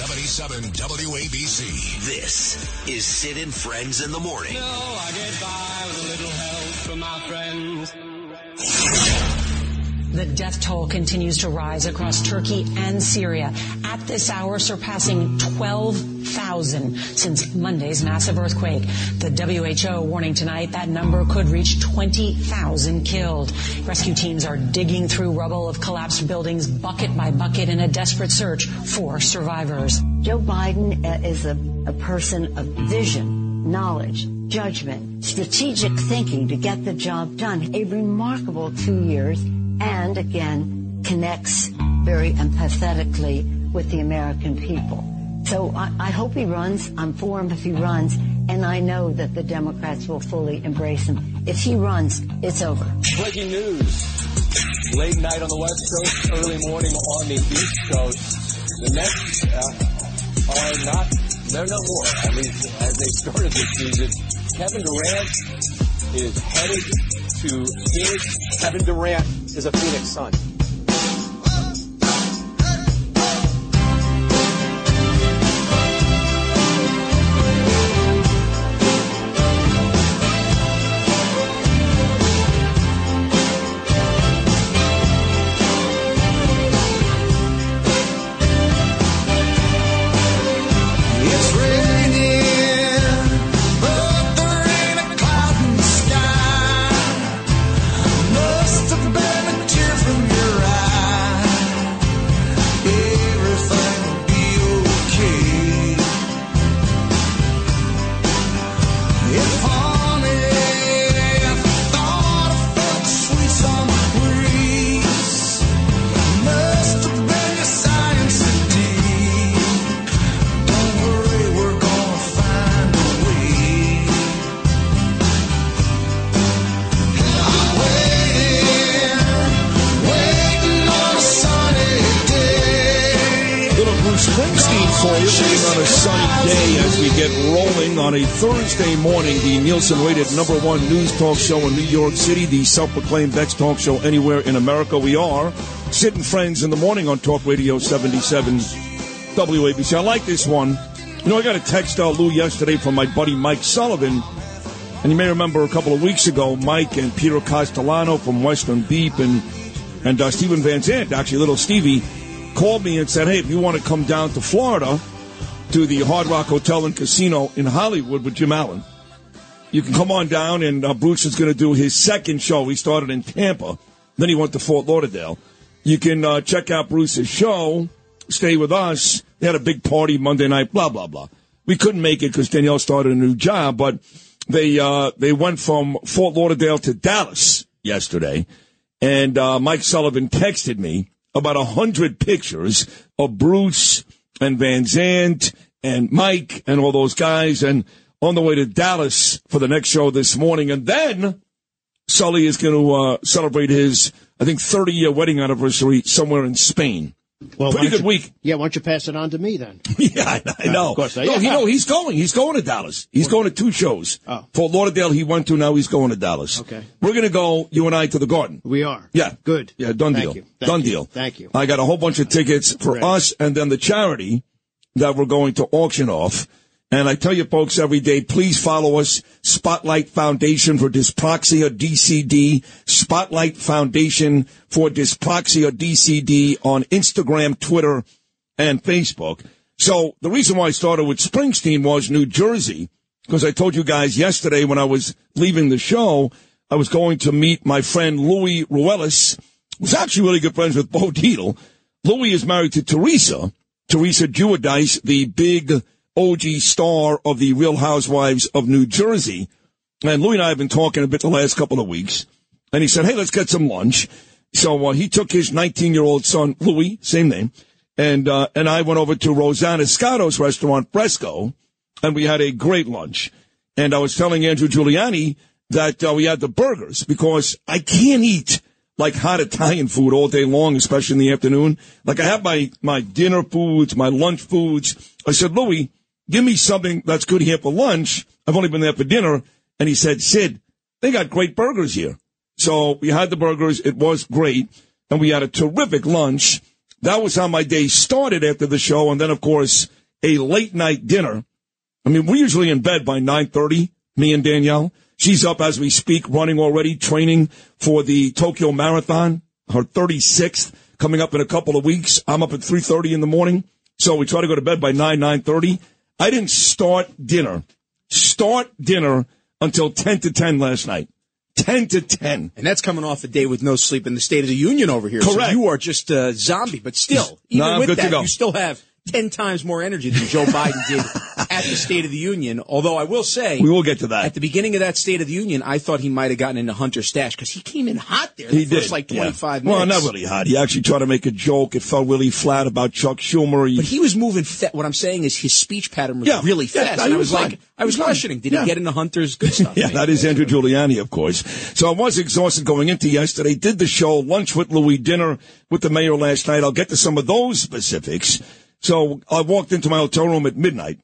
77 WABC. This is Sid and Friends in the Morning. No, I get by with a little help from my friends. The death toll continues to rise across Turkey and Syria, at this hour surpassing 12,000 since Monday's massive earthquake. The WHO warning tonight that number could reach 20,000 killed. Rescue teams are digging through rubble of collapsed buildings bucket by bucket in a desperate search for survivors. Joe Biden is a, a person of vision, knowledge, judgment, strategic thinking to get the job done. A remarkable two years and again connects very empathetically with the American people. So I, I, hope he runs. I'm for him if he runs. And I know that the Democrats will fully embrace him. If he runs, it's over. Breaking news. Late night on the West Coast, early morning on the East Coast. The Nets uh, are not, they're no more, at least as they started this season. Kevin Durant is headed to Phoenix. Kevin Durant is a Phoenix Sun. Morning, the Nielsen rated number one news talk show in New York City, the self proclaimed best talk show anywhere in America. We are Sid and friends in the morning on Talk Radio 77 WABC. I like this one. You know, I got a text out, Lou, yesterday from my buddy Mike Sullivan. And you may remember a couple of weeks ago, Mike and Peter Castellano from Western Beep and, and uh, Stephen Van Zandt, actually little Stevie, called me and said, hey, if you want to come down to Florida, to the Hard Rock Hotel and Casino in Hollywood with Jim Allen. You can come on down, and uh, Bruce is going to do his second show. He started in Tampa, then he went to Fort Lauderdale. You can uh, check out Bruce's show, stay with us. They had a big party Monday night, blah, blah, blah. We couldn't make it because Danielle started a new job, but they, uh, they went from Fort Lauderdale to Dallas yesterday. And uh, Mike Sullivan texted me about a hundred pictures of Bruce and Van Zandt and Mike and all those guys and on the way to Dallas for the next show this morning. And then Sully is going to uh, celebrate his, I think, 30 year wedding anniversary somewhere in Spain. Well, pretty good you, week. Yeah, why don't you pass it on to me then? yeah, I, I know. Uh, of course, no, yeah. no, he's going. He's going to Dallas. He's going to two shows. Oh. Fort Lauderdale, he went to. Now he's going to Dallas. Okay. We're going to go, you and I, to the Garden. We are. Yeah. Good. Yeah, done Thank deal. You. done you. deal. Thank you. I got a whole bunch of tickets for Great. us and then the charity that we're going to auction off. And I tell you folks every day, please follow us, Spotlight Foundation for Dyspraxia DCD, Spotlight Foundation for Dyspraxia DCD on Instagram, Twitter, and Facebook. So the reason why I started with Springsteen was New Jersey, because I told you guys yesterday when I was leaving the show, I was going to meet my friend Louis Ruelas, who's actually really good friends with Bo Dietl. Louis is married to Teresa, Teresa Giudice, the big OG star of the Real Housewives of New Jersey. And Louis and I have been talking a bit the last couple of weeks. And he said, hey, let's get some lunch. So uh, he took his 19 year old son, Louis, same name, and uh, and I went over to Rosanna Scotto's restaurant, Fresco, and we had a great lunch. And I was telling Andrew Giuliani that uh, we had the burgers because I can't eat like hot Italian food all day long, especially in the afternoon. Like I have my, my dinner foods, my lunch foods. I said, Louis, give me something that's good here for lunch. I've only been there for dinner. And he said, Sid, they got great burgers here. So we had the burgers. It was great. And we had a terrific lunch. that was how my day started after the show. And then, of course, a late night dinner. I mean, we're usually in bed by 9.30, me and Danielle. She's up as we speak, running already, training for the Tokyo Marathon, her 36th, coming up in a couple of weeks. I'm up at 3.30 in the morning. So we try to go to bed by 9, 9.30. I didn't start dinner, start dinner until 10 to 10 last night. 10 to 10. And that's coming off a day with no sleep in the State of the Union over here. Correct. So you are just a zombie, but still, even No, I'm with good to that, go. you still have 10 times more energy than Joe Biden did at the State of the Union. Although I will say, We will get to that. at the beginning of that State of the Union, I thought he might have gotten into Hunter's stash because he came in hot there the He first did. like yeah. 25 Well, minutes. not really hot. He actually tried to make a joke. It fell really flat about Chuck Schumer. He, But he was moving. Fa- what I'm saying is his speech pattern was Yeah. really Yeah, fast. and I was like. I was He was fine. questioning, did Yeah. he get into Hunter's good stuff? Yeah, that is Andrew Giuliani, of course. So I was exhausted going into yesterday. Did the show, lunch with Louis, dinner with the mayor last night. I'll get to some of those specifics. So I walked into my hotel room at midnight,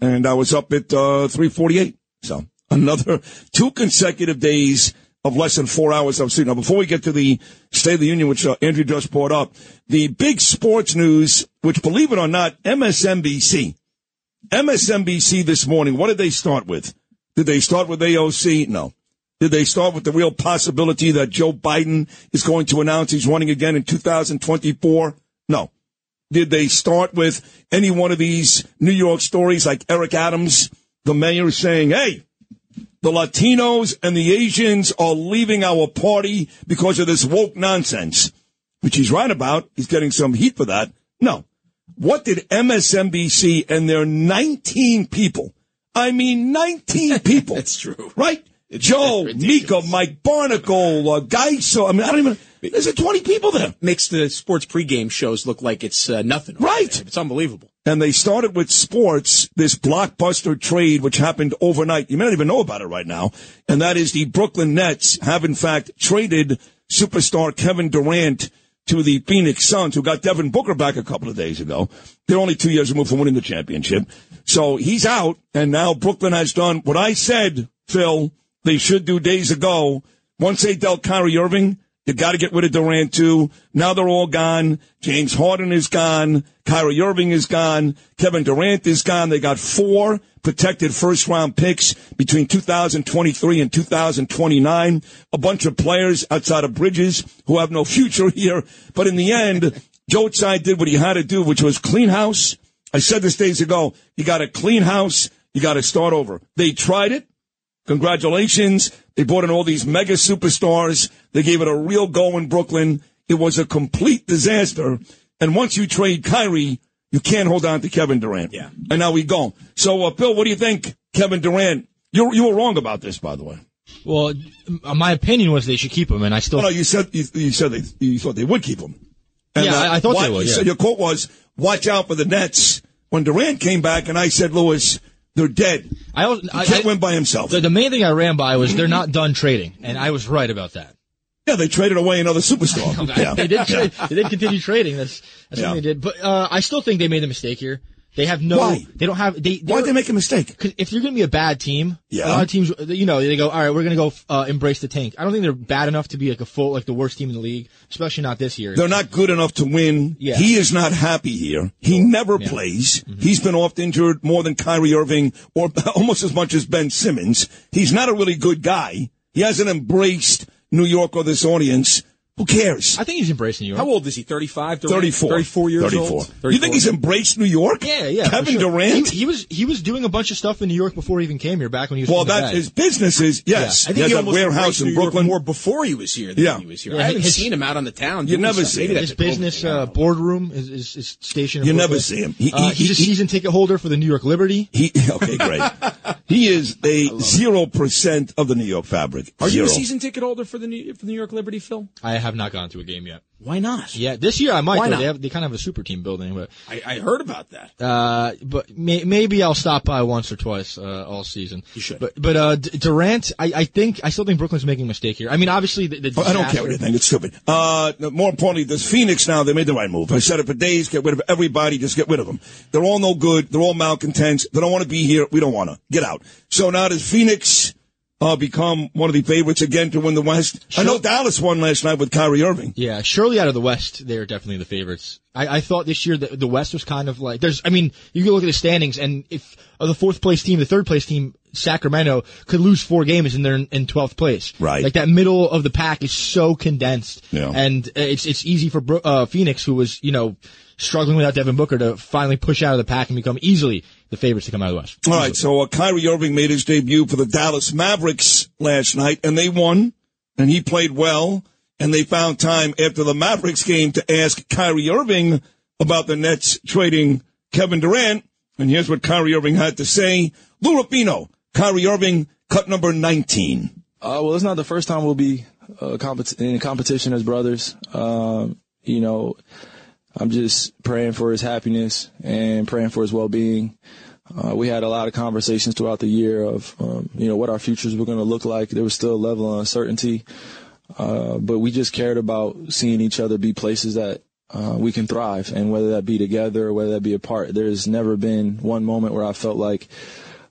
and I was up at uh, 3:48. So another two consecutive days of less than four hours of sleep. Now, before we get to the State of the Union, which uh, Andrew just brought up, the big sports news, which believe it or not, MSNBC. MSNBC this morning, what did they start with? Did they start with AOC? No. Did they start with the real possibility that Joe Biden is going to announce he's running again in 2024? No. Did they start with any one of these New York stories like Eric Adams, the mayor saying, hey, the Latinos and the Asians are leaving our party because of this woke nonsense, which he's right about. He's getting some heat for that. No. What did MSNBC and their 19 people, I mean 19 people. That's true. Right? Joe, Mika, Mike Barnicle, uh, Geiso. I mean, I don't even, there's 20 people there. Makes the sports pregame shows look like it's uh, nothing. Right. there. It's unbelievable. And they started with sports, this blockbuster trade, which happened overnight. You may not even know about it right now. And that is the Brooklyn Nets have in fact traded superstar Kevin Durant to the Phoenix Suns, who got Devin Booker back a couple of days ago. They're only two years removed from winning the championship. So he's out, and now Brooklyn has done what I said, Phil, they should do days ago. Once they dealt Kyrie Irving, you got to get rid of Durant too. Now they're all gone. James Harden is gone. Kyrie Irving is gone. Kevin Durant is gone. They got four protected first round picks between 2023 and 2029. A bunch of players outside of Bridges who have no future here. But in the end, Joe Tsai did what he had to do, which was clean house. I said this days ago. You got to clean house. You got to start over. They tried it. Congratulations. They brought in all these mega superstars. They gave it a real go in Brooklyn. It was a complete disaster. And once you trade Kyrie, you can't hold on to Kevin Durant. Yeah. And now we go. So, uh, Bill, what do you think, Kevin Durant? You you were wrong about this, by the way. Well, my opinion was they should keep him, and I still. Oh, no, you said you, you said they, you thought they would keep him. Yeah, I- I thought what- they would, You yeah. said your quote was, "Watch out for the Nets." When Durant came back, and I said, "Lewis, they're dead. I, also, He I, can't I- win by himself." the, the main thing I ran by was they're not done trading, and I was right about that. yeah, they traded away another superstar. yeah. They did. Trade, they did continue trading. That's that's Yeah. what they did. But uh, I still think they made a mistake here. They have no. Why? They don't have. They. Why'd they make a mistake? Cause if you're going to be a bad team, Yeah. a lot of teams, you know, they go, all right, we're going to go uh, embrace the tank. I don't think they're bad enough to be like a full, like the worst team in the league, especially not this year. They're not good enough to win. Yeah. He is not happy here. He never plays. Mm-hmm. He's been oft injured more than Kyrie Irving or almost as much as Ben Simmons. He's not a really good guy. He hasn't embraced New York or this audience. Who cares? I think he's embracing York. How old is he? 35? 34. 34 years 34. old? You think he's embraced New York? Yeah, yeah. Kevin sure. Durant? He, he was he was doing a bunch of stuff in New York before he even came here. Back when he was well, from the that's Bay. his business is, yes. I think has he that a warehouse in New York Brooklyn. more before he was here than Yeah. he was here. Yeah, I haven't his- seen him out on the town. You never see him. his business uh, boardroom is, is, is stationed. in You never see him. He- uh, he- he's a he- season ticket holder for the New York Liberty. He, okay, great. he is a 0% of the New York fabric. Are you a season ticket holder for the New, for the New York Liberty, Phil? I have not gone to a game yet. Why not? Yeah, this year I might. Why not? They, have, they kind of have a super team building, but I, I heard about that. uh, but may, maybe I'll stop by once or twice uh, all season. You should. But but uh, D- Durant, I, I think I still think Brooklyn's making a mistake here. I mean, obviously the, the Oh, I don't care what you think. It's stupid. Uh, more importantly, this Phoenix now, they made the right move. I said it for days. Get rid of everybody. Just get rid of them. They're all no good. They're all malcontents. They don't want to be here. We don't want to. Get out. So now does Phoenix uh, become one of the favorites again to win the West? I know Dallas won last night with Kyrie Irving. Yeah, surely out of the West, they're definitely the favorites. I, I thought this year the, the West was kind of like there's. I mean, you can look at the standings, and if uh, the fourth place team, the third place team, Sacramento, could lose four games and they're in, in 12th place. Right. Like that middle of the pack is so condensed, Yeah. and it's it's easy for Bro- uh, Phoenix, who was you know struggling without Devin Booker, to finally push out of the pack and become easily the favorites to come out of the West. All right, so uh, Kyrie Irving made his debut for the Dallas Mavericks last night, and they won, and he played well, and they found time after the Mavericks game to ask Kyrie Irving about the Nets trading Kevin Durant, and here's what Kyrie Irving had to say. Lou Rapino, Kyrie Irving, cut number 19. Uh, well, it's not the first time we'll be uh, compet- in competition as brothers. Um, you know, I'm just praying for his happiness and praying for his well-being. Uh, we had a lot of conversations throughout the year of, um, you know, what our futures were going to look like. There was still a level of uncertainty, uh, but we just cared about seeing each other be places that uh, we can thrive, and whether that be together or whether that be apart. There's never been one moment where I felt like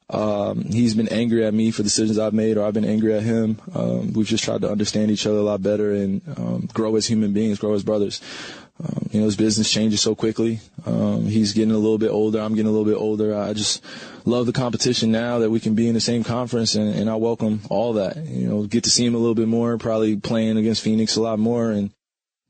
um, he's been angry at me for decisions I've made, or I've been angry at him. Um, we've just tried to understand each other a lot better and um, grow as human beings, grow as brothers. Um, you know, his business changes so quickly. Um, he's getting a little bit older. I'm getting a little bit older. I just love the competition now that we can be in the same conference, and, and I welcome all that. You know, get to see him a little bit more, probably playing against Phoenix a lot more, and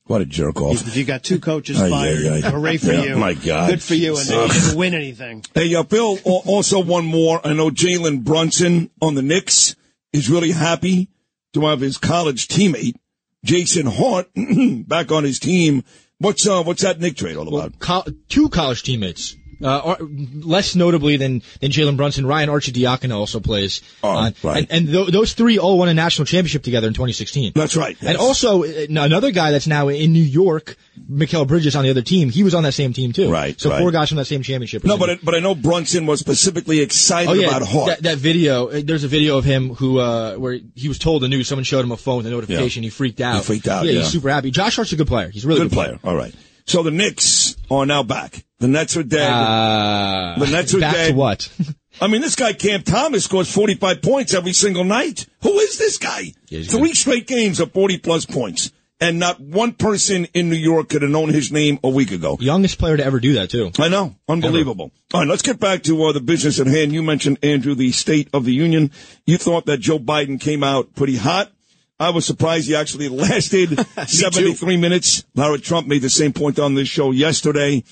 What a jerk off. If you got two coaches Ay, fired, ay, ay. hooray for Yeah, you. my God. Good for you, and they didn't win anything. Hey, uh, Bill, al- also one more. I know Jalen Brunson on the Knicks is really happy to have his college teammate, Jason Hart, back on his team. What's, uh, what's that Knick trade all about? Co- two college teammates. Uh, less notably than, than Jalen Brunson, Ryan Arcidiacono also plays. Oh, Uh, right. And, and th- those three all won a national championship together in 2016. That's right. And also, uh, another guy that's now in New York, Mikal Bridges on the other team, he was on that same team too. Right, So right. four guys from that same championship. No, but, I- but I know Brunson was specifically excited Oh yeah, about Hart. that, that video. uh, There's a video of him who, uh, where he was told the news. Someone showed him a phone with a notification. He freaked out. He freaked out, Yeah, yeah. he's super happy. Josh Hart's a good player. He's a really Good player. All right. So the Knicks are now back. The Nets are dead. Uh, the Nets are back dead. to what? I mean, this guy Cam Thomas scores 45 points every single night. Who is this guy? he's Three straight games of 40 plus points. And not one person in New York could have known his name a week ago. Youngest player to ever do that too. I know. Unbelievable. All right, let's get back to uh, the business at hand. You mentioned, Andrew, the State of the Union. You thought that Joe Biden came out pretty hot. I was surprised he actually lasted 73 minutes. Lara Trump made the same point on this show yesterday.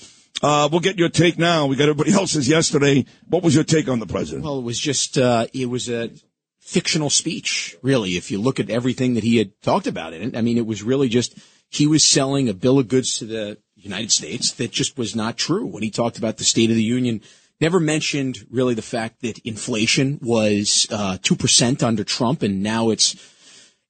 Uh, we'll get your take now. We got everybody else's yesterday. What was your take on the president? Well, it was just uh, it was a fictional speech, really. If you look at everything that he had talked about in it, I mean, it was really just he was selling a bill of goods to the United States that just was not true. When he talked about the State of the Union, never mentioned really the fact that inflation was uh, two percent under Trump, and now it's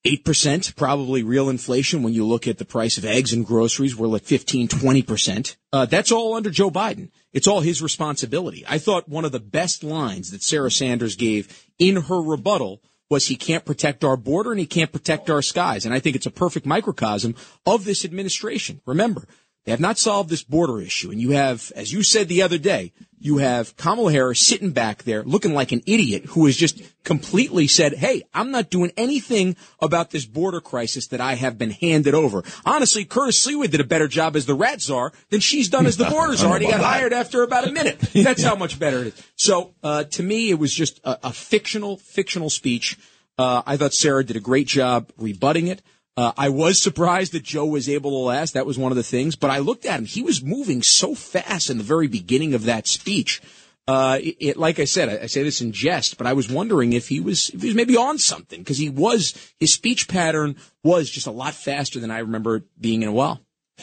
8%, probably real inflation when you look at the price of eggs and groceries. We're like 15, 20%. Uh, that's all under Joe Biden. It's all his responsibility. I thought one of the best lines that Sarah Sanders gave in her rebuttal was he can't protect our border and he can't protect our skies. And I think it's a perfect microcosm of this administration. Remember, they have not solved this border issue. And you have, as you said the other day, you have Kamala Harris sitting back there looking like an idiot who has just completely said, Hey, I'm not doing anything about this border crisis that I have been handed over. Honestly, Curtis Sliwa did a better job as the rat czar than she's done as the border czar. And he got hired after about a minute. That's how much better it is. So, uh, to me, it was just a, a fictional, fictional speech. Uh, I thought Sarah did a great job rebutting it. Uh, I was surprised that Joe was able to last. That was one of the things. But I looked at him. He was moving so fast in the very beginning of that speech. Uh, it, it, like I said, I, I say this in jest, but I was wondering if he was, if he was maybe on something because he was, his speech pattern was just a lot faster than I remember it being in a while.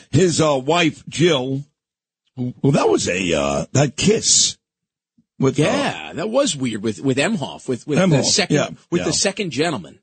His uh, wife, Jill, well, that was a, uh, that kiss. With, uh, Yeah, that was weird with, with Emhoff, with, with the second, yeah, with yeah. the second gentleman.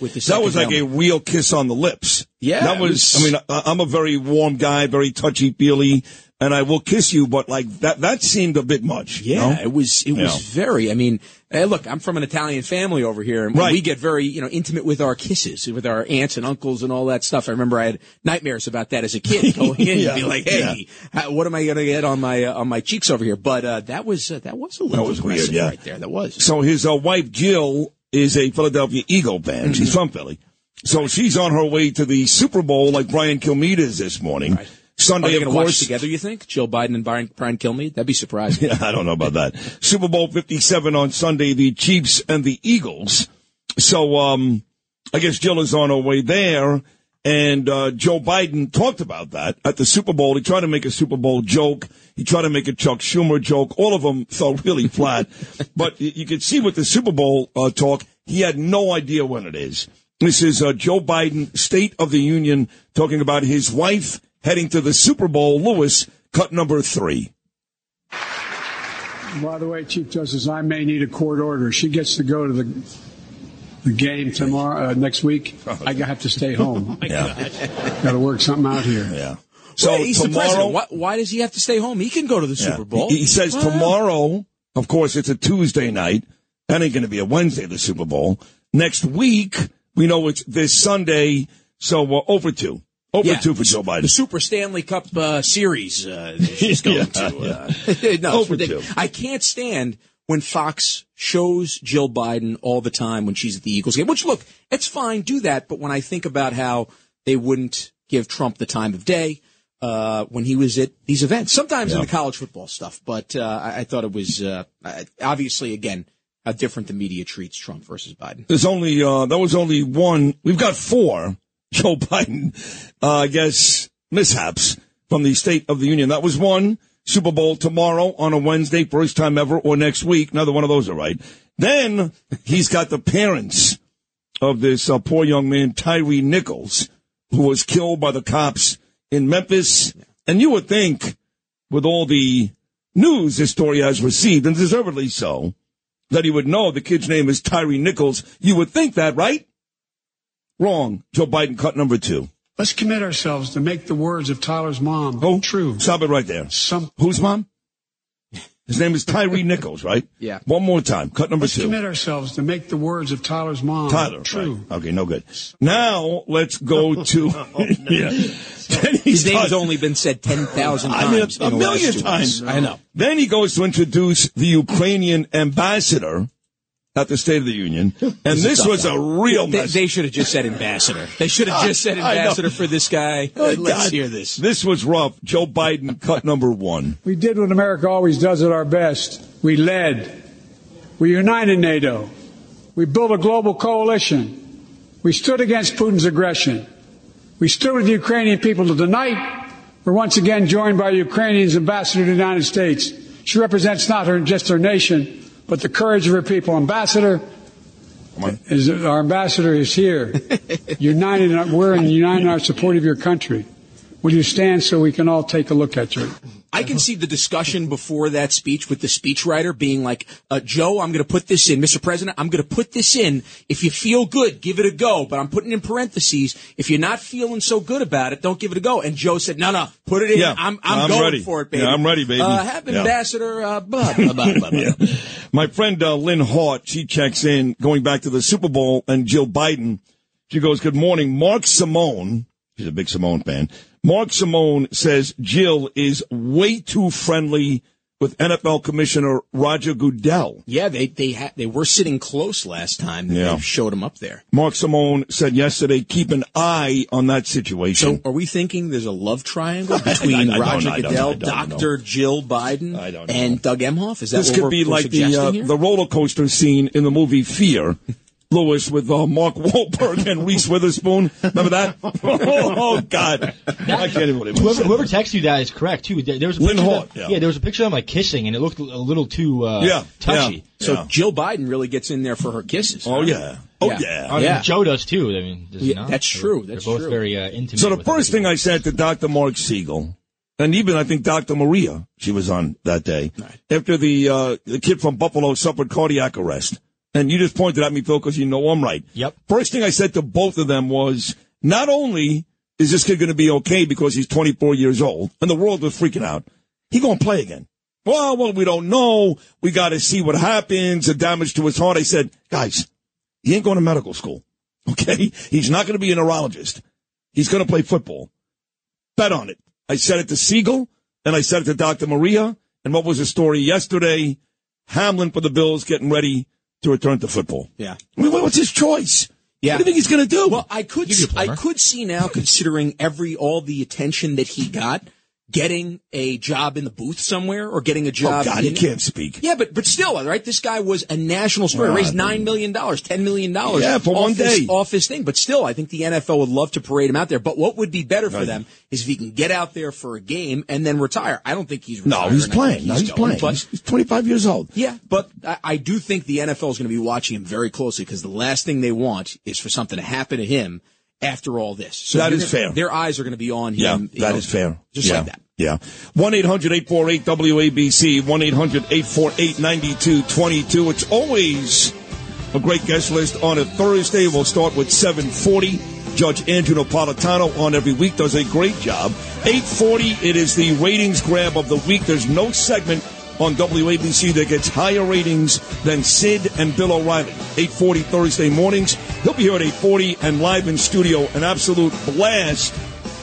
With the That was like a real kiss on the lips. Yeah, That was, was- I mean, I'm a very warm guy, very touchy feely, and I will kiss you, but like that, that seemed a bit much. Yeah, it was it was Yeah. very. I mean, hey, look, I'm from an Italian family over here, and Right. we get very you know intimate with our kisses, with our aunts and uncles and all that stuff. I remember I had nightmares about that as a kid. Going in Yeah, and be like, hey, how, what am I going to get on my uh, on my cheeks over here? But uh, that was uh, that was a little was weird, yeah. right there. That was. So his uh, wife Jill is a Philadelphia Eagle fan. She's from Philly. So she's on her way to the Super Bowl like Brian Kilmeade is this morning. Are Sunday, of course. together? You think Joe Biden and Brian, Brian Kilmeade? That'd be surprising. Yeah, I don't know about that. Super Bowl 57 on Sunday, the Chiefs and the Eagles. So, um, I guess Jill is on her way there. And, uh, Joe Biden talked about that at the Super Bowl. He tried to make a Super Bowl joke. He tried to make a Chuck Schumer joke. All of them fell really flat. but you, could see with the Super Bowl, uh, talk, he had no idea when it is. This is, uh, Joe Biden, State of the Union, talking about his wife heading to the Super Bowl. Lewis, cut number three. By the way, Chief Justice, I may need a court order. She gets to go to the the game tomorrow, uh, next week. I have to stay home. Yeah. Got to work something out here. Yeah. So So he's the tomorrow, president. Why, why does he have to stay home? He can go to the Yeah. Super Bowl. He, he says Well, tomorrow, of course, it's a Tuesday night. That ain't going to be a Wednesday, the Super Bowl. Next week, we know it's this Sunday. So uh, over two. Over Yeah. two for Joe Biden. The Super Stanley Cup uh, Series uh, she's going Yeah, to. Uh, no, Over two. I can't stand when Fox shows Jill Biden all the time when she's at the Eagles game. Which, look, it's fine, do that. But when I think about how they wouldn't give Trump the time of day uh, when he was at these events, sometimes in the college football stuff. But uh, I, I thought it was uh, obviously again how different the media treats Trump versus Biden. There's only, uh, that was only one. We've got four Joe Biden, uh, I guess, mishaps from the State of the Union. That was one. Super Bowl tomorrow on a Wednesday, first time ever, or next week. Another one of those are right. Then he's got the parents of this uh, poor young man, Tyre Nichols, who was killed by the cops in Memphis. And you would think, with all the news this story has received, and deservedly so, that he would know the kid's name is Tyre Nichols. You would think that, right? Wrong. Joe Biden cut number two. Let's commit ourselves to make the words of Tyler's mom Oh, true. Stop it right there. Some, Whose mom? His name is Tyre Nichols, right? Yeah. One more time. Cut number let's two. commit ourselves to make the words of Tyler's mom Tyler. true. right. Okay, no good. Now let's go oh, to. yeah. Then he His name has only been said ten thousand I mean, times. a in the last million two times. weeks. I know. Then he goes to introduce the Ukrainian ambassador at the State of the Union, and this was a real They, mess. they should have just said ambassador. They should have just said ambassador for this guy. Oh, Let's God. hear this. This was rough. Joe Biden cut number one. We did what America always does at our best. We led. We united NATO. We built a global coalition. We stood against Putin's aggression. We stood with the Ukrainian people. To tonight, we're once again joined by Ukrainian's ambassador to the United States. She represents not her, just her nation, but the courage of her people. Ambassador, is, our ambassador is here. united, we're in united in our support of your country. Will you stand so we can all take a look at you? I can see the discussion before that speech with the speechwriter being like, uh, Joe, I'm going to put this in. Mr. President, I'm going to put this in. If you feel good, give it a go. But I'm putting in parentheses. If you're not feeling so good about it, don't give it a go. And Joe said, no, no, put it in. Yeah, I'm, I'm, I'm going ready. for it, baby. Yeah, I'm ready, baby. Uh, have Yeah. Ambassador, uh, blah, blah, blah, blah, blah. Yeah. My friend uh, Lynn Hart, she checks in going back to the Super Bowl and Jill Biden. She goes, Good morning. Mark Simone, she's a big Simone fan. Mark Simone says Jill is way too friendly with NFL Commissioner Roger Goodell. Yeah, they they ha- they were sitting close last time. Yeah. They showed him up there. Mark Simone said yesterday, keep an eye on that situation. So, are we thinking there's a love triangle between I- I don't- Roger Goodell, I. Dr. Jill Biden, I and Doug Emhoff? Is that this what could we're, be like the uh, the roller coaster scene in the movie Fear. Lewis with uh, Mark Wahlberg and Reese Witherspoon. Remember that? oh, God, I can't even Whoever, it. whoever texted you that is correct too. There there was a Lynn picture of Hart, them- yeah. there was a picture of them like kissing, and it looked a little too uh, Yeah, touchy. yeah. so Jill Biden really gets in there for her kisses. Oh huh? yeah, oh Yeah. yeah. I mean, Yeah. Joe does too. I mean, does he Yeah, not? that's They're- true, They're both true. very uh, intimate. So the first thing I said to Dr. Mark Siegel, and even I think Dr. Maria, she was on that day, after the uh, the kid from Buffalo suffered cardiac arrest. And you just pointed at me, Phil, because you know I'm right. Yep. First thing I said to both of them was, not only is this kid going to be okay because he's 24 years old, and the world was freaking out, he going to play again. Well, well, we don't know. We got to see what happens. The damage to his heart. I said, guys, he ain't going to medical school. Okay. He's not going to be a neurologist. He's going to play football. Bet on it. I said it to Siegel and I said it to Dr. Maria. And what was the story yesterday? Hamlin for the Bills getting ready to return to football. Yeah. I mean, what's his choice? Yeah. What do you think he's going to do? Well, I could I could see now, considering every all the attention that he got, getting a job in the booth somewhere or getting a oh, job. oh God, he in- can't speak. Yeah, but but still, right? This guy was a national story. Well, raised nine million dollars, ten million dollars. Yeah, for off one his- day. off his thing. But still, I think the NFL would love to parade him out there. But what would be better for Right. them is if he can get out there for a game and then retire. I don't think he's No, he's playing. No, he's going, playing. But He's, he's 25 years old. yeah, but I, I do think the NFL is going to be watching him very closely because the last thing they want is for something to happen to him after all this. So that is gonna- fair. Their eyes are going to be on him. you that know, is fair. Just yeah. like that. Yeah. 1 800 848 WABC, 1 800 848 9222. It's always a great guest list on a Thursday. We'll start with 740. Judge Andrew Napolitano on every week does a great job. 840, it is the ratings grab of the week. There's no segment on WABC that gets higher ratings than Sid and Bill O'Reilly. 840 Thursday mornings. He'll be here at 840 and live in studio. An absolute blast.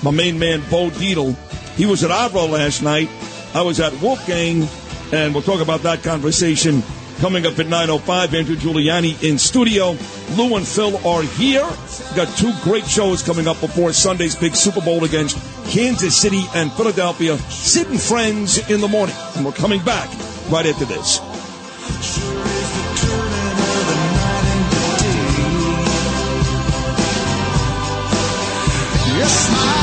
My main man, Bo Dietl. He was at Avra last night. I was at Wolfgang, and we'll talk about that conversation coming up at 9.05. Andrew Giuliani in studio. Lou and Phil are here. We've got two great shows coming up before Sunday's big Super Bowl against Kansas City and Philadelphia. Sid and Friends in the morning. And we're coming back right after this. Yes,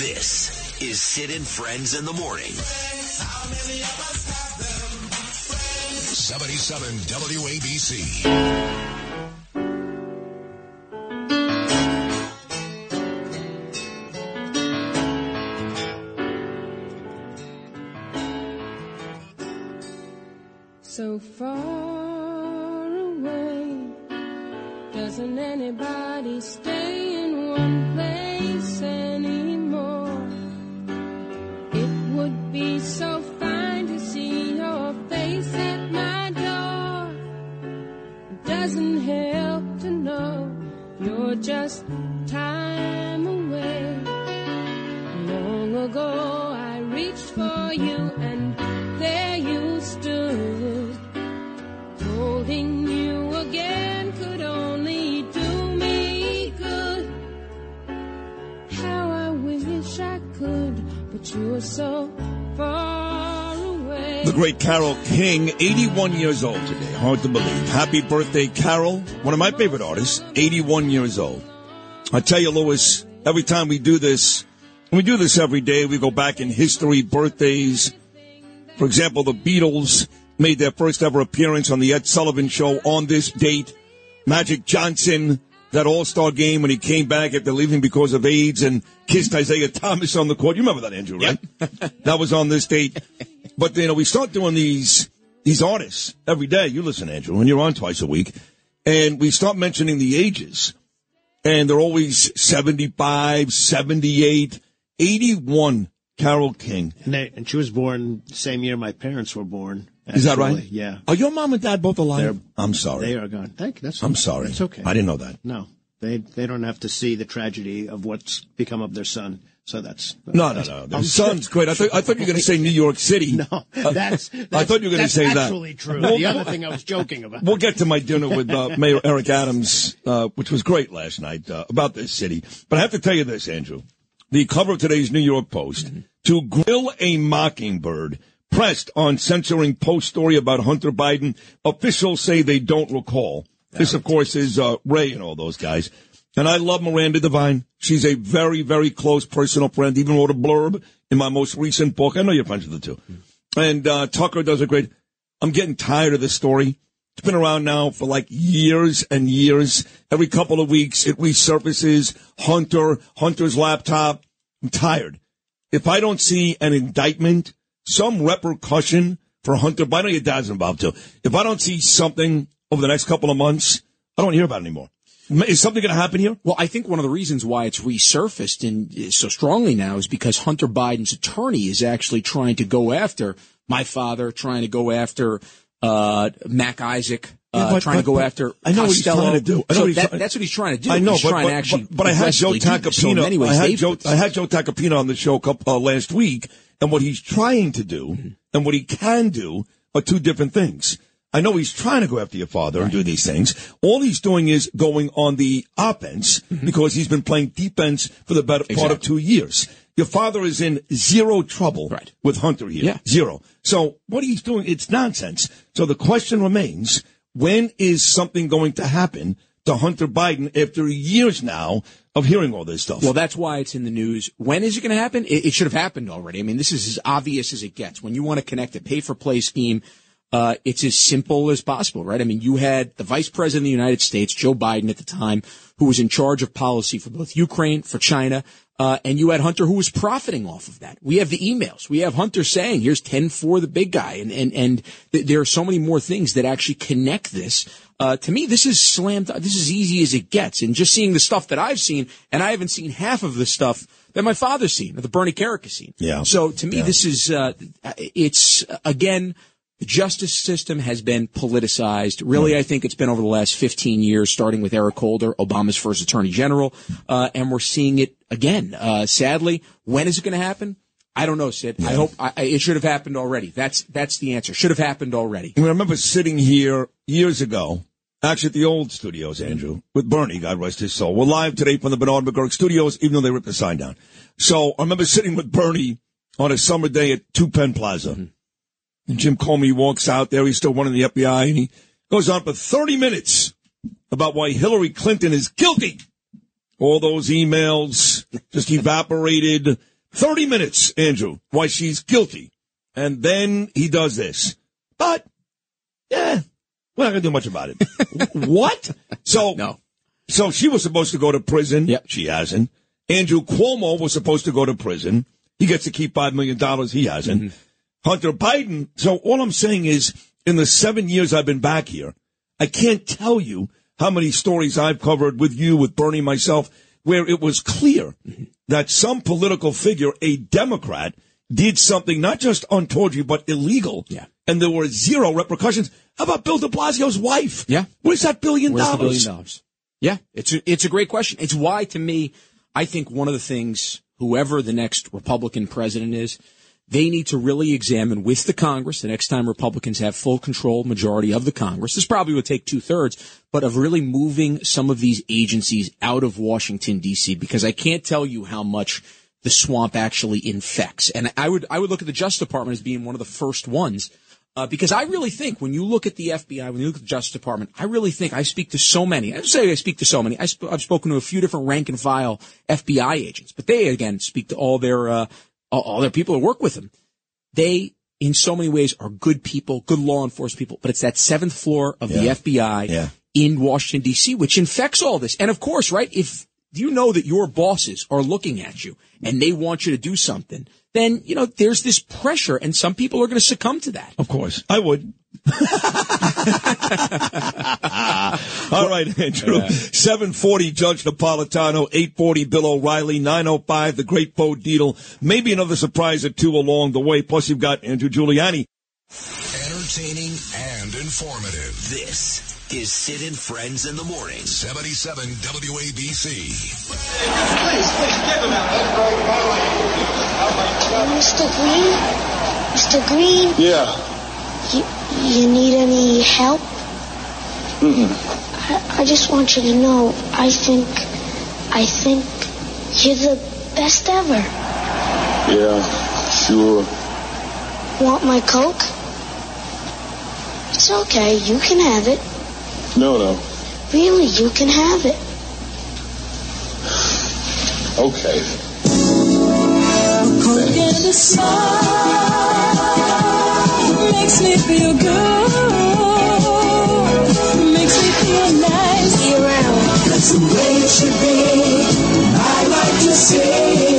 This is Sid and Friends in the morning. 77 WABC. So far great Carole King, 81 years old today. Hard to believe. Happy birthday, Carole. One of my favorite artists, 81 years old. I tell you, Lewis, every time we do this, we do this every day, we go back in history, birthdays. For example, the Beatles made their first ever appearance on the Ed Sullivan Show on this date. Magic Johnson, that all-star game when he came back after leaving because of AIDS and kissed Isiah Thomas on the court. You remember that, Andrew, right? that was on this date. But, you know, we start doing these, these artists every day. You listen, Andrew, when you're on twice a week. And we start mentioning the ages. And they're always 75, 78, 81, Carole King. And, they, and she was born the same year my parents were born. Is that right? Yeah. Are your mom and dad both alive? They're- I'm sorry. They are gone. Thank you. That's I'm sorry. It's okay. I didn't know that. No, they they don't have to see the tragedy of what's become of their son. So that's No, no, no. Their I'm son's great. I thought, I thought you were going to say New York City. No, that's, I thought you were going to that's say that. That's actually true. Well, the other thing I was joking about. We'll get to my dinner with uh, Mayor Eric Adams, uh, which was great last night, uh, about this city. But I have to tell you this, Andrew. The cover of today's New York Post, to grill a mockingbird, pressed on censoring post story about Hunter Biden. Officials say they don't recall. This, of course, is uh, Ray and all those guys. And I love Miranda Devine. She's a very, very close personal friend. Even wrote a blurb in my most recent book. I know you're friends with the two. And uh, Tucker does a great. I'm getting tired of this story. It's been around now for like years and years. Every couple of weeks, it resurfaces. Hunter, Hunter's laptop. I'm tired. If I don't see an indictment, some repercussion for Hunter, Biden? Your dad's involved too. If I don't see something over the next couple of months, I don't hear about it anymore. Is something going to happen here? Well, I think one of the reasons why it's resurfaced and so strongly now is because Hunter Biden's attorney is actually trying to go after my father, trying to go after uh, Mac Isaac, uh, but- trying to go but after I know what he's Costello. trying to do. I know So what that- that's what he's trying to do. I know, he's but, trying but, to actually but, but I had Joe do- so many ways, I had Joe, I had Joe Tacopina on the show couple, uh, last week, and what he's trying to do and what he can do are two different things. I know he's trying to go after your father and do these things. All he's doing is going on the offense because he's been playing defense for the better part of two years. Your father is in zero trouble right. with Hunter here. Yeah. Zero. So what he's doing, it's nonsense. So the question remains, when is something going to happen to Hunter Biden after years now of hearing all this stuff? Well, that's why it's in the news. When is it going to happen? It, it should have happened already. I mean, this is as obvious as it gets. When you want to connect a pay for play scheme, uh, it's as simple as possible, right? I mean, you had the vice president of the United States, Joe Biden at the time, who was in charge of policy for both Ukraine, for China, uh, and you had Hunter who was profiting off of that. We have the emails. We have Hunter saying, here's 10 for the big guy. And, and, and th- there are so many more things that actually connect this. Uh, to me, this is slammed. This is easy as it gets. And just seeing the stuff that I've seen, and I haven't seen half of the stuff that my father's seen, the Bernie Kerik has seen. Yeah. So to me, Yeah. this is, uh, it's again, the justice system has been politicized. Really, I think it's been over the last 15 years, starting with Eric Holder, Obama's first attorney general, uh, and we're seeing it again. Uh, sadly, when is it going to happen? I don't know, Sid. I hope I, it should have happened already. That's that's the answer. Should have happened already. I, remember sitting here years ago, actually at the old studios, Andrew, with Bernie, God rest his soul. We're live today from the Bernard McGuirk studios, even though they ripped the sign down. So I remember sitting with Bernie on a summer day at Two Penn Plaza. And Jim Comey walks out there. He's still running the FBI, and he goes on for 30 minutes about why Hillary Clinton is guilty. All those emails just evaporated. 30 minutes, Andrew, why she's guilty. And then he does this. But, yeah, we're not going to do much about it. what? So, No. so she was supposed to go to prison. Yep. She hasn't. Andrew Cuomo was supposed to go to prison. He gets to keep $5 million. He hasn't. Mm-hmm. Hunter Biden. So all I'm saying is in the seven years I've been back here, I can't tell you how many stories I've covered with you, with Bernie, myself, where it was clear that some political figure, a Democrat, did something not just untoward you, but illegal. Yeah. And there were zero repercussions. How about Bill de Blasio's wife? Yeah. Where's that billion Where's dollars? billion dollars? Yeah, it's a, it's a great question. It's why, to me, I think one of the things, whoever the next Republican president is, they need to really examine with the Congress the next time Republicans have full control majority of the Congress. This probably would take two thirds, but of really moving some of these agencies out of Washington D.C. because I can't tell you how much the swamp actually infects. And I would I would look at the Justice Department as being one of the first ones. Uh, because I really think when you look at the FBI, when you look at the Justice Department, I really think I speak to so many. I say I speak to so many. I I've spoken to a few different rank and file FBI agents, but they again speak to all their uh, all, all their people who work with them. They, in so many ways, are good people, good law enforcement people. But it's that seventh floor of Yeah. the FBI Yeah. in Washington D.C. which infects all this. And of course, right if you know that your bosses are looking at you and they want you to do something, then you know there's this pressure, and some people are going to succumb to that. Of course. I would. All right, Andrew. 740 Judge Napolitano, 840 Bill O'Reilly, 905 the Great Bo Dietl. Maybe another surprise or two along the way. Plus you've got Andrew Giuliani. Entertaining and informative. This is Sid and Friends in the Morning. 77 WABC. Please, please, give him out. Mr. Green? Mr. Green? Yeah. You, you need any help? Mm-mm. I, I just want you to know, I think, I think you're the best ever. Yeah, sure. Want my Coke? It's okay, you can have it. No, no. Really, you can have it. Okay makes me feel good. Makes me feel nice. Be around. That's the way it should be. I like to see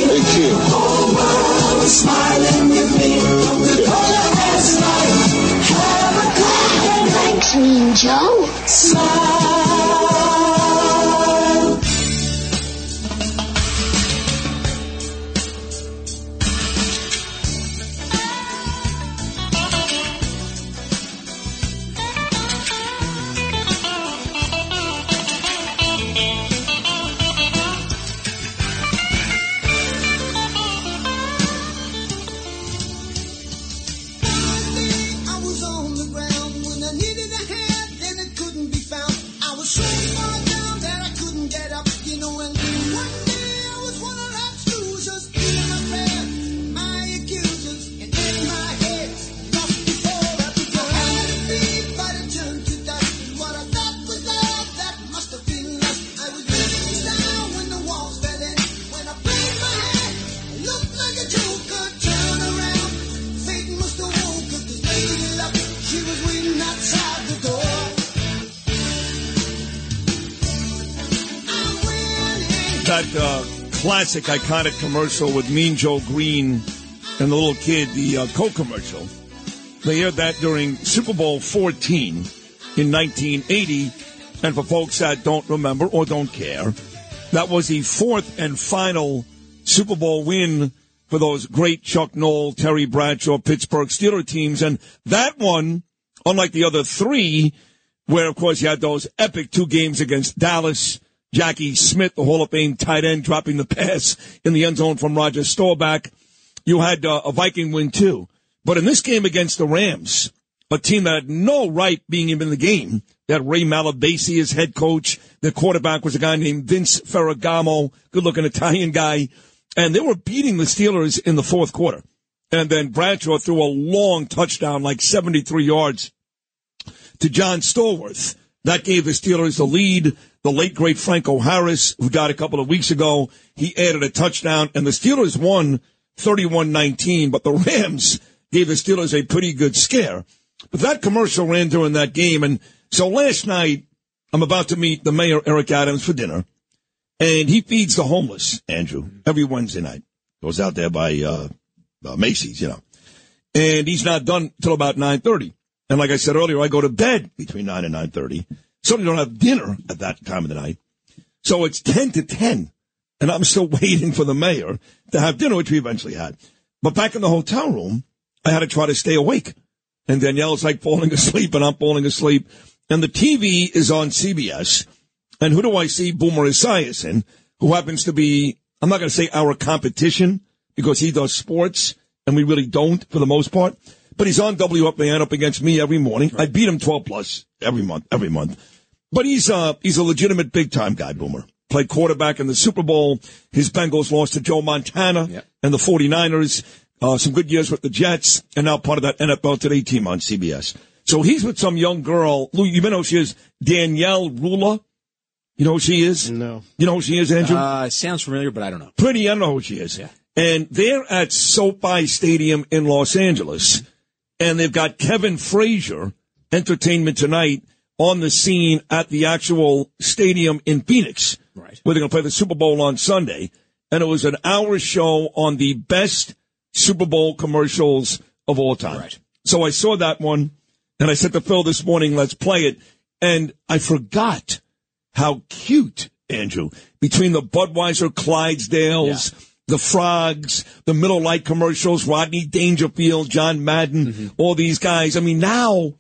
Thank you. Oh, wow, smiling with me. Coca-Cola has life. Have a good glass. Thanks, Mean Joe. Smile. That uh, classic, iconic commercial with Mean Joe Greene and the little kid, the uh, Coke commercial. They aired that during Super Bowl 14 in 1980. And for folks that don't remember or don't care, that was the fourth and final Super Bowl win for those great Chuck Noll, Terry Bradshaw, Pittsburgh Steeler teams. And that one, unlike the other three, where of course you had those epic two games against Dallas, Jackie Smith, the Hall of Fame tight end, dropping the pass in the end zone from Roger Staubach. You had uh, a Viking win too. But in this game against the Rams, a team that had no right being even in the game, that Ray Malavasi is head coach. The quarterback was a guy named Vince Ferragamo, good looking Italian guy. And they were beating the Steelers in the fourth quarter. And then Bradshaw threw a long touchdown, like 73 yards to John Stallworth. That gave the Steelers the lead. The late great Franco Harris, who died a couple of weeks ago, he added a touchdown and the Steelers won 31-19, but the Rams gave the Steelers a pretty good scare. But that commercial ran during that game. And so last night, I'm about to meet the mayor, Eric Adams, for dinner. And he feeds the homeless, Andrew, every Wednesday night. Goes out there by, uh, uh Macy's, you know. And he's not done till about 9.30. And like I said earlier, I go to bed between 9 and 9.30. Certainly don't have dinner at that time of the night. So it's 10 to 10. And I'm still waiting for the mayor to have dinner, which we eventually had. But back in the hotel room, I had to try to stay awake. And Danielle's like falling asleep and I'm falling asleep. And the TV is on CBS. And who do I see? Boomer Esiason, who happens to be, I'm not going to say our competition because he does sports and we really don't for the most part. But he's on WFAN up against me every morning. I beat him 12 plus every month, every month. But he's, uh, he's a legitimate big time guy, Boomer. Played quarterback in the Super Bowl. His Bengals lost to Joe Montana and the 49ers. Uh, some good years with the Jets and now part of that NFL Today team on CBS. So he's with some young girl. Lou, you know who she is? Danielle Rula. You know who she is? No. You know who she is, Andrew? Uh, sounds familiar, but I don't know. Pretty, I don't know who she is. Yeah. And they're at SoFi Stadium in Los Angeles, and they've got Kevin Frazier, Entertainment Tonight, on the scene at the actual stadium in Phoenix, right. where they're going to play the Super Bowl on Sunday. And it was an hour show on the best Super Bowl commercials of all time. So I saw that one, and I said to Phil this morning, let's play it. And I forgot how cute, Andrew, between the Budweiser Clydesdales, the Frogs, the Miller Lite commercials, Rodney Dangerfield, John Madden, mm-hmm. all these guys. I mean, now,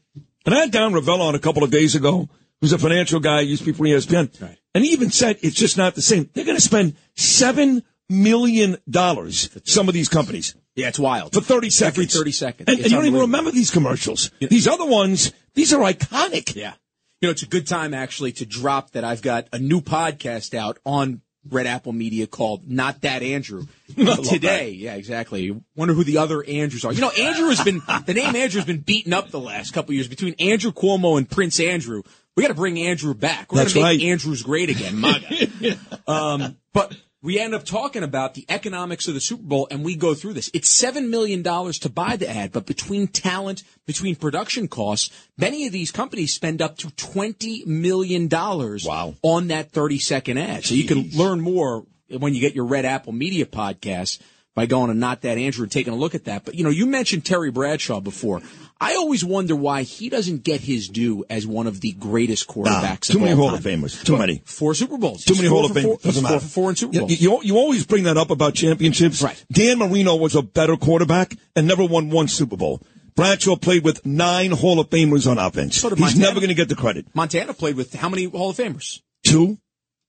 and I had Don Ravello on a couple of days ago, who's a financial guy, used to be for ESPN, and he even said it's just not the same. They're going to spend seven million dollars, some of these companies. Yeah, it's wild. For 30 seconds. Every 30 seconds. And, and you don't even remember these commercials. These other ones, these are iconic. Yeah. You know, it's a good time actually to drop that I've got a new podcast out on Red Apple Media called Not That Andrew. Today, yeah, exactly. Wonder who the other Andrews are. You know, Andrew has been, the name Andrew has been beaten up the last couple of years between Andrew Cuomo and Prince Andrew. We got to bring Andrew back. We're going to make right. Andrews great again. MAGA. um, but we end up talking about the economics of the Super Bowl and we go through this. It's $7 million to buy the ad, but between talent, between production costs, many of these companies spend up to $20 million wow. on that 30 second ad. So you can learn more when you get your Red Apple Media podcast by going to Not That Andrew and taking a look at that. But you know, you mentioned Terry Bradshaw before. I always wonder why he doesn't get his due as one of the greatest Nah, quarterbacks. too of many all Hall of. Famers. Too many. Four Super Bowls. Too many Hall of Famers. four- Doesn't matter. Four in Super You- Bowls. You, you always bring that up about championships. Right. Dan Marino was a better quarterback and never won one Super Bowl. Bradshaw played with nine Hall of Famers on offense. So He's Montana. never going to get the credit. Montana played with how many Hall of Famers? Two,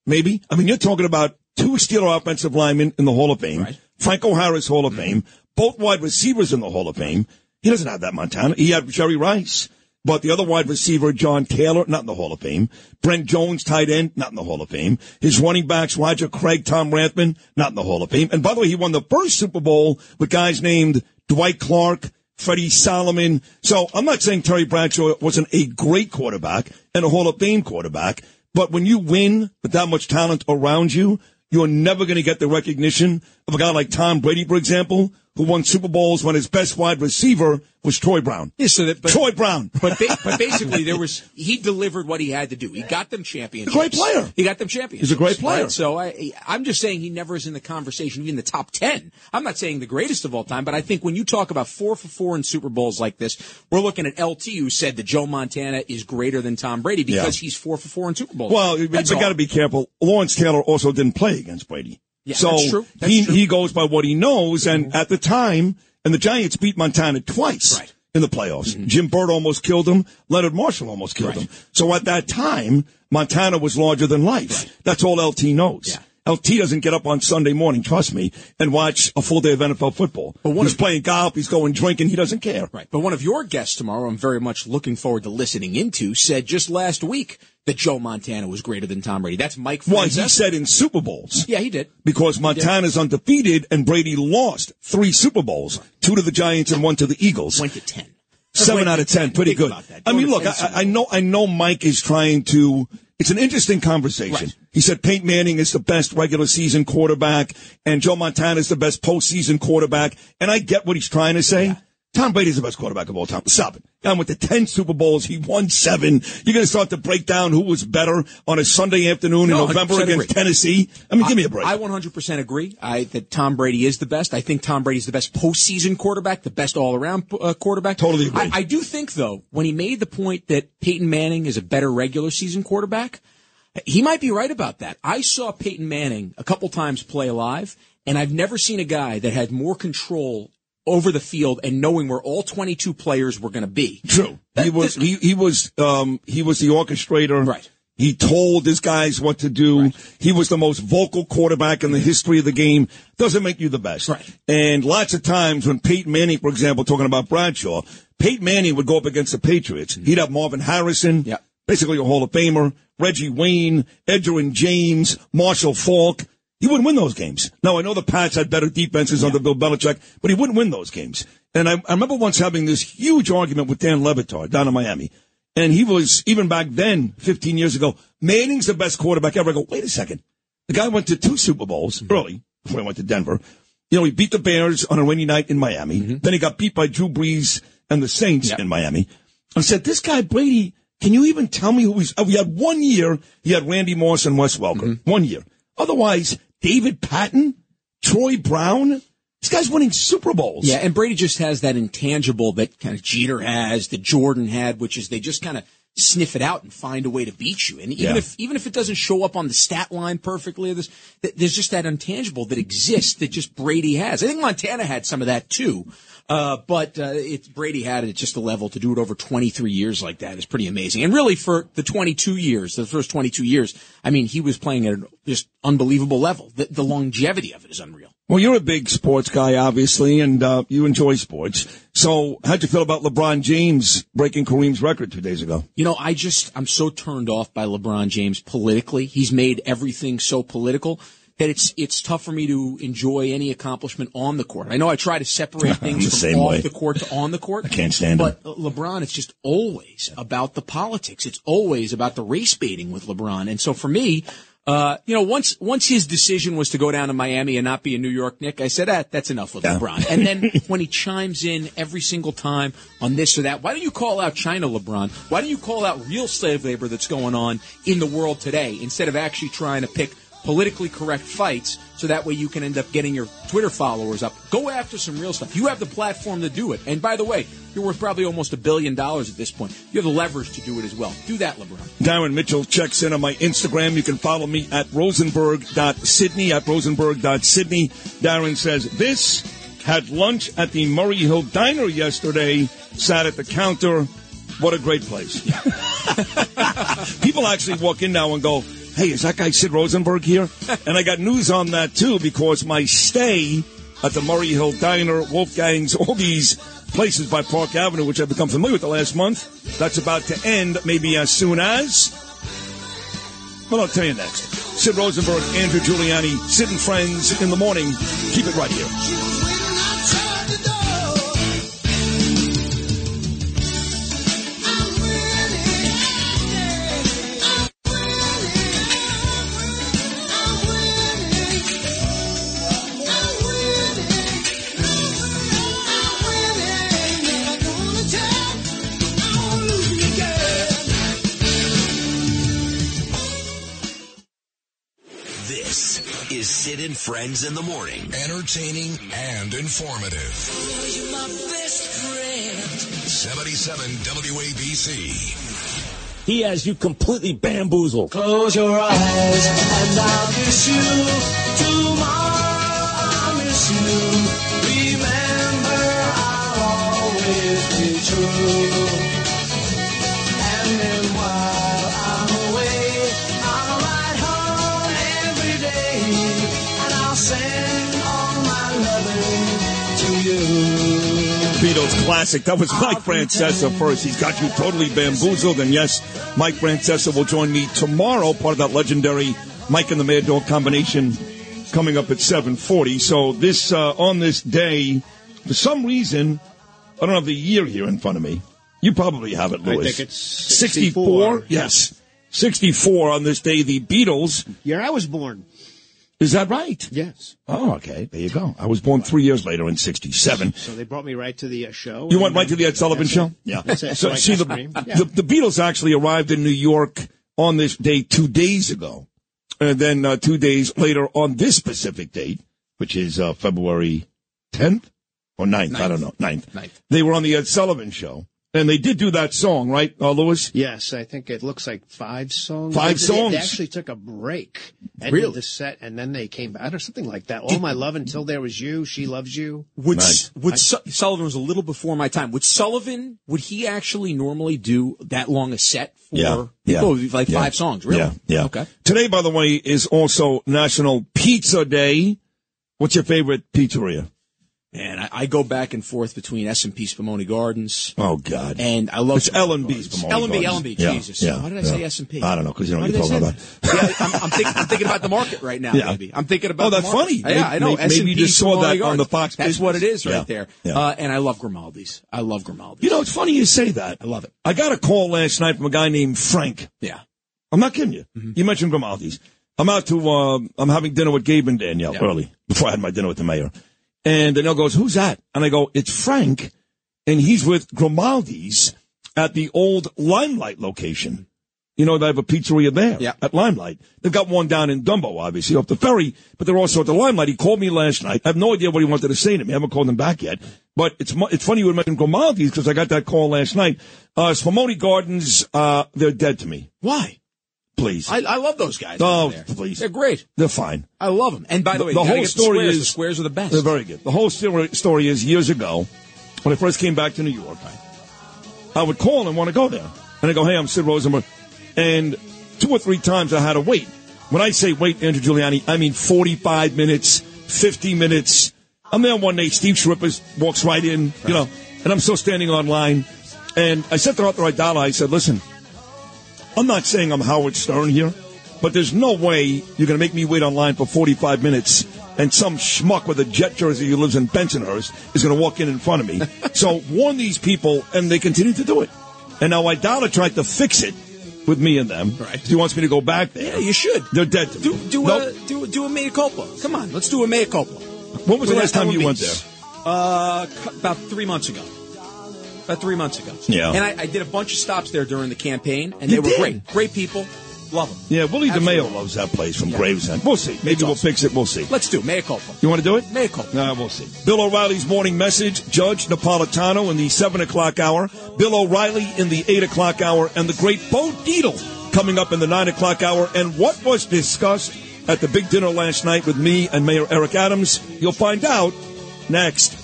maybe. I mean, you're talking about two Steeler offensive linemen in the Hall of Fame. Franco Harris Hall of Fame. Both wide receivers in the Hall of Fame. He doesn't have that Montana. He had Jerry Rice. But the other wide receiver, John Taylor, not in the Hall of Fame. Brent Jones, tight end, not in the Hall of Fame. His running backs, Roger Craig, Tom Rathman, not in the Hall of Fame. And by the way, he won the first Super Bowl with guys named Dwight Clark, Freddie Solomon. So I'm not saying Terry Bradshaw wasn't a great quarterback and a Hall of Fame quarterback, but when you win with that much talent around you, you're never going to get the recognition of a guy like Tom Brady, for example, who won Super Bowls when his best wide receiver was Troy Brown. Yeah, so that, but, Troy Brown. But, ba- but basically, there was he delivered what he had to do. He got them championships. Great player. He got them championships. He's a great player. right? So I, I'm just saying he never is in the conversation, even the top ten. I'm not saying the greatest of all time, but I think when you talk about four for four in Super Bowls like this, we're looking at LT who said that Joe Montana is greater than Tom Brady because Yeah. he's four for four in Super Bowls. Well, you That's got to be careful. Lawrence Taylor also didn't play against Brady. Yeah, so that's true. That's he true. he goes by what he knows, and at the time, and the Giants beat Montana twice in the playoffs. Mm-hmm. Jim Burt almost killed him. Leonard Marshall almost killed him. So at that time, Montana was larger than life. That's all LT knows. LT doesn't get up on Sunday morning, trust me, and watch a full day of NFL football. But he's playing golf, he's going drinking, he doesn't care. Right. But one of your guests tomorrow, I'm very much looking forward to listening into, said just last week that Joe Montana was greater than Tom Brady. That's Mike Well, he said in Super Bowls. Yeah, he did. because Montana's undefeated and Brady lost three Super Bowls, two to the Giants and one to the Eagles. Went to ten. Seven out of ten, pretty good. I mean, look, I, I know, I know Mike is trying to. It's an interesting conversation. He said Peyton Manning is the best regular season quarterback, and Joe Montana is the best postseason quarterback. And I get what he's trying to say. Tom Brady's the best quarterback of all time. Stop it. With the 10 Super Bowls, he won seven. You're going to start to break down who was better on a Sunday afternoon in November 100% against agree. Tennessee. I mean, give me a break. I 100% agree. I that Tom Brady is the best. I think Tom Brady's the best postseason quarterback, the best all-around uh, quarterback. Totally agree. I, I do think though, when he made the point that Peyton Manning is a better regular season quarterback, he might be right about that. I saw Peyton Manning a couple times play live, and I've never seen a guy that had more control over the field and knowing where all 22 players were going to be. True. He was he, he was um he was the orchestrator. Right. He told his guys what to do. He was the most vocal quarterback in the history of the game. Doesn't make you the best. Right. And lots of times when Peyton Manning, for example, talking about Bradshaw, Peyton Manning would go up against the Patriots. He'd have Marvin Harrison, Yeah basically a Hall of Famer, Reggie Wayne, Edgerrin James, Marshall Faulk. He wouldn't win those games. Now, I know the Pats had better defenses under Bill Belichick, but he wouldn't win those games. And I, I remember once having this huge argument with Dan Le Batard down in Miami. And he was, even back then, 15 years ago, Manning's the best quarterback ever. I go, wait a second. The guy went to two Super Bowls mm-hmm. early before he went to Denver. You know, he beat the Bears on a rainy night in Miami. Mm-hmm. Then he got beat by Drew Brees and the Saints in Miami. I said, this guy Brady, can you even tell me who he's? Oh, we had one year. He had Randy Moss and Wes Welker. Mm-hmm. One year. Otherwise, David Patten, Troy Brown. This guy's winning Super Bowls. Yeah, and Brady just has that intangible that kind of Jeter has, that Jordan had, which is they just kind of sniff it out and find a way to beat you. And even Yeah. if even if it doesn't show up on the stat line perfectly, there's th- there's just that intangible that exists that just Brady has. I think Montana had some of that too. Uh, but uh, it's Brady had it at just a level to do it over 23 years like that is pretty amazing. And really, for the 22 years, the first 22 years, I mean, he was playing at a just unbelievable level. The, the longevity of it is unreal. Well, you're a big sports guy, obviously, and uh, you enjoy sports. So, how'd you feel about LeBron James breaking Kareem's record two days ago? You know, I just, I'm so turned off by LeBron James politically. He's made everything so political that it's, it's tough for me to enjoy any accomplishment on the court. I know I try to separate things from same off way. the court to on the court. I can't stand it. But LeBron, it's just always about the politics. It's always about the race baiting with LeBron. And so for me, uh, you know, once once his decision was to go down to Miami and not be a New York Knick, I said, ah, that's enough with LeBron. And then when he chimes in every single time on this or that, why don't you call out China, LeBron? Why don't you call out real slave labor that's going on in the world today instead of actually trying to pick politically correct fights, so that way you can end up getting your Twitter followers up. Go after some real stuff. You have the platform to do it. And by the way, you're worth probably almost a billion dollars at this point. You have the leverage to do it as well. Do that, LeBron. Darren Mitchell checks in on my Instagram. You can follow me at rosenberg.sydney, at rosenberg.sydney. Darren says, this had lunch at the Murray Hill Diner yesterday, sat at the counter. What a great place. People actually walk in now and go, hey, is that guy Sid Rosenberg here? and I got news on that too because my stay at the Murray Hill Diner, Wolfgang's, all these places by Park Avenue, which I've become familiar with the last month, that's about to end maybe as soon as. Well, I'll tell you next. Sid Rosenberg, Andrew Giuliani, Sid and Friends in the morning. Keep it right here. Sid and Friends in the morning. Entertaining and informative. will you my best friend 77 WABC. He has you completely bamboozled. Close your eyes and I'll miss you. Tomorrow I'll miss you. Remember, I'll always be true. Classic. That was Mike Francesa first. He's got you totally bamboozled. And yes, Mike Francesa will join me tomorrow, part of that legendary Mike and the Mad Dog combination coming up at 740. So this, uh, on this day, for some reason, I don't have the year here in front of me. You probably have it, Louis. I think it's 64. Yes. 64 on this day, the Beatles. Year I was born. Is that right? Yes. Oh, okay. There you go. I was born three years later in 67. So they brought me right to the uh, show. You went right to the Ed Sullivan show? it. Yeah. That's it. So, I see, the. Yeah. the, the Beatles actually arrived in New York on this day two days ago. And then uh, two days later on this specific date, which is uh, February 10th or 9th, I don't know, 9th. Ninth. They were on the Ed Sullivan show. And they did do that song, right, uh, Lewis? Yes, I think it looks like five songs. Five They- they- songs? They actually took a break. Ended Really? the set, and then they came back, or something like that. All my love until there was you. She loves you. Would, Right. would Su- Sullivan was a little before my time. Would Sullivan, would he actually normally do that long a set for Yeah. people? Yeah. Like Yeah. five songs, really? Yeah, yeah. Okay. Today, by the way, is also National Pizza Day. What's your favorite pizzeria? And I, I go back and forth between S&P Spumoni Gardens. Oh, God. And I love It's L&B's Spumoni L&B, Gardens. L&B, Jesus. yeah, Why did I yeah. say S&P? I don't know, 'cause you don't know what did you're I talking say yeah, I'm, I'm, think, I'm thinking about the market right now, Yeah. maybe. I'm thinking about Oh, that's funny. Yeah, I know. Maybe- maybe you S&P just saw Spumoni that on the Fox That's business. what it is right Yeah, there. Uh, and I love Grimaldi's. I love Grimaldi's. You know, it's funny you say that. I love it. I got a call last night from a guy named Frank. Yeah. I'm not kidding you. Mm-hmm. You mentioned Grimaldi's. I'm out to, uh, I'm having dinner with Gabe and Danielle early before I had my dinner with the mayor. And Danielle goes, who's that? And I go, it's Frank. And he's with Grimaldi's at the old Limelight location. You know, they have a pizzeria there Yeah. at Limelight. They've got one down in Dumbo, obviously, off the ferry, but they're also at the Limelight. He called me last night. I have no idea what he wanted to say to me. I haven't called him back yet. But it's it's funny you would mention Grimaldi's because I got that call last night. Uh, Spumoni Gardens, uh, they're dead to me. Why? Please. I, I love those guys. Oh, please. They're great. They're fine. I love them. And by the, The- way, the whole story the squares. is- the squares are the best. They're very good. The whole story, story is years ago, when I first came back to New York, I would call and want to go there. And I go, hey, I'm Sid Rosenberg. And two or three times I had to wait. When I say wait, Andrew Giuliani, I mean 45 minutes, 50 minutes. I'm there one day, Steve Schirripa walks right in, you know, and I'm still standing online. And I said to Arthur Aidala, I said, listen, I'm not saying I'm Howard Stern here, but there's no way you're going to make me wait online for 45 minutes and some schmuck with a jet jersey who lives in Bensonhurst is going to walk in in front of me. so warn these people, and they continue to do it. And now Aidala tried to fix it with me and them. Right. He wants me to go back there. Yeah, you should. They're dead to Do me. do Nope. a do do a mea culpa. Come on, let's do a mea culpa. When was the last time you went there? Uh, about three months ago. About three months ago. Yeah. And I, I did a bunch of stops there during the campaign, and they You were did? great. Great people. Love them. Yeah, Willie Absolutely. DeMayo loves that place from Yeah. Gravesend. We'll see. Maybe It's we'll awesome. fix it. We'll see. Let's do Mea culpa. You want to do it? Mea culpa. Nah, we'll see. Bill O'Reilly's morning message, Judge Napolitano in the 7 o'clock hour, Bill O'Reilly in the 8 o'clock hour, and the great Bo Dietl coming up in the 9 o'clock hour. And what was discussed at the big dinner last night with me and Mayor Eric Adams, you'll find out next.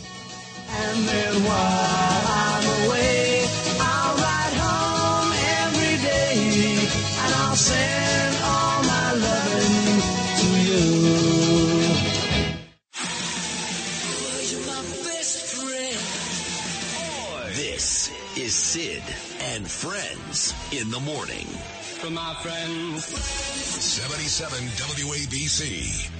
Friends in the morning. For my friends. 77 WABC.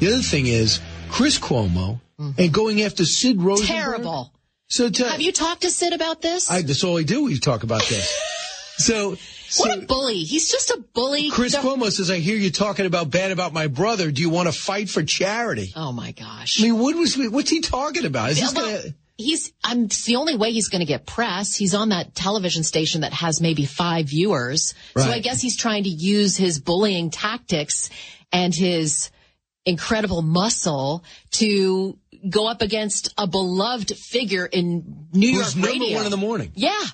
The other thing is Chris Cuomo mm-hmm. and going after Sid Rosenberg. Terrible. So to, Have you talked to Sid about this? I, that's all I do. We talk about this. so, what a bully. He's just a bully. Chris The- Cuomo says, "I hear you talking about bad about my brother. Do you want to fight for charity?" Oh my gosh. I mean, what was what's he talking about? Is Yeah, this well, gonna? He's, I'm, it's the only way he's going to get press. He's on that television station that has maybe five viewers. Right. So I guess he's trying to use his bullying tactics and his incredible muscle to go up against a beloved figure in New Who's York radio. one in the morning? Yeah.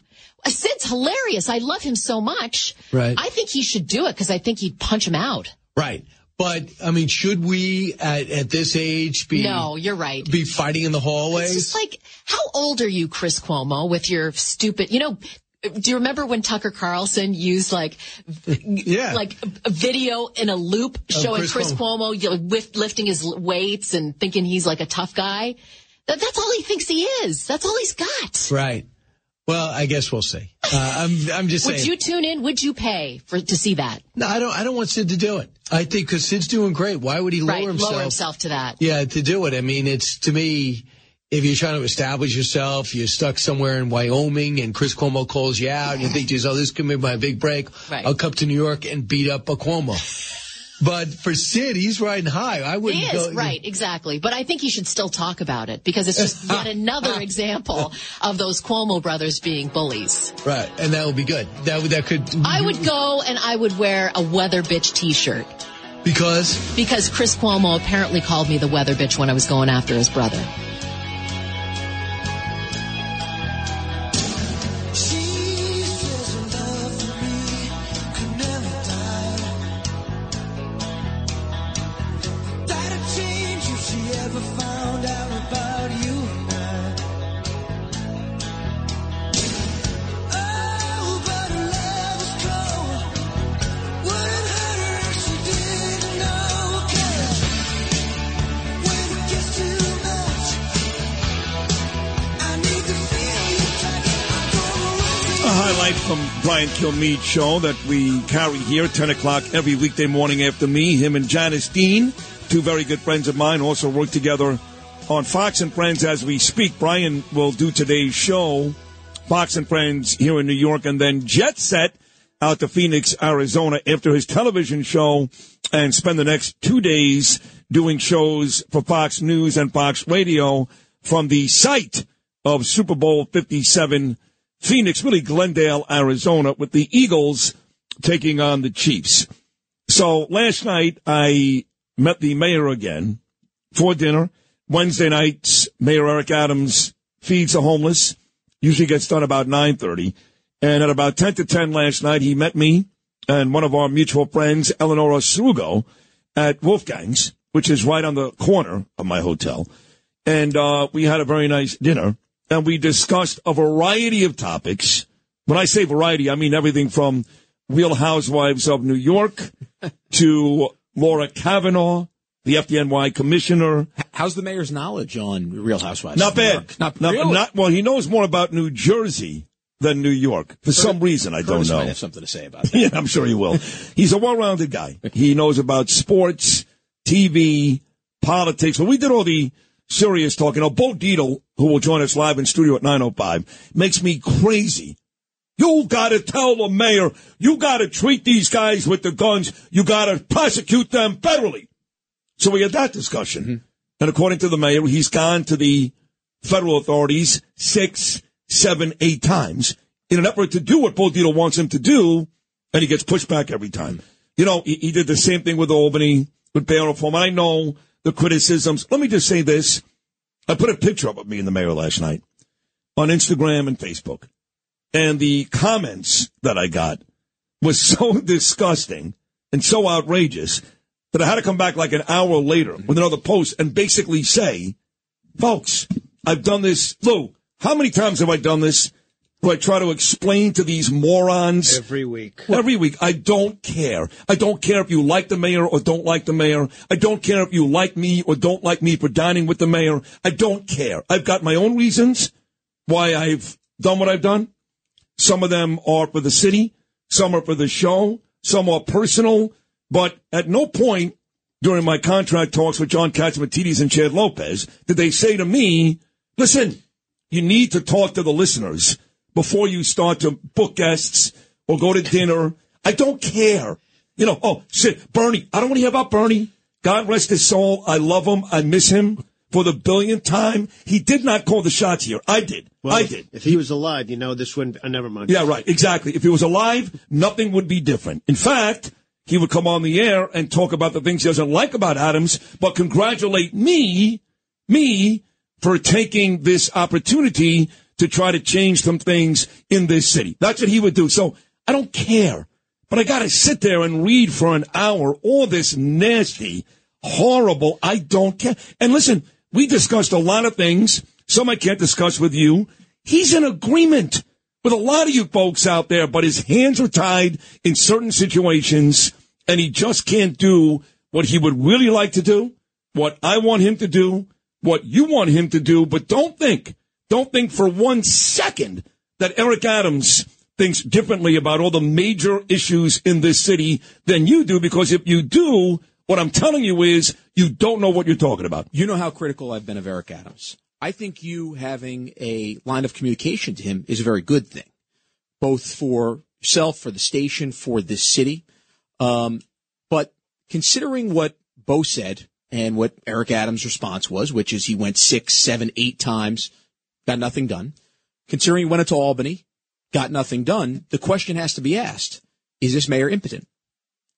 Sid's hilarious. I love him so much. Right. I think he should do it because I think he'd punch him out. Right. But I mean, should we at, at this age be No, you're right. be fighting in the hallways? It's just like, how old are you, Chris Cuomo, with your stupid, you know, do you remember when Tucker Carlson used like, yeah. like a video in a loop showing Chris Chris, Cuomo, know, lifting his weights and thinking he's like a tough guy? That's all he thinks he is. That's all he's got. right. Well, I guess we'll see. Uh, I'm I'm just saying, Would saying. you tune in? Would you pay for to see that? no, I don't. I don't want Sid to do it. I think because Sid's doing great. Why would he lower right, himself? lower himself to that. Yeah, to do it. I mean, it's to me, if you're trying to establish yourself, you're stuck somewhere in Wyoming and Chris Cuomo calls you out and you think yourself, this could be my big break. Right. I'll come to New York and beat up a Cuomo. But for Sid, he's riding high. I wouldn't He is, go. right, exactly. But I think he should still talk about it because it's just yet another example of those Cuomo brothers being bullies. Right. And that would be good. That would, that could. I would go and I would wear a weather bitch t-shirt Because? because Chris Cuomo apparently called me the weather bitch when I was going after his brother. Brian Kilmeade show that we carry here, 10 o'clock every weekday morning after me. Him and Janice Dean, two very good friends of mine, also work together on Fox and Friends as we speak. Brian will do today's show, Fox and Friends here in New York, and then jet set out to Phoenix, Arizona after his television show and spend the next two days doing shows for Fox News and Fox Radio from the site of Super Bowl 57 Phoenix, really Glendale, Arizona, with the Eagles taking on the Chiefs. So last night I met the mayor again for dinner. Wednesday nights, Mayor Eric Adams feeds the homeless. Usually gets done about 9.30. And at about 10 to 10 last night, he met me and one of our mutual friends, Eleonora Srugo, at Wolfgang's, which is right on the corner of my hotel. And uh, we had a very nice dinner and we discussed a variety of topics. When I say variety, I mean everything from Real Housewives of New York to Laura Kavanagh, the FDNY commissioner. How's the mayor's knowledge on Real Housewives? Not of New bad. York? Not, Not, really? not- well, he knows more about New Jersey than New York for some reason. I don't know. might have something to say about that. Yeah, I'm sure he will. He's a well-rounded guy. He knows about sports, TV, politics. When we did all the serious talking, oh, Bo Dietl, who will join us live in studio at 9.05, makes me crazy. You gotta tell the mayor, you gotta treat these guys with the guns, you gotta prosecute them federally. So we had that discussion. Mm-hmm. And according to the mayor, he's gone to the federal authorities six, seven, eight times in an effort to do what Bo Dietl wants him to do and he gets pushed back every time. You know, he, he did the same thing with Albany, with bail reform. I know the criticisms. Let me just say this. I put a picture up of me and the mayor last night on Instagram and Facebook. And the comments that I got was so disgusting and so outrageous that I had to come back like an hour later with another post and basically say, folks, I've done this. Lou, how many times have I done this? Where I try to explain to these morons Every week. Every week. I don't care. I don't care if you like the mayor or don't like the mayor. I don't care if you like me or don't like me for dining with the mayor. I don't care. I've got my own reasons why I've done what I've done. Some of them are for the city. Some are for the show. Some are personal. But at no point during my contract talks with John Catsimatidis and Chad Lopez did they say to me, listen, you need to talk to the listeners before you start to book guests or go to dinner. I don't care. You know, oh, shit, Bernie. I don't want to hear about Bernie. God rest his soul. I love him. I miss him for the billionth time. He did not call the shots here. I did. Well, I did. If he was alive, you know, this wouldn't. Uh, never mind. Yeah, right. Exactly. If he was alive, nothing would be different. In fact, he would come on the air and talk about the things he doesn't like about Adams, but congratulate me, me, for taking this opportunity to try to change some things in this city. That's what he would do. So I don't care. But I gotta sit there and read for an hour all this nasty, horrible, I don't care. And listen, we discussed a lot of things. Some I can't discuss with you. He's in agreement with a lot of you folks out there, but his hands are tied in certain situations and he just can't do what he would really like to do, what I want him to do, what you want him to do. But don't think, don't think for one second that Eric Adams thinks differently about all the major issues in this city than you do, because if you do, what I'm telling you is you don't know what you're talking about. You know how critical I've been of Eric Adams. I think you having a line of communication to him is a very good thing, both for yourself, for the station, for this city. Um, but considering what Bo said and what Eric Adams' response was, which is he went six, seven, eight times, got nothing done. Considering he went into Albany, got nothing done, the question has to be asked: Is this mayor impotent?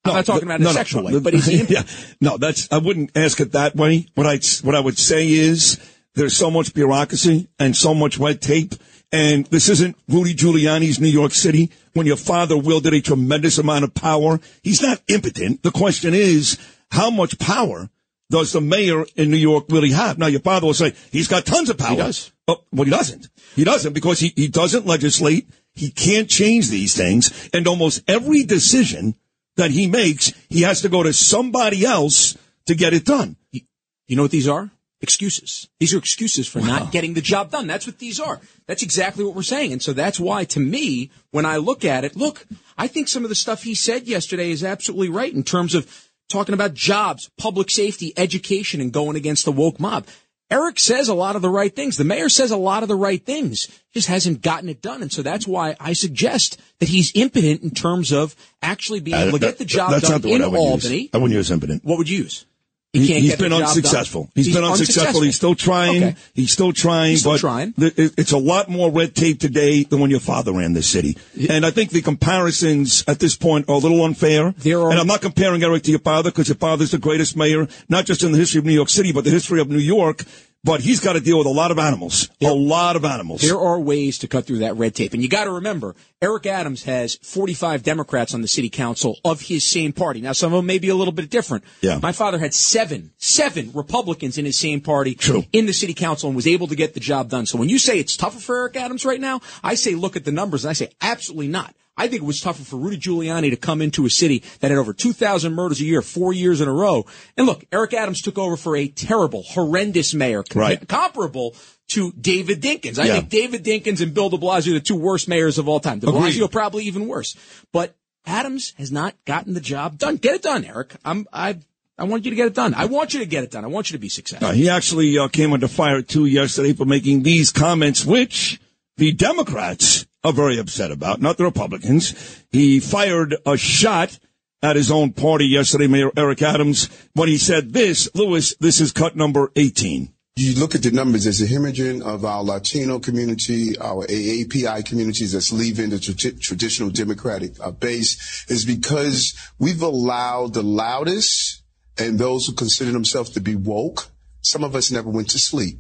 I'm not talking about in no, a no, sexual no, way, but is he impotent? yeah, no, that's I wouldn't ask it that way. What I what I would say is there's so much bureaucracy and so much red tape, and this isn't Rudy Giuliani's New York City. When your father wielded a tremendous amount of power, he's not impotent. The question is how much power does the mayor in New York really have? Now, your father will say he's got tons of power. He does. Oh, well, he doesn't. He doesn't because he, he doesn't legislate. He can't change these things. And almost every decision that he makes, he has to go to somebody else to get it done. You know what these are? Excuses. These are excuses for not getting the job done. That's what these are. That's exactly what we're saying. And so that's why, to me, when I look at it, look, I think some of the stuff he said yesterday is absolutely right in terms of talking about jobs, public safety, education, and going against the woke mob. Eric says a lot of the right things. The mayor says a lot of the right things. Just hasn't gotten it done. And so that's why I suggest that he's impotent in terms of actually being uh, able to get the job done not the word in Albany. use. I wouldn't use impotent. What would you use? He, can't the been unsuccessful. he's been unsuccessful. He's still trying. Okay. He's still trying. He's still but trying. th- it's a lot more red tape today than when your father ran this city. And I think the comparisons at this point are a little unfair. There are- and I'm not comparing Eric to your father because your father's the greatest mayor, not just in the history of New York City, but the history of New York. But he's got to deal with a lot of animals. A lot of animals. There are ways to cut through that red tape. And you got to remember, Eric Adams has 45 Democrats on the city council of his same party. Now, some of them may be a little bit different. Yeah. My father had seven, seven Republicans in his same party True. in the city council and was able to get the job done. So when you say it's tougher for Eric Adams right now, I say look at the numbers and I say absolutely not. I think it was tougher for Rudy Giuliani to come into a city that had over 2,000 murders a year, four years in a row. And look, Eric Adams took over for a terrible, horrendous mayor, Right. comparable to David Dinkins. I Yeah. think David Dinkins and Bill de Blasio are the two worst mayors of all time. De Agreed. Blasio probably even worse. But Adams has not gotten the job done. Get it done, Eric. I'm, I, I want you to get it done. I want you to get it done. I want you to be successful. Uh, he actually uh, came under fire too yesterday for making these comments, which the Democrats are very upset about, not the Republicans. He fired a shot at his own party yesterday, Mayor Eric Adams, when he said this, Lewis, this is cut number 18. you look at the numbers, there's a hemorrhaging of our Latino community, our AAPI communities that's leaving the tra- traditional Democratic uh, base is because we've allowed the loudest and those who consider themselves to be woke. Some of us never went to sleep.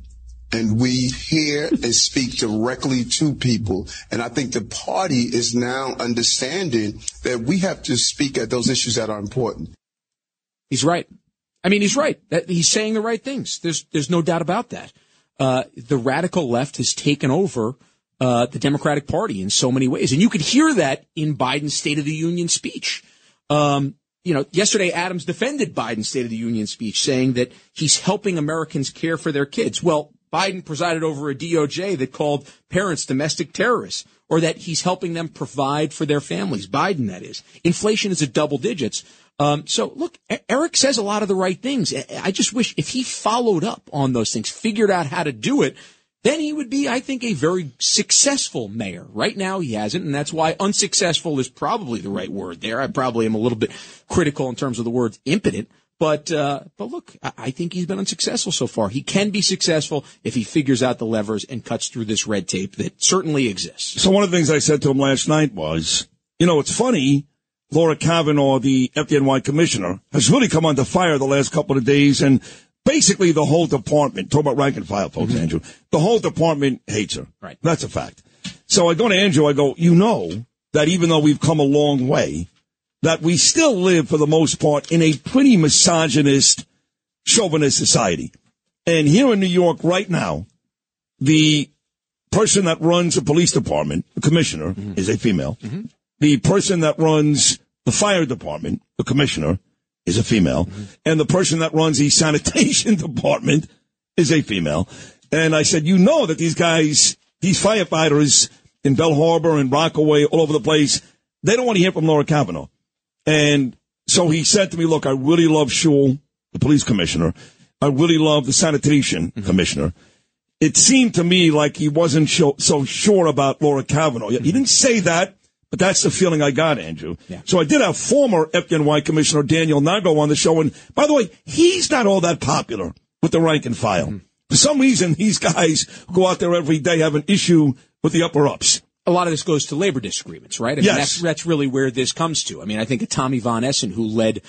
And we hear and speak directly to people. And I think the party is now understanding that we have to speak at those issues that are important. He's right. I mean, he's right. He's saying the right things. There's there's no doubt about that. Uh, the radical left has taken over uh, the Democratic Party in so many ways, and you could hear that in Biden's State of the Union speech. Um, you know, yesterday Adams defended Biden's State of the Union speech, saying that he's helping Americans care for their kids. Well, Biden presided over a DOJ that called parents domestic terrorists, or that he's helping them provide for their families. Biden, that is. Inflation is at double digits. Um, so look, Eric says a lot of the right things. I just wish if he followed up on those things, figured out how to do it, then he would be, I think, a very successful mayor. Right now he hasn't, and that's why unsuccessful is probably the right word there. I probably am a little bit critical in terms of the words impotent. But uh, but look, I, think he's been unsuccessful so far. He can be successful if he figures out the levers and cuts through this red tape that certainly exists. So one of the things I said to him last night was, you know, it's funny. Laura Kavanagh, the FDNY commissioner, has really come under fire the last couple of days, and basically the whole department. Talk about rank and file, folks, Andrew. The whole department hates her. Right. That's a fact. So I go to Andrew. I go, you know that even though we've come a long way, that we still live for the most part in a pretty misogynist, chauvinist society. And here in New York right now, the person that runs the police department, the commissioner, mm-hmm. is a female. Mm-hmm. The person that runs the fire department, the commissioner, is a female. Mm-hmm. And the person that runs the sanitation department is a female. And I said, you know that these guys, these firefighters in Belle Harbor and Rockaway, all over the place, they don't want to hear from Laura Kavanagh. And so he said to me, look, I really love Sewell, the police commissioner. I really love the sanitation mm-hmm. commissioner. It seemed to me like he wasn't so, so sure about Laura Kavanagh. He mm-hmm. didn't say that, but that's the feeling I got, Andrew. So I did have former FDNY Commissioner Daniel Nigro on the show. And by the way, he's not all that popular with the rank and file. Mm-hmm. For some reason, these guys who go out there every day have an issue with the upper ups. A lot of this goes to labor disagreements, right? I mean, Yes. that's, that's really where this comes to. I mean, I think of Tommy Von Essen, who led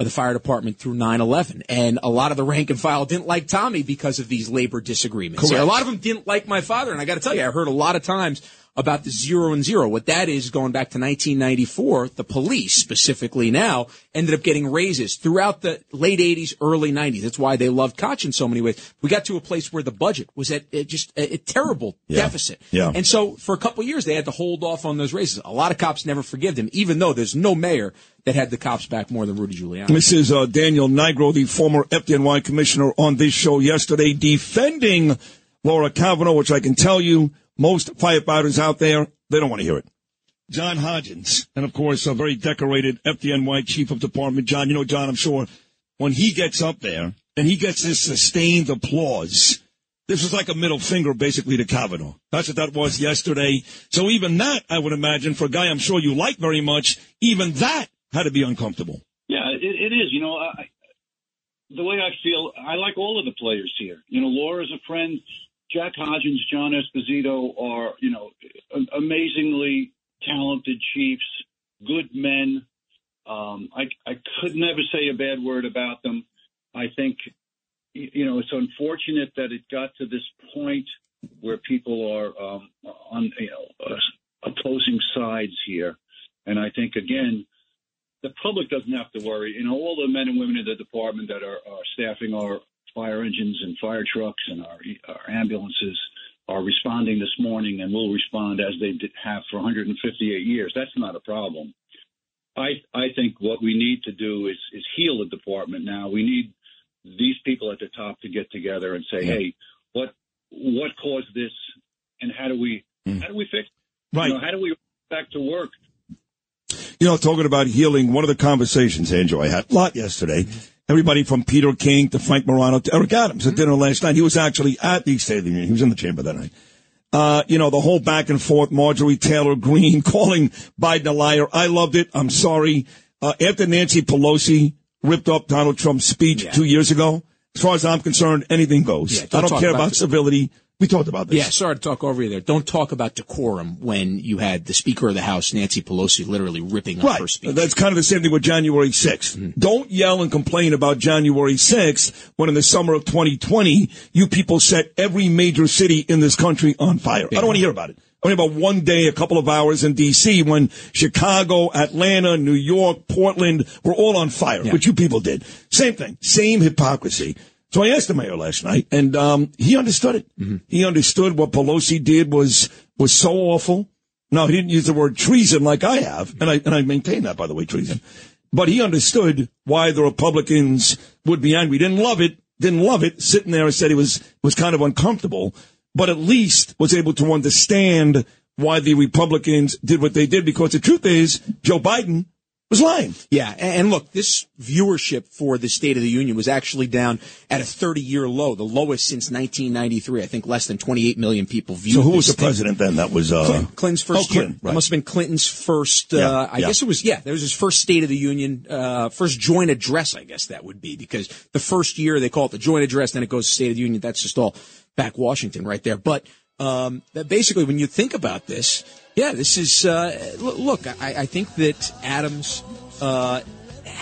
uh, the fire department through 9-11, and a lot of the rank and file didn't like Tommy because of these labor disagreements. Correct. A lot of them didn't like my father, and I got to tell you, I heard a lot of times about the zero and zero. What that is, going back to 1994, the police specifically now ended up getting raises throughout the late 80s, early 90s. That's why they loved Koch in so many ways. We got to a place where the budget was at uh, just a, a terrible Yeah. deficit. Yeah. And so for a couple of years, they had to hold off on those raises. A lot of cops never forgive them, even though there's no mayor that had the cops back more than Rudy Giuliani. This is uh, Daniel Nigro, the former FDNY commissioner, on this show yesterday, defending Laura Kavanagh, which I can tell you, most firefighters out there, they don't want to hear it. John Hodgens, and of course, a very decorated FDNY chief of department. John, you know, John, I'm sure when he gets up there and he gets this sustained applause, this was like a middle finger basically to Kavanagh. That's what that was yesterday. So even that, I would imagine, for a guy I'm sure you like very much, even that had to be uncomfortable. Yeah, it, it is. You know, I, the way I feel, I like all of the players here. You know, Laura's a friend. Jack Hodgens, John Esposito are, you know, amazingly talented chiefs, good men. Um, I, I could never say a bad word about them. I think, you know, it's unfortunate that it got to this point where people are um, on, you know, uh, opposing sides here. And I think, again, the public doesn't have to worry. You know, all the men and women in the department that are, are staffing our fire engines and fire trucks and our, our ambulances are responding this morning and will respond as they have for 158 years. That's not a problem. I I think what we need to do is is heal the department now. We need these people at the top to get together and say, hey, what what caused this, and how do we hmm. how do we fix? It? Right. You know, how do we get back to work? You know, talking about healing, one of the conversations, Andrew, I had a lot yesterday. Everybody from Peter King to Frank Morano to Eric Adams at dinner last night. He was actually at the State of the Union. He was in the chamber that night. Uh, you know, the whole back and forth, Marjorie Taylor Greene calling Biden a liar. I loved it. I'm sorry. Uh, after Nancy Pelosi ripped up Donald Trump's speech two years ago, As far as I'm concerned, anything goes. Yeah, I don't don't care about about civility. We talked about this. Yeah, sorry to talk over you there. Don't talk about decorum when you had the Speaker of the House, Nancy Pelosi, literally ripping up her Right. speech. That's kind of the same thing with January 6th. Mm-hmm. Don't yell and complain about January 6th when in the summer of 2020, you people set every major city in this country on fire. I don't want to hear about it. I mean, about one day, a couple of hours in D.C. when Chicago, Atlanta, New York, Portland were all on fire, which you people did. Same thing. Same hypocrisy. So I asked the mayor last night, and um, he understood it. Mm-hmm. He understood what Pelosi did was was so awful. Now he didn't use the word treason like I have, and I and I maintain that by the way, treason. But he understood why the Republicans would be angry. Didn't love it. Didn't love it. Sitting there and said it was was kind of uncomfortable, but at least was able to understand why the Republicans did what they did. Because the truth is, Joe Biden was lying. Yeah, and, look, this viewership for the State of the Union was actually down at a 30-year low, the lowest since 1993. I think less than 28 million people viewed. So who was the thing. president then? That was uh, Clinton, Clinton's first oh. Clinton, right. must have been Clinton's first. Uh, Yeah, I yeah. guess it was. Yeah, that was his first State of the Union, uh, first joint address. I guess that would be because the first year they call it the joint address, then it goes to State of the Union. That's just all back Washington right there. But um, that basically, when you think about this, yeah, this is. Uh, look, I, I think that Adams. Uh,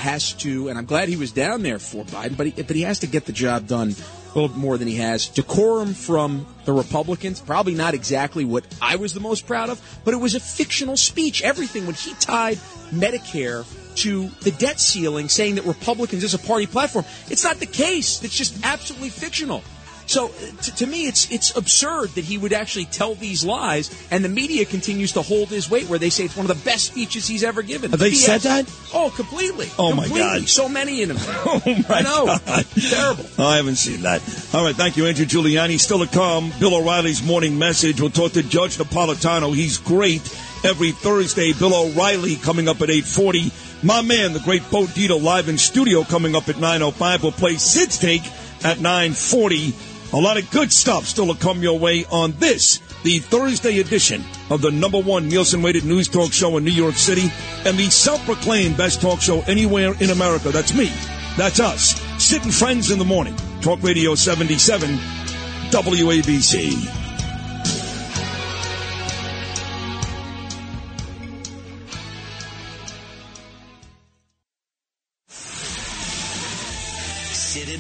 has to, and I'm glad he was down there for Biden, but he, but he has to get the job done a little bit more than he has. Decorum from the Republicans, probably not exactly what I was the most proud of, but it was a fictional speech. Everything when he tied Medicare to the debt ceiling, saying that Republicans is a party platform. It's not the case. It's just absolutely fictional. So t- to me, it's it's absurd that he would actually tell these lies, and the media continues to hold his weight, where they say it's one of the best speeches he's ever given. Have they BS. said that? Oh, completely. Oh, my God. So many in them. Oh my I know. God. Terrible. Oh, I haven't seen that. All right, thank you, Andrew Giuliani. Still to come, Bill O'Reilly's morning message. We'll talk to Judge Napolitano. He's great every Thursday. Bill O'Reilly coming up at 8:40. My man, the great Bo Dietl, live in studio coming up at 9:05. We'll play Sid's take at 9:40. A lot of good stuff still to come your way on this, the Thursday edition of the number one Nielsen rated news talk show in New York City and the self-proclaimed best talk show anywhere in America. That's me. That's us. Sid and Friends in the morning. Talk Radio 77, WABC.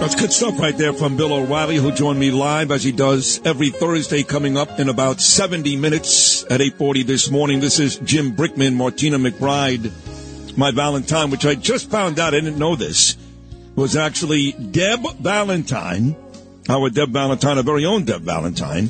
That's good stuff right there from Bill O'Reilly, who joined me live as he does every Thursday coming up in about 70 minutes at 8.40 this morning. This is Jim Brickman, Martina McBride, my Valentine, which I just found out, I didn't know this, was actually Deb Valentine, our Deb Valentine, our very own Deb Valentine.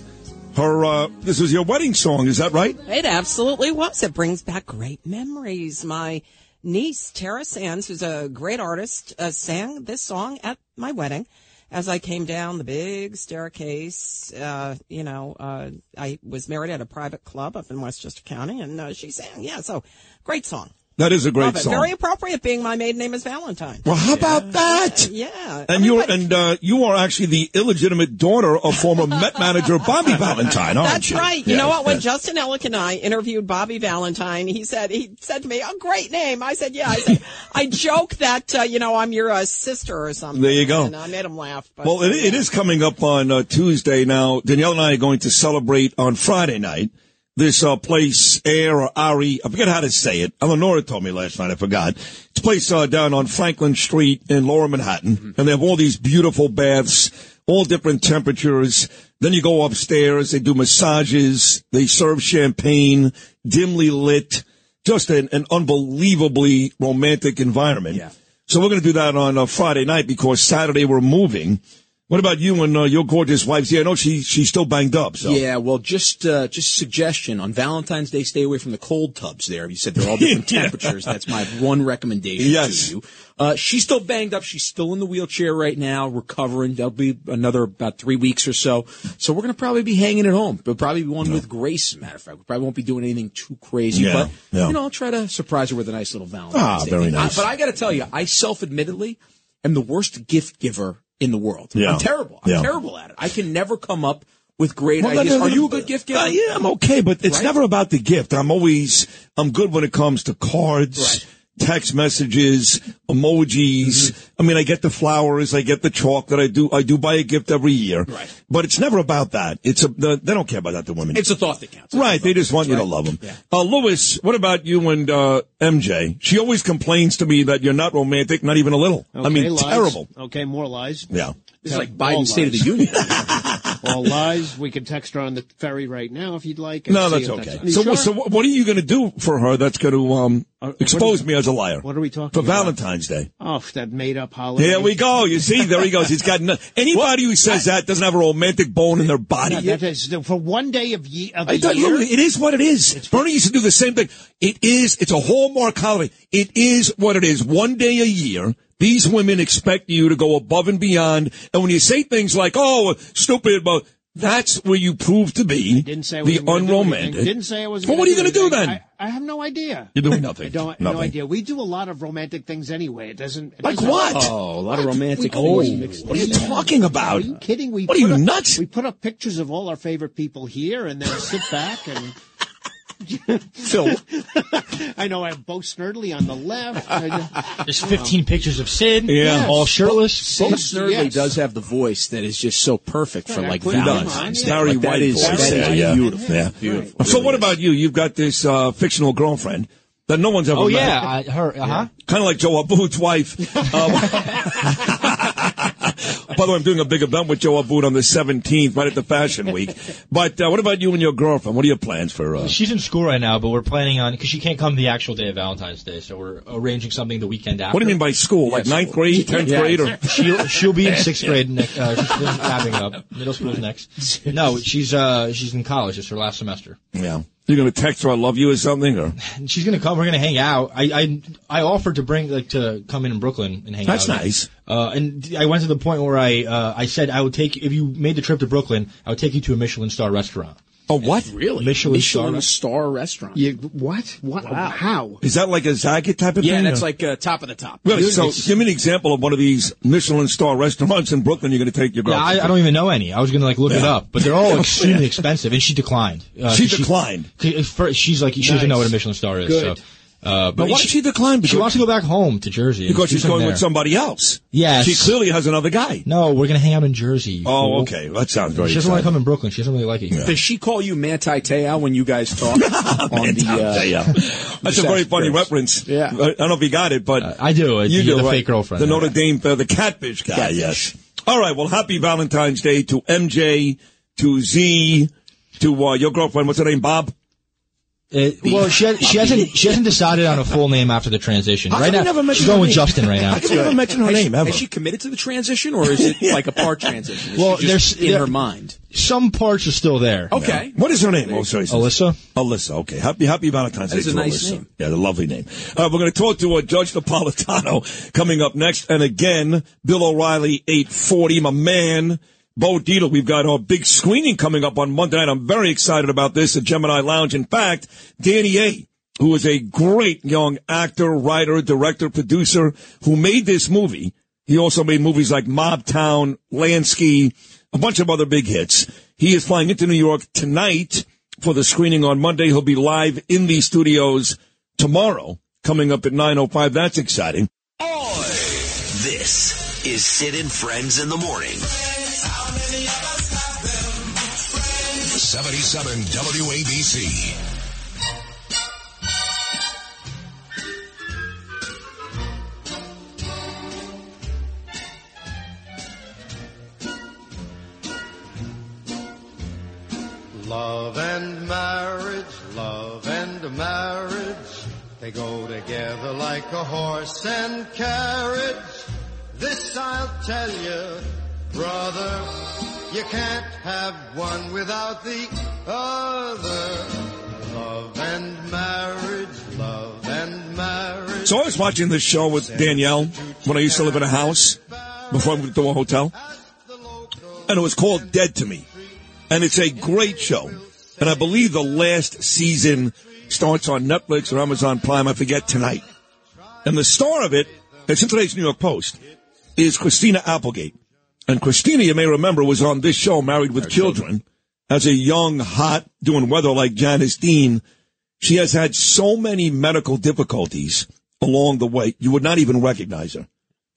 Her, uh, this was your wedding song, is that right? It absolutely was. It brings back great memories. My niece, Tara Sands, who's a great artist, uh, sang this song at my wedding. As I came down the big staircase, uh, you know, uh, I was married at a private club up in Westchester County, and uh, she sang. Yeah, so great song. That is a great song. Very appropriate, being my maiden name is Valentine. Well, how about that? Yeah. And you and uh, you are actually the illegitimate daughter of former Met manager Bobby Valentine, aren't That's you? right. You know what? When. Justin Ellick and I interviewed Bobby Valentine, he said he said to me, "A great name." I said, "Yeah." I said, "I joke that uh, you know I'm your uh, sister or something." There you go. And I made him laugh. But, Well, it, it is coming up on uh, Tuesday now. Danielle and I are going to celebrate on Friday night. This uh, place, Air or Ari, I forget how to say it. Eleonora told me last night. I forgot. It's a place uh, down on Franklin Street in Lower Manhattan, and they have all these beautiful baths, all different temperatures. Then you go upstairs, they do massages, they serve champagne, dimly lit, just an, an unbelievably romantic environment. Yeah. So we're going to do that on uh, Friday night because Saturday we're moving. What about you and uh, your gorgeous wife? See, I know she she's still banged up. So Yeah, well, just uh, just suggestion on Valentine's Day, stay away from the cold tubs. There, you said they're all different temperatures. That's my one recommendation Yes. to you. Uh, she's still banged up. She's still in the wheelchair right now, recovering. That'll be another about three weeks or so. So we're gonna probably be hanging at home. But probably be one with Grace. As a matter of fact, we probably won't be doing anything too crazy. Yeah, but yeah. you know, I'll try to surprise her with a nice little Valentine's Ah, Day. very nice. I- but I got to tell you, I self-admittedly am the worst gift giver in the world. Yeah. I'm terrible. I'm Yeah. terrible at it. I can never come up with great Well, ideas. no, no, Are you a good gift giver? Uh, yeah, I'm okay, but it's Right? never about the gift. I'm always, I'm good when it comes to cards, text messages, emojis. I mean, I get the flowers, I get the chalk that I do, I do buy a gift every year. Right. But it's never about that. It's a, the, they don't care about that, the women. It's a thought that counts. Right. They just want you to love them. Uh, Lewis, what about you and, uh, MJ? She always complains to me that you're not romantic, not even a little. I mean, lies. terrible. Okay, more lies. Yeah. it's like Biden's State of the. Union. all lies. We can text her on the ferry right now if you'd like. No, that's okay. You So, sure? so what are you going to do for her that's going to um, expose me as a liar? What are we talking for about? Valentine's Day? Oh, that made up holiday. There we go. You see, there he goes. He's got no, anybody who says that doesn't have a romantic bone in their body. No, is, for one day of, ye- of I the year. it is what it is. Bernie used to do the same thing. It is, it's a hallmark holiday. It is what it is. One day a year, these women expect you to go above and beyond. And when you say things like, oh, stupid, but that's where you prove to be Didn't say the wasn't gonna do anything. unromantic. Didn't say I was. Well, what are you going to do then? I, I have no idea. You're doing nothing. I don't. No idea. We do a lot of romantic things anyway. It doesn't. It Like doesn't- what? Oh, a lot of romantic Oh, things mixed What are you in. talking about? Are you kidding? We What are you, up, nuts? We put up pictures of all our favorite people here, and then sit back and. Phil. I know I have Bo Snerdley on the left. There's 15 pictures of Sid. Yeah. All shirtless. Bo Snerdley Yes. does have the voice that is just so perfect for like put it on, Valentine's yeah. Day. Like, that White is, voice that is yeah. beautiful. Yeah. Beautiful. So what about you? You've got this uh, fictional girlfriend that no one's ever Oh met. yeah, I, her. Uh huh. Kind of like Joe Abboud's wife. Uh, by the way, I'm doing a big event with Joe Abboud on the 17th, right at the Fashion Week. But uh, what about you and your girlfriend? What are your plans for? Uh, She's in school right now, but we're planning on because she can't come the actual day of Valentine's Day, so we're arranging something the weekend after. what do you mean by school? Like ninth grade, tenth Yeah. grade, or she'll she'll be in sixth grade next. Uh, she's wrapping up. Middle school's next. No, she's uh she's in college. It's her last semester. yeah? You're gonna text her "I love you" or something, or she's gonna come. We're gonna hang out. I I I offered to bring like to come in in Brooklyn and hang That's out. That's nice. Uh, and I went to the point where I uh, I said I would take if you made the trip to Brooklyn, I would take you to a Michelin star restaurant. Oh what? Really? Michelin, Michelin star. star restaurant. you, what? What? How? Is that like a Zagat type of Yeah, thing? Yeah, that's like uh, top of the top. Really? So It's- give me an example of one of these Michelin star restaurants in Brooklyn. You're gonna take your girl Yeah, girlfriend. I, I don't even know any. I was gonna like look it up, but they're all extremely expensive, and she declined. Uh, She 'cause declined? 'cause first, she's like she doesn't know what a Michelin star is. Good. So, uh, But why did she decline? She wants to go back home to Jersey because she's going there. with somebody else. Yes. She clearly has another guy. No, we're gonna hang out in Jersey. you Oh, fool. okay. That sounds very She doesn't want to come in Brooklyn. She doesn't really like it. here. Does she call you Manti Te'o when you guys talk on the? Uh, Yeah. That's a very funny reference. Yeah. I don't know if you got it, but Uh, I do. It's you the, do, the right? fake girlfriend. The Notre Dame, uh, the catfish guy. Catfish. Yes. All right. Well, happy Valentine's Day to MJ, to Z, to uh, your girlfriend. What's her name? Bob. Uh, well, she, has, she hasn't she hasn't decided on a full name after the transition. How right now, never she's going with? Justin right now. How come you never mention her has, name ever? has she committed to the transition, or is it like a part transition? Is Well, she just there's- in there- her mind. Some parts are still there. Okay. What is her name? Oh, sorry. Alyssa. Alyssa. Okay. Happy Happy Valentine's Day is a to nice Alyssa. name. Yeah, a lovely name. Uh, we're going to talk to uh, Judge Napolitano coming up next, and again, Bill O'Reilly, eight forty. My man. Bo Dietl, we've got our big screening coming up on Monday night. I'm very excited about this at Gemini Lounge. In fact, Danny A., who is a great young actor, writer, director, producer, who made this movie. He also made movies like Mob Town, Lansky, a bunch of other big hits. He is flying into New York tonight for the screening on Monday. He'll be live in these studios tomorrow, coming up at 9.05. That's exciting. This is Sid and Friends in the Morning. 77 WABC. Love and marriage, love and marriage, they go together like a horse and carriage. This I'll tell you brother, you can't have one without the other. Love and marriage, love and marriage. So I was watching this show with Danielle when I used to live in a house before I moved to a hotel. And it was called Dead to Me. And it's a great show. And I believe the last season starts on Netflix or Amazon Prime, I forget, tonight. And the star of it, it's in today's New York Post, is Christina Applegate. And Christina, you may remember, was on this show, Married with Children, as a young, hot, doing weather like Janice Dean. She has had so many medical difficulties along the way, you would not even recognize her.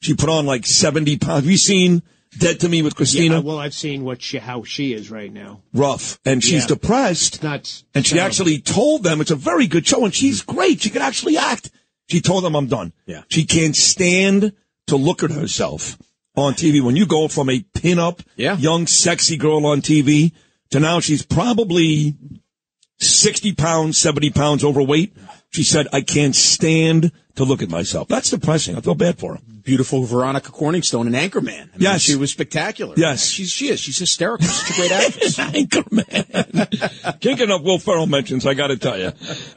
She put on like 70 pounds. Have you seen Dead to Me with Christina? Yeah, well, I've seen what she, how she is right now. Rough. And she's Yeah. depressed. Nuts. And she Terrible. actually told them it's a very good show and she's great. She can actually act. She told them I'm done. Yeah. She can't stand to look at herself on TV. When you go from a pin-up, Yeah. young, sexy girl on TV to now she's probably 60 pounds, 70 pounds overweight. She said, I can't stand to look at myself. That's depressing. I feel bad for her. Beautiful Veronica Corningstone, an anchorman. I mean, Yes. she was spectacular. Yes. she's she is. She's hysterical. She's such a great actress. Anchorman. Can't get enough Will Ferrell mentions, I gotta tell you.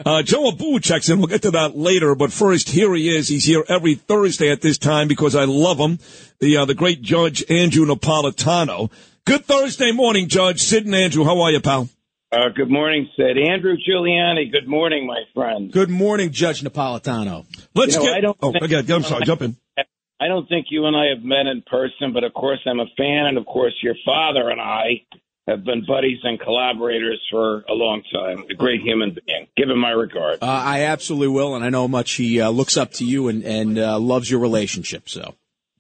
Uh, Joe Abboud checks in. We'll get to that later, but first, here he is. He's here every Thursday at this time because I love him. The, uh, the great Judge Andrew Napolitano. Good Thursday morning, Judge. Sid and Andrew, how are you, pal? Uh, good morning, Sid. Andrew Giuliani, good morning, my friend. Good morning, Judge Napolitano. Let's You know, get, I don't oh, think- again, I'm sorry, jump in. I don't think you and I have met in person, but of course I'm a fan, and of course your father and I have been buddies and collaborators for a long time. A great human being. Give him my regard. Uh, I absolutely will, and I know how much he uh, looks up to you and and uh, loves your relationship. So.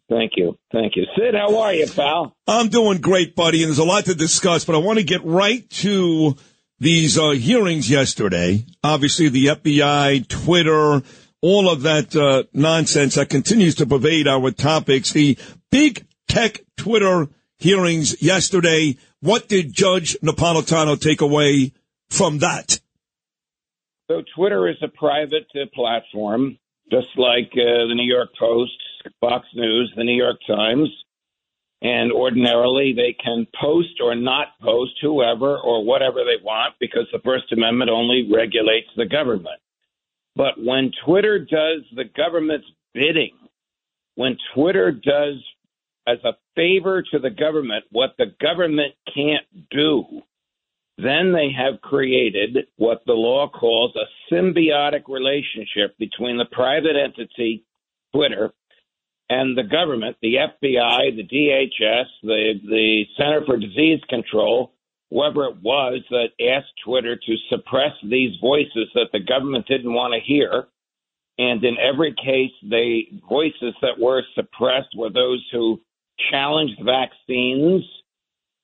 Thank you. Thank you. Sid, how are you, pal? I'm doing great, buddy, and there's a lot to discuss, but I want to get right to these uh, hearings yesterday. Obviously, the FBI, Twitter, all of that uh, nonsense that continues to pervade our topics. The big tech Twitter hearings yesterday. What did Judge Napolitano take away from that? So Twitter is a private uh, platform, just like uh, the New York Post, Fox News, the New York Times. And ordinarily, they can post or not post whoever or whatever they want because the First Amendment only regulates the government. But when Twitter does the government's bidding, when Twitter does as a favor to the government what the government can't do, then they have created what the law calls a symbiotic relationship between the private entity, Twitter, and the government, the FBI, the DHS, the, the Center for Disease Control, whoever it was that asked Twitter to suppress these voices that the government didn't want to hear. And in every case, the voices that were suppressed were those who challenged vaccines,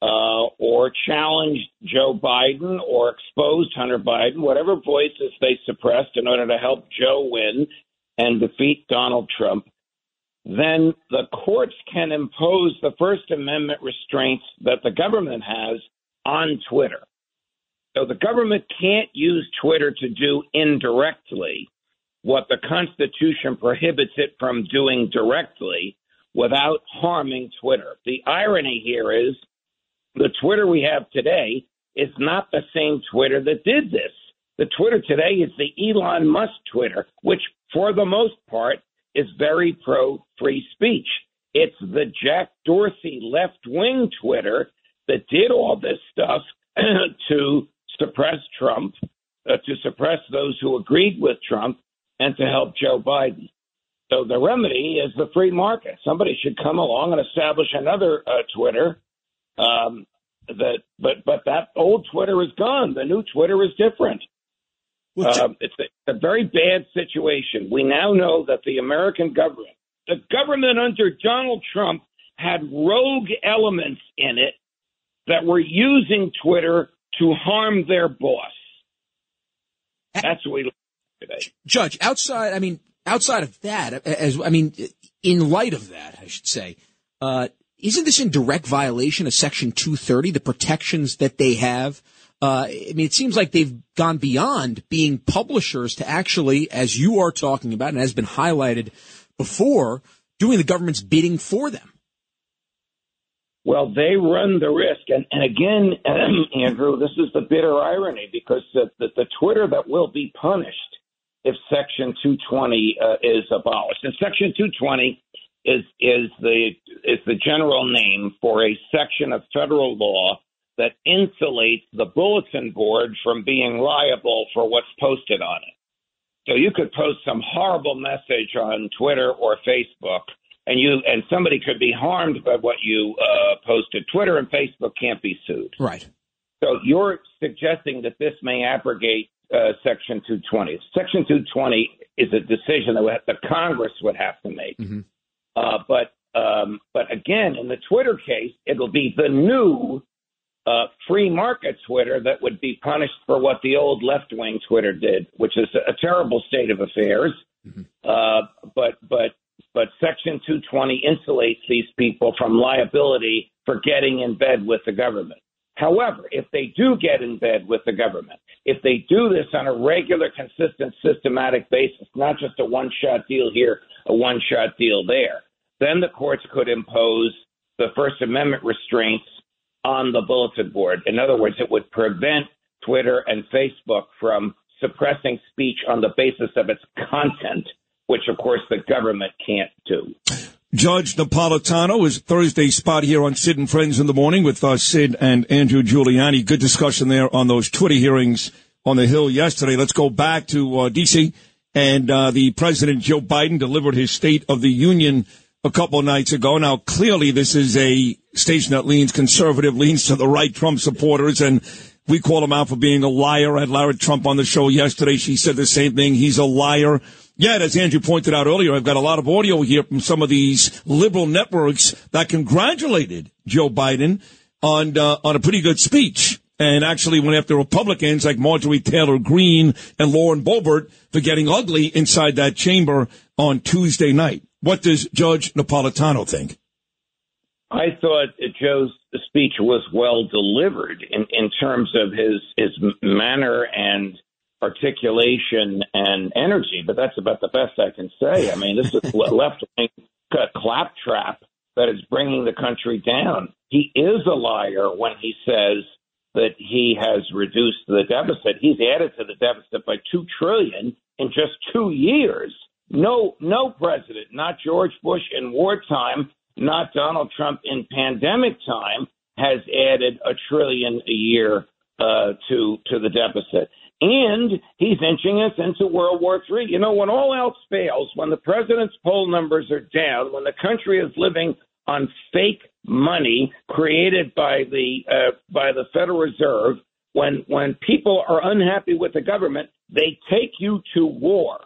uh, or challenged Joe Biden or exposed Hunter Biden, whatever voices they suppressed in order to help Joe win and defeat Donald Trump, then the courts can impose the First Amendment restraints that the government has on Twitter. So the government can't use Twitter to do indirectly what the Constitution prohibits it from doing directly without harming Twitter. The irony here is the Twitter we have today is not the same Twitter that did this. The Twitter today is the Elon Musk Twitter, which for the most part is very pro free speech. It's the Jack Dorsey left wing Twitter that did all this stuff to suppress Trump, uh, to suppress those who agreed with Trump, and to help Joe Biden. So the remedy is the free market. Somebody should come along and establish another uh, Twitter. Um, that, but but that old Twitter is gone. The new Twitter is different. Um, it's, a, a very bad situation. We now know that the American government, the government under Donald Trump, had rogue elements in it that were using Twitter to harm their boss. That's what we learned today. Judge, outside, I mean, outside of that, as I mean, in light of that, I should say, uh, isn't this in direct violation of Section 230, the protections that they have Uh, I mean, it seems like they've gone beyond being publishers to actually, as you are talking about and has been highlighted before, doing the government's bidding for them. Well, they run the risk. And, and again, Andrew, this is the bitter irony because the, the, the Twitter that will be punished if Section 220 uh, is abolished. And Section 220 is, is, the, is the general name for a section of federal law that insulates the bulletin board from being liable for what's posted on it. So you could post some horrible message on Twitter or Facebook and you and somebody could be harmed by what you uh, posted. Twitter and Facebook can't be sued. Right. So you're suggesting that this may abrogate uh, Section 220. Section 220 is a decision that the Congress would have to make. Mm-hmm. Uh, but um, but again, in the Twitter case, it'll be the new uh, free market Twitter that would be punished for what the old left wing Twitter did, which is a terrible state of affairs. Mm-hmm. Uh, but but but Section 220 insulates these people from liability for getting in bed with the government. However, if they do get in bed with the government, if they do this on a regular, consistent, systematic basis, not just a one shot deal here, a one shot deal there, then the courts could impose the First Amendment restraints on the bulletin board. In other words, it would prevent Twitter and Facebook from suppressing speech on the basis of its content, which of course the government can't do. Judge Napolitano is Thursday spot here on Sid and Friends in the Morning with uh, Sid and Andrew Giuliani. Good discussion there on those Twitter hearings on the Hill yesterday. Let's go back to uh, D.C. and uh, the President Joe Biden delivered his State of the Union a couple nights ago. Now, clearly, this is a station that leans conservative, leans to the right Trump supporters, and we call him out for being a liar. I had Lara Trump on the show yesterday. She said the same thing. He's a liar. Yet, as Andrew pointed out earlier, I've got a lot of audio here from some of these liberal networks that congratulated Joe Biden on uh, on a pretty good speech. And actually went after Republicans like Marjorie Taylor Greene and Lauren Boebert for getting ugly inside that chamber on Tuesday night. What does Judge Napolitano think? I thought Joe's speech was well delivered in, in terms of his his manner and articulation and energy, but that's about the best I can say. I mean, this is left wing claptrap that is bringing the country down. He is a liar when he says that he has reduced the deficit. He's added to the deficit by two trillion in just two years. No, no president, not George Bush in wartime, not Donald Trump in pandemic time, has added a trillion a year uh, to to the deficit. And he's inching us into World War III. You know, when all else fails, when the president's poll numbers are down, when the country is living on fake money created by the uh, by the Federal Reserve, when when people are unhappy with the government, they take you to war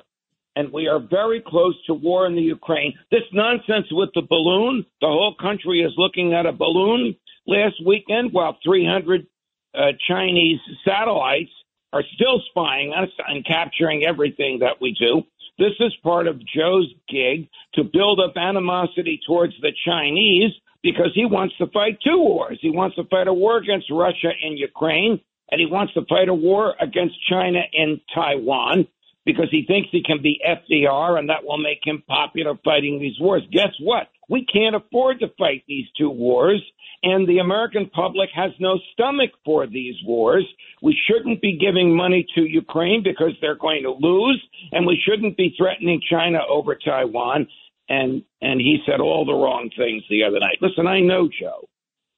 and we are very close to war in the Ukraine. This nonsense with the balloon, the whole country is looking at a balloon last weekend while 300 uh, Chinese satellites are still spying us and capturing everything that we do. This is part of Joe's gig to build up animosity towards the Chinese because he wants to fight two wars. He wants to fight a war against Russia in Ukraine, and he wants to fight a war against China in Taiwan because he thinks he can be FDR and that will make him popular fighting these wars. Guess what? We can't afford to fight these two wars, and the American public has no stomach for these wars. We shouldn't be giving money to Ukraine because they're going to lose, and we shouldn't be threatening China over Taiwan. And and he said all the wrong things the other night. Listen, I know Joe.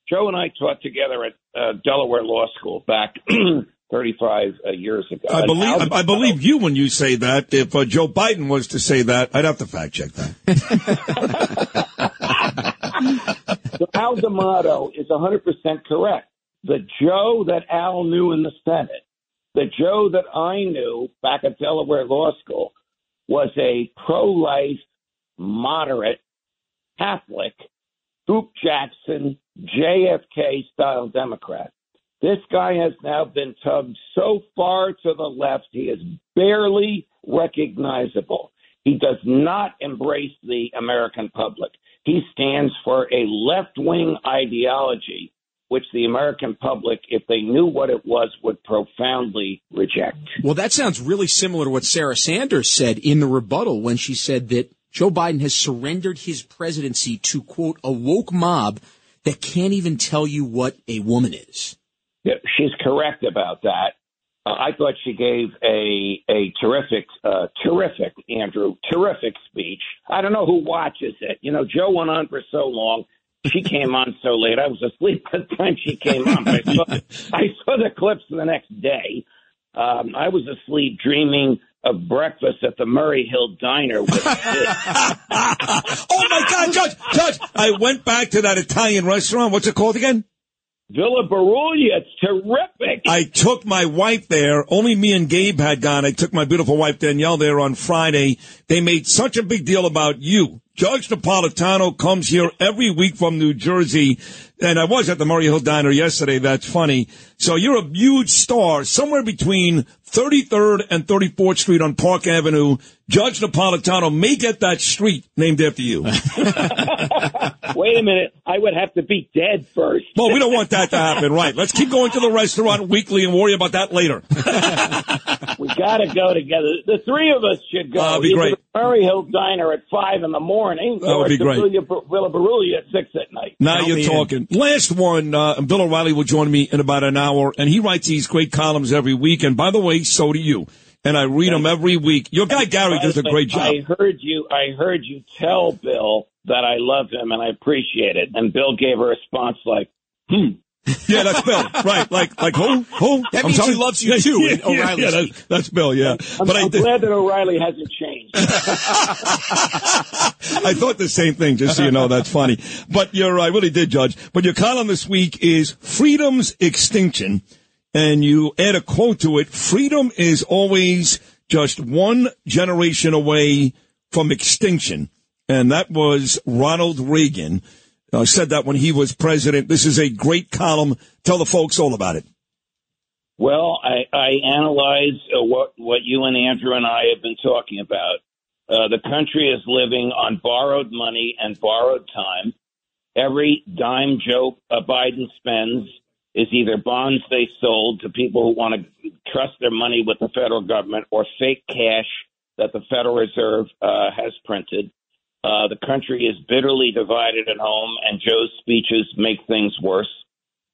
Joe and I taught together at uh, Delaware Law School back 35 uh, years ago. I believe Al- I believe you when you say that. If uh, Joe Biden was to say that, I'd have to fact check that. So Al D'Amato is 100% correct. The Joe that Al knew in the Senate, the Joe that I knew back at Delaware Law School, was a pro life, moderate, Catholic, Scoop Jackson, JFK style Democrat. This guy has now been tugged so far to the left, he is barely recognizable. He does not embrace the American public. He stands for a left wing ideology which the American public, if they knew what it was, would profoundly reject. Well, that sounds really similar to what Sarah Sanders said in the rebuttal when she said that Joe Biden has surrendered his presidency to quote a woke mob that can't even tell you what a woman is. She's correct about that. Uh, I thought she gave a a terrific, uh, terrific Andrew, terrific speech. I don't know who watches it. You know, Joe went on for so long. She came on so late. I was asleep by the time she came on. I saw, I saw the clips the next day. Um, I was asleep dreaming of breakfast at the Murray Hill Diner with oh my God, Judge, Judge, I went back to that Italian restaurant. What's it called again? Villa Berulia. It's terrific. I took my wife there. Only me and Gabe had gone. I took my beautiful wife Danielle there on Friday. They made such a big deal about you. Judge Napolitano comes here every week from New Jersey. And I was at the Murray Hill Diner yesterday. That's funny. So you're a huge star somewhere between 33rd and 34th Street on Park Avenue. Judge Napolitano may get that street named after you. Wait a minute. I would have to be dead first. Well, we don't want that to happen, right? Let's keep going to the restaurant weekly and worry about that later. we got to go together. The three of us should go. That'd be Either great. the Murray Hill Diner at five in the morning, That would be great. Villa, Villa Berulia at six at night. Now Count you're me in. talking. Last one, uh, Bill O'Reilly will join me in about an hour, and he writes these great columns every week. And by the way, so do you. And I read them every week. Your guy Gary does a great job. I heard you. I heard you tell Bill that I love him and I appreciate it. And Bill gave a response like, "Hmm." Yeah, that's Bill. Right. Like, like who? Who? That I'm means sorry? he loves you too, Yeah, in yeah, that's, that's Bill, yeah. I'm, but I I'm did, glad that O'Reilly hasn't changed. I thought the same thing, just so you know, that's funny. But you're, I really did, Judge. But your column this week is Freedom's Extinction. And you add a quote to it. Freedom is always just one generation away from extinction. And that was Ronald Reagan. Uh, said that when he was president. This is a great column. Tell the folks all about it. Well, I, I analyze uh, what what you and Andrew and I have been talking about. Uh, the country is living on borrowed money and borrowed time. Every dime Joe uh, Biden spends is either bonds they sold to people who want to trust their money with the federal government or fake cash that the Federal Reserve uh, has printed. Uh, the country is bitterly divided at home, and Joe's speeches make things worse.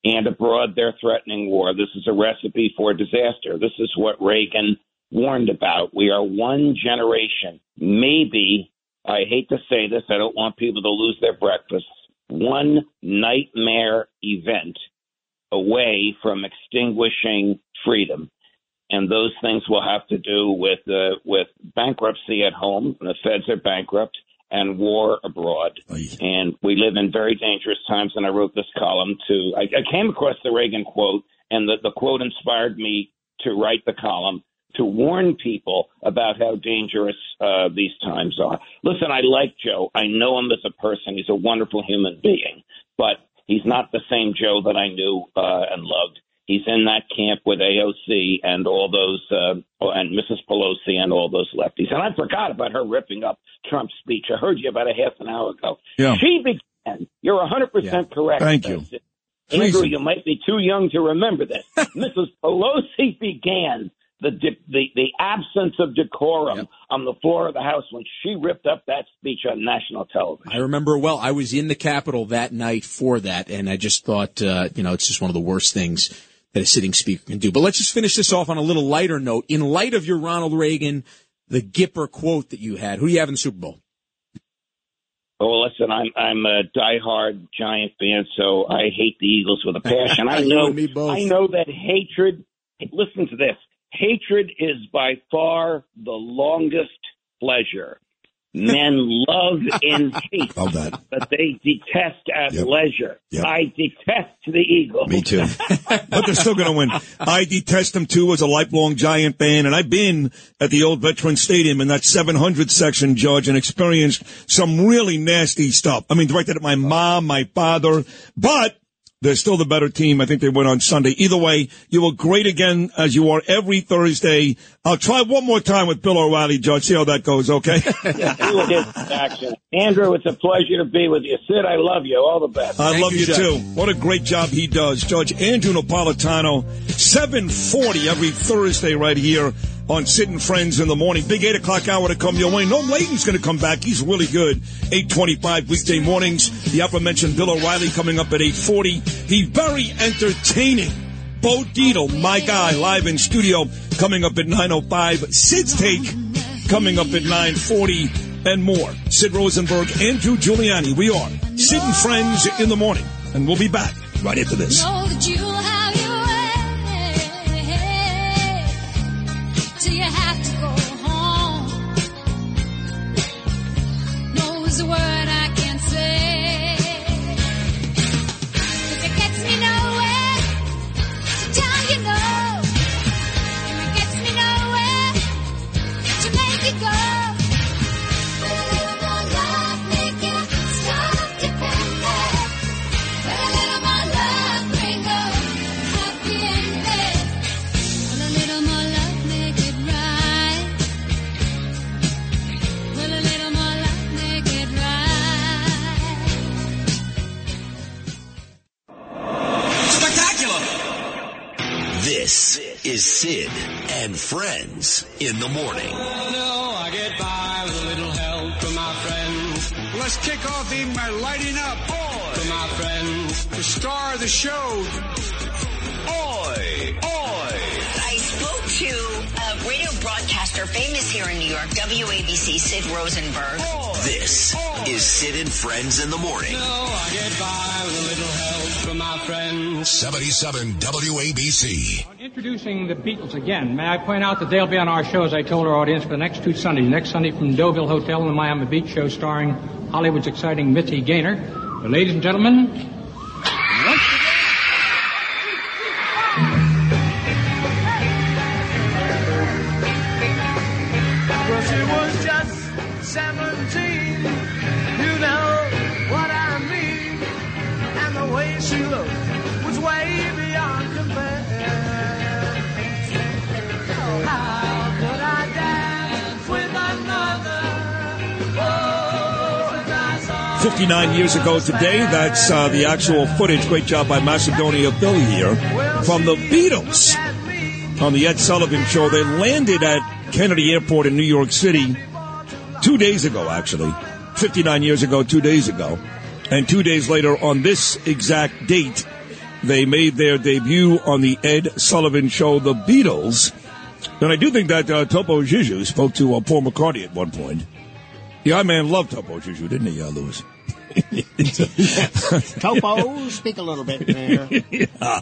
And abroad, they're threatening war. This is a recipe for disaster. This is what Reagan warned about. We are one generation, maybe, I hate to say this, I don't want people to lose their breakfast, one nightmare event away from extinguishing freedom. And those things will have to do with uh, with bankruptcy at home. The feds are bankrupt and war abroad. And we live in very dangerous times. And I wrote this column to, I, I came across the Reagan quote, and the, the quote inspired me to write the column to warn people about how dangerous uh, these times are. Listen, I like Joe. I know him as a person. He's a wonderful human being, but he's not the same Joe that I knew uh, and loved. He's in that camp with AOC and all those, uh, and Mrs. Pelosi and all those lefties. And I forgot about her ripping up Trump's speech. I heard you about a half an hour ago. Yeah. She began. You're 100% correct. Thank you. Andrew, you might be too young to remember this. Mrs. Pelosi began the, the the absence of decorum on the floor of the House when she ripped up that speech on national television. I remember well. I was in the Capitol that night for that, and I just thought, uh, you know, it's just one of the worst things that a sitting speaker can do. But let's just finish this off on a little lighter note. In light of your Ronald Reagan, the Gipper quote that you had, who do you have in the Super Bowl? Oh, listen, I'm I'm a diehard Giant fan, so I hate the Eagles with a passion. I know me both. I know that hatred. Listen to this. Hatred is by far the longest pleasure. Men love and hate, Love that. but they detest at Yep. leisure. Yep. I detest the Eagles. Me too. but they're still going to win. I detest them too as a lifelong Giant fan, and I've been at the old Veteran Stadium in that 700 section, Judge, and experienced some really nasty stuff. I mean, directed at my mom, my father, but They're still the better team. I think they win on Sunday. Either way, you were great again as you are every Thursday. I'll try one more time with Bill O'Reilly, Judge. See how that goes, okay? You will get action. Andrew, it's a pleasure to be with you. Sid, I love you. All the best. I love you, too. What a great job he does. Judge Andrew Napolitano, 740 every Thursday right here on Sid and Friends in the morning. Big 8 o'clock hour to come your way. No Layton's going to come back. He's really good. 825 weekday mornings. The aforementioned Bill O'Reilly coming up at 840. He's very entertaining. Bo Dietl, my guy, live in studio, coming up at 905. Sid's take coming up at 940 and more. Sid Rosenberg, Andrew Giuliani. We are Sid and Friends in the morning. And we'll be back right after this. Till you have to go home. No is a is Sid and Friends in the morning. No, I get by with a little help from my friends. Let's kick off even by lighting up. From my friends. The star of the show. Broadcaster famous here in New York, WABC, Sid Rosenberg. This is Sid and Friends in the morning. No, I get by with a little help from my friends. 77 WABC. Introducing the Beatles again, may I point out that they'll be on our show, as I told our audience, for the next two Sundays. Next Sunday from Deauville Hotel in the Miami Beach show starring Hollywood's exciting Mitzi Gaynor. But ladies and gentlemen, 59 years ago today. That's uh, the actual footage. Great job by Macedonia Bill here from the Beatles on the Ed Sullivan Show. They landed at Kennedy Airport in New York City two days ago, actually. 59 years ago, two days ago. And two days later, on this exact date, they made their debut on the Ed Sullivan Show, The Beatles. And I do think that uh, Topo Gigio spoke to uh, Paul McCartney at one point. Yeah, man loved Topo Gigio, didn't he, uh, Lewis? Topo, speak a little bit there. Yeah.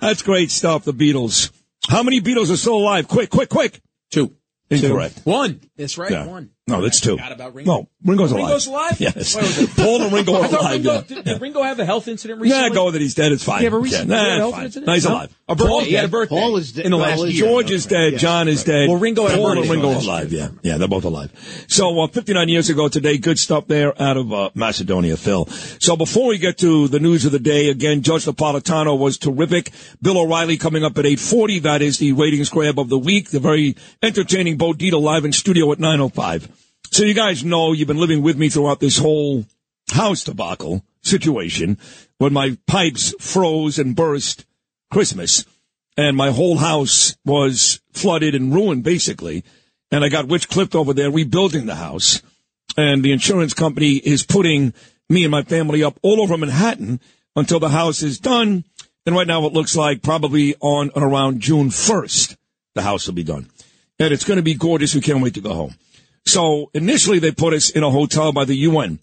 That's great stuff, the Beatles. How many Beatles are still alive? Quick, quick, quick. Two. Incorrect. One. That's right. Yeah. One. No, that's two. Forgot about Ringo. No, Ringo's alive. Ringo's alive? Yes. What was? Paul and Ringo are alive. Ringo, yeah. did, did Ringo have a health incident recently? Nah, go with it. He's dead. It's fine. Did he have a Yeah, recent nah, did he have a it's health fine. incident? No, he's No? alive. A birthday. Paul- He had a birthday. Paul is dead. in the last year. George is dead. Yes, John is dead. Well, Ringo had a Paul and Ringo are alive. Yeah, yeah, they're both alive. So, uh, 59 years ago today, good stuff there out of uh, Macedonia, Phil. So, before we get to the news of the day, again, Judge Napolitano was terrific. Bill O'Reilly coming up at 8:40. That is the ratings grab of the week. The very entertaining Bo Dietl live in studio at 9:05. So, you guys know you've been living with me throughout this whole house debacle situation when my pipes froze and burst Christmas and my whole house was flooded and ruined basically. And I got witch clipped over there rebuilding the house. And the insurance company is putting me and my family up all over Manhattan until the house is done. And right now it looks like probably on and around June 1st, the house will be done. And it's going to be gorgeous. We can't wait to go home. So initially they put us in a hotel by the UN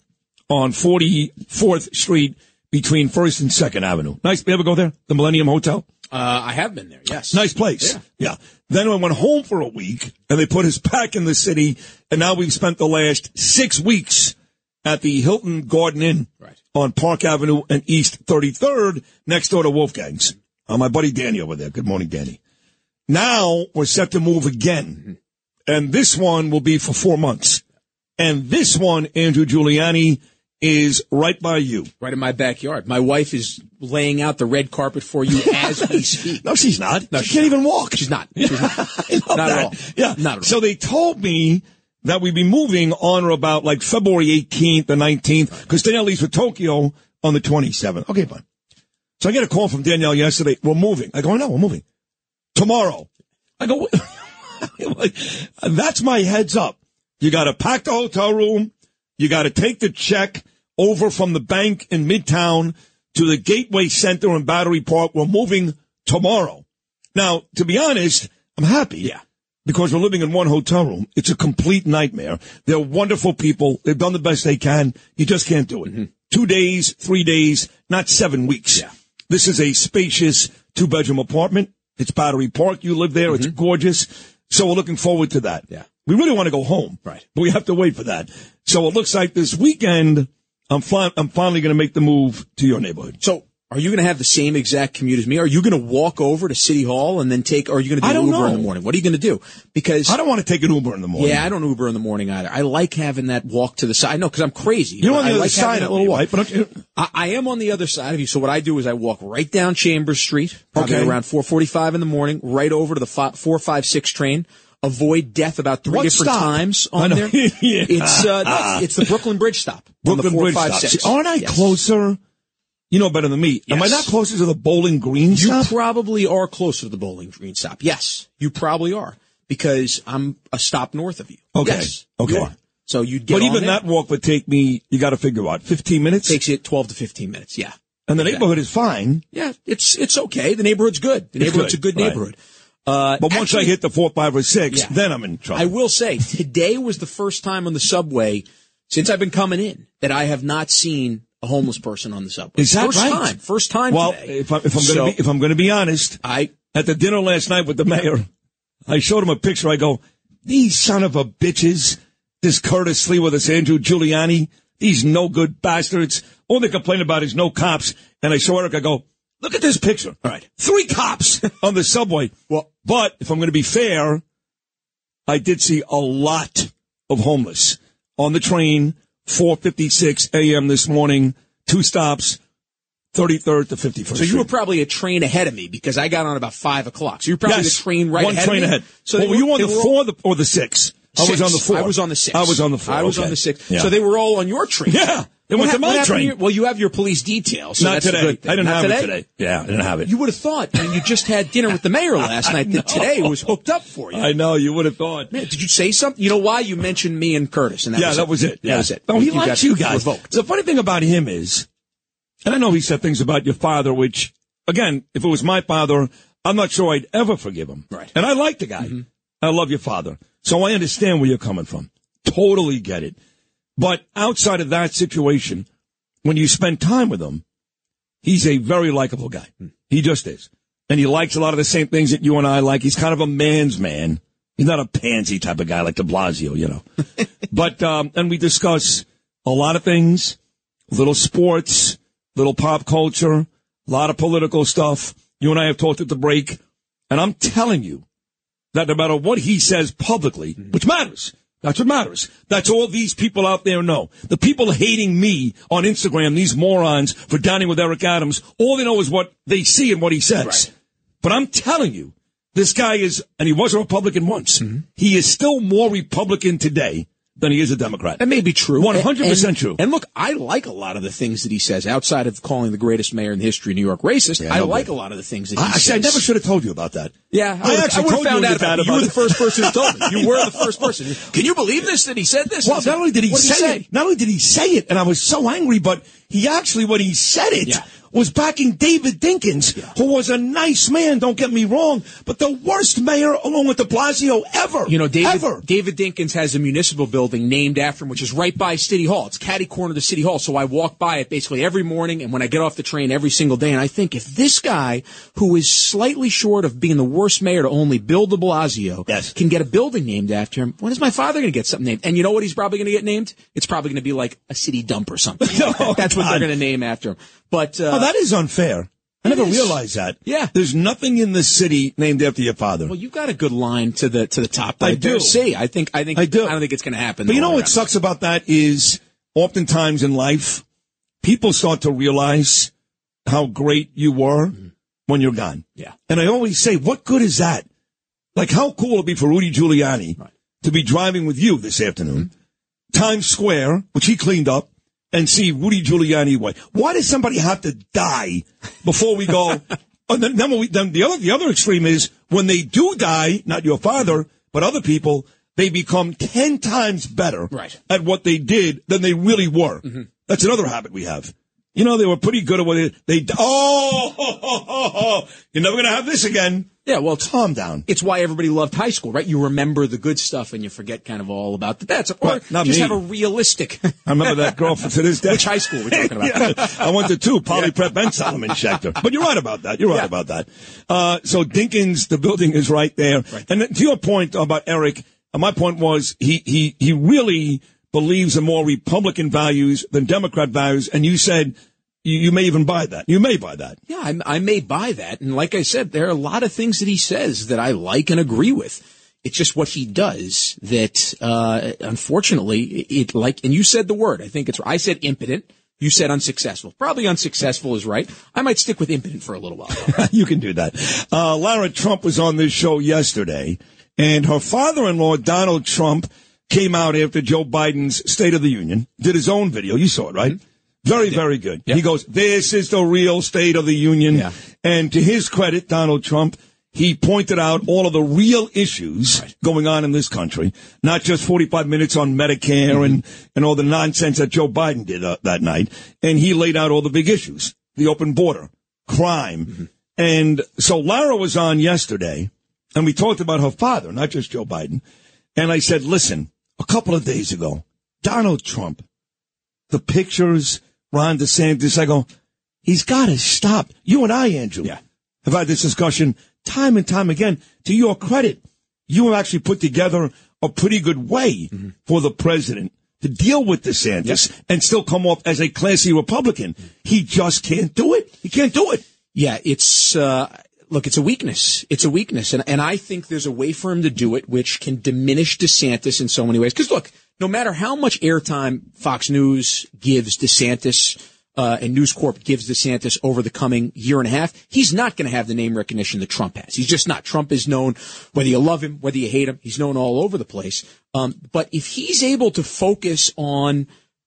on 44th Street between 1st and 2nd Avenue. Nice. You ever go there? The Millennium Hotel? Uh, I have been there, yes. Nice place. Yeah. Then I went home for a week and they put us back in the city. And now we've spent the last six weeks at the Hilton Garden Inn on Park Avenue and East 33rd next door to Wolfgang's. Uh, my buddy Danny over there. Good morning, Danny. Now we're set to move again. And this one will be for four months. And this one, Andrew Giuliani, is right by you. Right in my backyard. My wife is laying out the red carpet for you as we speak. No, she's not. No, she can't even walk. She's not. She's not. Not at all. Yeah. Not at all. So they told me that we'd be moving on or about like February 18th or 19th because Danielle leaves for Tokyo on the 27th. Okay, fine. So I get a call from Danielle yesterday. We're moving. I go, no, we're moving. Tomorrow. I go, that's my heads up. You got to pack the hotel room. You got to take the check over from the bank in Midtown to the Gateway Center in Battery Park. We're moving tomorrow. Now, to be honest, I'm happy. Yeah. Because we're living in one hotel room. It's a complete nightmare. They're wonderful people. They've done the best they can. You just can't do it. Mm-hmm. Two days, three days, not seven weeks. Yeah. This is a spacious two bedroom apartment. It's Battery Park. You live there. It's mm-hmm. gorgeous. So we're looking forward to that. Yeah. We really want to go home. Right. But we have to wait for that. So it looks like this weekend, I'm, I'm finally going to make the move to your neighborhood. So are you going to have the same exact commute as me? Are you going to walk over to City Hall and then take, or are you going to I do don't Uber in the morning? What are you going to do? Because I don't want to take an Uber in the morning. Yeah, I don't Uber in the morning either. I like having that walk to the side. No, because I'm crazy. You're on the I other like side of a little right? But you- I, I am on the other side of you. So what I do is I walk right down Chambers Street, probably Okay. around 4:45 in the morning, right over to the fi- 456 train. Avoid death about three What different stop? times on there. Yeah. It's uh, no, it's the Brooklyn Bridge stop. Brooklyn Bridge stop. 456. Aren't I Yes. closer? You know better than me. Am I not closer to the Bowling Green You stop? You probably are closer to the Bowling Green stop. Yes, you probably are because I'm a stop north of you. Okay. Yes, Okay. you. So you'd get But even there. that walk would take me, you got to figure out, 15 minutes? It takes you 12 to 15 minutes. Yeah. and the neighborhood is fine. Yeah, it's it's okay. The neighborhood's good. The It's neighborhood's good, a good right. neighborhood. Uh, But once I hit the four, five, or six, Yeah. then I'm in trouble. I will say today was the first time on the subway since I've been coming in that I have not seen a homeless person on the subway. Is that first right? time? First time. well, today. if, I, if I'm So- going to be, if I'm going to be honest, I at the dinner last night with the mayor, I showed him a picture. I go, these son of a bitches, this Curtis Sliwa with this Andrew Giuliani, these no good bastards. All they complain about is no cops. And I show Eric, I go, look at this picture. All right. Three cops on the subway. Well, but if I'm going to be fair, I did see a lot of homeless on the train, 4:56 a.m. this morning, two stops, 33rd to 51st. So you were probably a train ahead of me because I got on about five o'clock. So you're probably yes, the train right one ahead. train of me? ahead. So So they were you on the were all- four or the, or the six? I was on the four. I was on the six. I was on the four. I was okay. on the six. Yeah. So they were all on your train. Yeah. They What went to my what train. your- well, you have your police detail. So Not today. I didn't Not have today? it today. Yeah, I didn't have it. You would have thought. Mean, you just had dinner with the mayor last night. That today was hooked up for you. I know. You would have thought. Man, did you say something? You know why you mentioned me and Curtis? And that yeah, was that it. was it. That Yeah. was it. No, he got likes you guys. Revoked. The funny thing about him is, and I know he said things about your father, which, again, if it was my father, I'm not sure I'd ever forgive him. Right. And I like the guy. Mm-hmm. I love your father. So I understand where you're coming from. Totally get it. But outside of that situation, when you spend time with him, he's a very likable guy. He just is. And he likes a lot of the same things that you and I like. He's kind of a man's man. He's not a pansy type of guy like de Blasio, you know. but, um, and we discuss a lot of things, little sports, little pop culture, a lot of political stuff. You and I have talked at the break. And I'm telling you that no matter what he says publicly, which matters, that's what matters. That's all these people out there know. The people hating me on Instagram, these morons for dining with Eric Adams, all they know is what they see and what he says. But I'm telling you, this guy is, and he was a Republican once. Mm-hmm. He is still more Republican today than he is a Democrat. That may be true. 100% And- true. And look, I like a lot of the things that he says outside of calling the greatest mayor in the history of New York racist. Yeah, I like a lot of the things that he I, says. I never should have told you about that. Yeah, I I, actually I told found you out that about it. You were the first person who told me. You were the first person. Can you believe this? That he said this? Well, not only did he What say, it, not only did he say it, and I was so angry, but he actually, when he said it, Yeah. was backing David Dinkins, who was a nice man, don't get me wrong, but the worst mayor along with de Blasio ever. You know, David, Ever. David Dinkins has a municipal building named after him, which is right by City Hall. It's catty corner to City Hall. So I walk by it basically every morning and when I get off the train every single day. And I think if this guy, who is slightly short of being the worst mayor to only Bill de Blasio, Yes. can get a building named after him, when is my father going to get something named? And you know what he's probably going to get named? It's probably going to be like a city dump or something. that. That's what they're going to name after him. But, uh, oh, that is unfair. I never is. realized that. Yeah. There's nothing in this city named after your father. well, you got a good line to the, to the top. I right there. do. See, I think, I think, I do. I don't think it's going to happen. But you know what sucks about that is oftentimes in life, people start to realize how great you were when you're gone. Yeah. And I always say, what good is that? Like, how cool would it be for Rudy Giuliani to be driving with you this afternoon, Times Square, which he cleaned up, and see Rudy Giuliani away? Why does somebody have to die before we go? and then, then, we, then the other the other extreme is when they do die, not your father, but other people, they become ten times better Right. at what they did than they really were. Mm-hmm. That's another habit we have. You know, they were pretty good at what they, they oh, ho, ho, ho, ho. you're never going to have this again. Yeah, well, calm down. It's why everybody loved high school, right? You remember the good stuff and you forget kind of all about the bad stuff. Or Right, not just me. have a realistic. I remember that girl from to this day. Which high school we're talking about? Yeah, I went to two, Poly Prep and Solomon Schechter. But you're right about that. You're right about that. Uh, so Dinkins, the building is right there. And to your point about Eric, uh, my point was he, he, he really believes in more Republican values than Democrat values. And you said you, you may even buy that. You may buy that. Yeah, I, I may buy that. And like I said, there are a lot of things that he says that I like and agree with. It's just what he does that, uh, unfortunately, it like, and you said the word, I think it's, I said impotent. You said unsuccessful. Probably unsuccessful is right. I might stick with impotent for a little while. you can do that. Uh, Lara Trump was on this show yesterday, and her father-in-law, Donald Trump, came out after Joe Biden's State of the Union, did his own video. You saw it, right? Very, very good. He goes, this is the real State of the Union. And to his credit, Donald Trump, he pointed out all of the real issues going on in this country, not just 45 minutes on Medicare and, and all the nonsense that Joe Biden did uh, that night. And he laid out all the big issues, the open border, crime. And so Lara was on yesterday and we talked about her father, not just Joe Biden. And I said, listen, a couple of days ago, Donald Trump, the pictures, Ron DeSantis, I go, he's got to stop. You and I, Andrew, have had this discussion time and time again. To your credit, you have actually put together a pretty good way for the president to deal with DeSantis and still come off as a classy Republican. He just can't do it. He can't do it. Yeah, it's uh, look, it's a weakness. It's a weakness, and and I think there's a way for him to do it, which can diminish DeSantis in so many ways. Because look, no matter how much airtime Fox News gives DeSantis. Uh, and News Corp gives DeSantis over the coming year and a half, he's not going to have the name recognition that Trump has. He's just not. Trump is known, whether you love him, whether you hate him, he's known all over the place. Um, but if he's able to focus on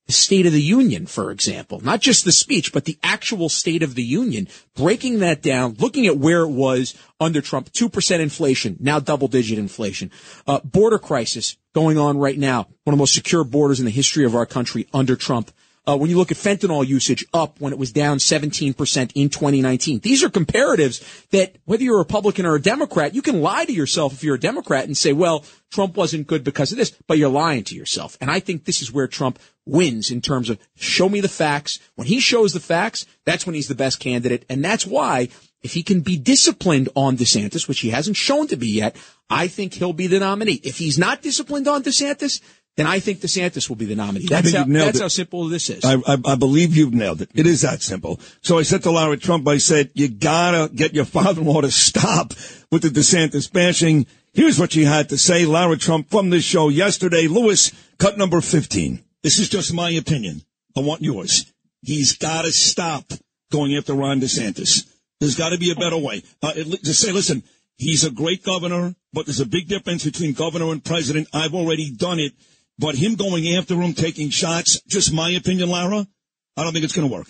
the State of the Union, for example, not just the speech, but the actual State of the Union, breaking that down, looking at where it was under Trump, 2% inflation, now double digit inflation, uh, border crisis going on right now, one of the most secure borders in the history of our country under Trump. Uh, when you look at fentanyl usage up when it was down 17% in 2019. These are comparatives that whether you're a Republican or a Democrat, you can lie to yourself if you're a Democrat and say, well, Trump wasn't good because of this, but you're lying to yourself. And I think this is where Trump wins in terms of show me the facts. When he shows the facts, that's when he's the best candidate. And that's why if he can be disciplined on DeSantis, which he hasn't shown to be yet, I think he'll be the nominee. If he's not disciplined on DeSantis, then I think DeSantis will be the nominee. That's how, that's how simple this is. I, I, I believe you've nailed it. It is that simple. So I said to Lara Trump, I said, you gotta get your father-in-law to stop with the DeSantis bashing. Here's what she had to say, Lara Trump, from this show yesterday. Lewis, cut number 15. This is just my opinion. I want yours. He's gotta stop going after Ron DeSantis. There's gotta be a better way. Uh, to say, listen, he's a great governor, but there's a big difference between governor and president. I've already done it. But him going after him, taking shots, just my opinion, Lara, I don't think it's going to work.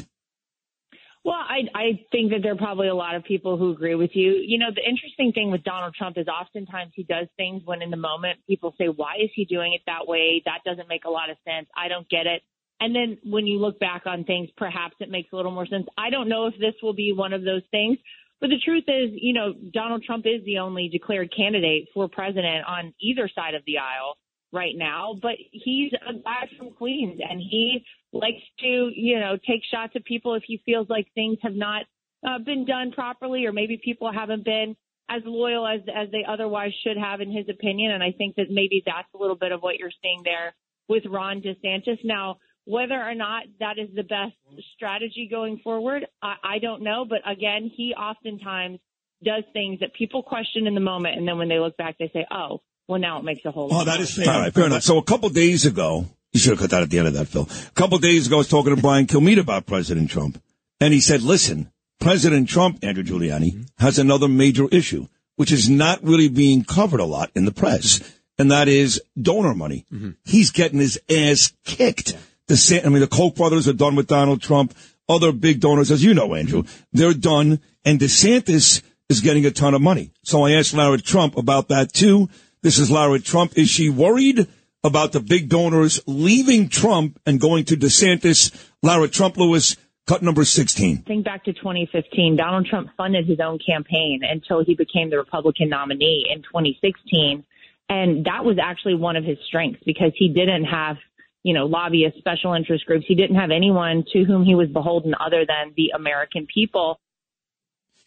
Well, I, I think that there are probably a lot of people who agree with you. You know, the interesting thing with Donald Trump is oftentimes he does things when in the moment people say, why is he doing it that way? That doesn't make a lot of sense. I don't get it. And then when you look back on things, perhaps it makes a little more sense. I don't know if this will be one of those things, but the truth is, you know, Donald Trump is the only declared candidate for president on either side of the aisle right now, but he's a guy from Queens and he likes to, you know, take shots at people if he feels like things have not uh, been done properly or maybe people haven't been as loyal as as they otherwise should have in his opinion and I think that maybe that's a little bit of what you're seeing there with Ron DeSantis. Now, whether or not that is the best strategy going forward, I, I don't know, but again, he oftentimes does things that people question in the moment and then when they look back they say, "Oh, well now it makes a whole lot Oh, that more fair. All right, fair enough. So a couple days ago, You should have cut that at the end of that, Phil. A couple of days ago, I was talking to Brian Kilmeade about President Trump, and he said, "Listen, President Trump, Andrew Giuliani, has another major issue, which is not really being covered a lot in the press, and that is donor money. Mm-hmm. He's getting his ass kicked. The I mean, the Koch brothers are done with Donald Trump. Other big donors, as you know, Andrew, they're done, and DeSantis is getting a ton of money. So I asked Lara Trump about that too. This is Lara Trump. Is she worried about the big donors leaving Trump and going to DeSantis? Lara Trump Lewis, cut number 16. Think back to 2015. Donald Trump funded his own campaign until he became the Republican nominee in 2016. And that was actually one of his strengths because he didn't have, you know, lobbyists, special interest groups. He didn't have anyone to whom he was beholden other than the American people.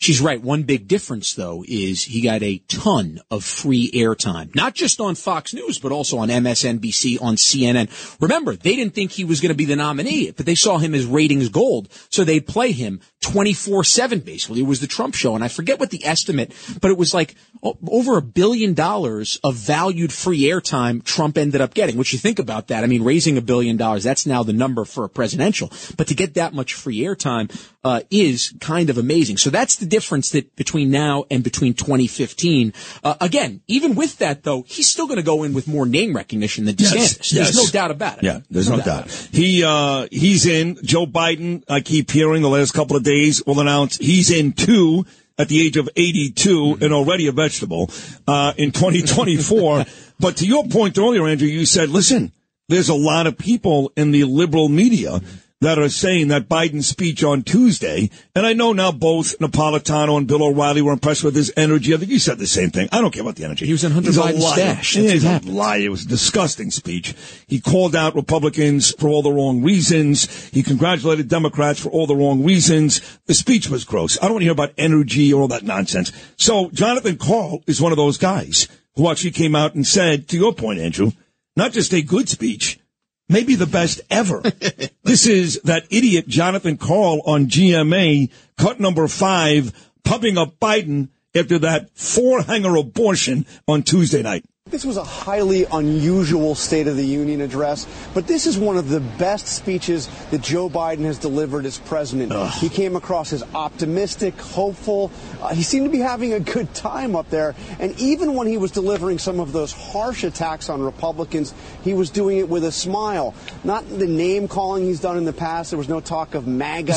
She's right. One big difference, though, is he got a ton of free airtime, not just on Fox News, but also on MSNBC, on CNN. Remember, they didn't think he was going to be the nominee, but they saw him as ratings gold, so they'd play him 24-7, basically. It was the Trump show, and I forget what the estimate, but it was like over a billion dollars of valued free airtime Trump ended up getting, which you think about that. I mean, raising a billion dollars, that's now the number for a presidential, but to get that much free airtime, uh, is kind of amazing. So that's the difference that between now and between 2015. Uh, again, even with that though, he's still going to go in with more name recognition than DeSantis. There's no doubt about it. Yeah, there's no, doubt. He uh he's in. Joe Biden, I keep hearing the last couple of days will announce he's in two at the age of 82 and already a vegetable uh in 2024. but to your point earlier, Andrew, you said, listen, there's a lot of people in the liberal media that are saying that Biden's speech on Tuesday, and I know now both Napolitano and Bill O'Reilly were impressed with his energy. I think you said the same thing. I don't care about the energy. He was in Hunter Biden's stash. That's he's a liar. It was a disgusting speech. He called out Republicans for all the wrong reasons. He congratulated Democrats for all the wrong reasons. The speech was gross. I don't want to hear about energy or all that nonsense. So Jonathan Karl is one of those guys who actually came out and said, to your point, Andrew, not just a good speech, maybe the best ever. this is that idiot Jonathan Karl on GMA, cut number five, pumping up Biden after that four hanger abortion on Tuesday night. This was a highly unusual State of the Union address, but this is one of the best speeches that Joe Biden has delivered as president. He came across as optimistic, hopeful. Uh, he seemed to be having a good time up there. And even when he was delivering some of those harsh attacks on Republicans, he was doing it with a smile. Not the name calling he's done in the past. There was no talk of MAGA,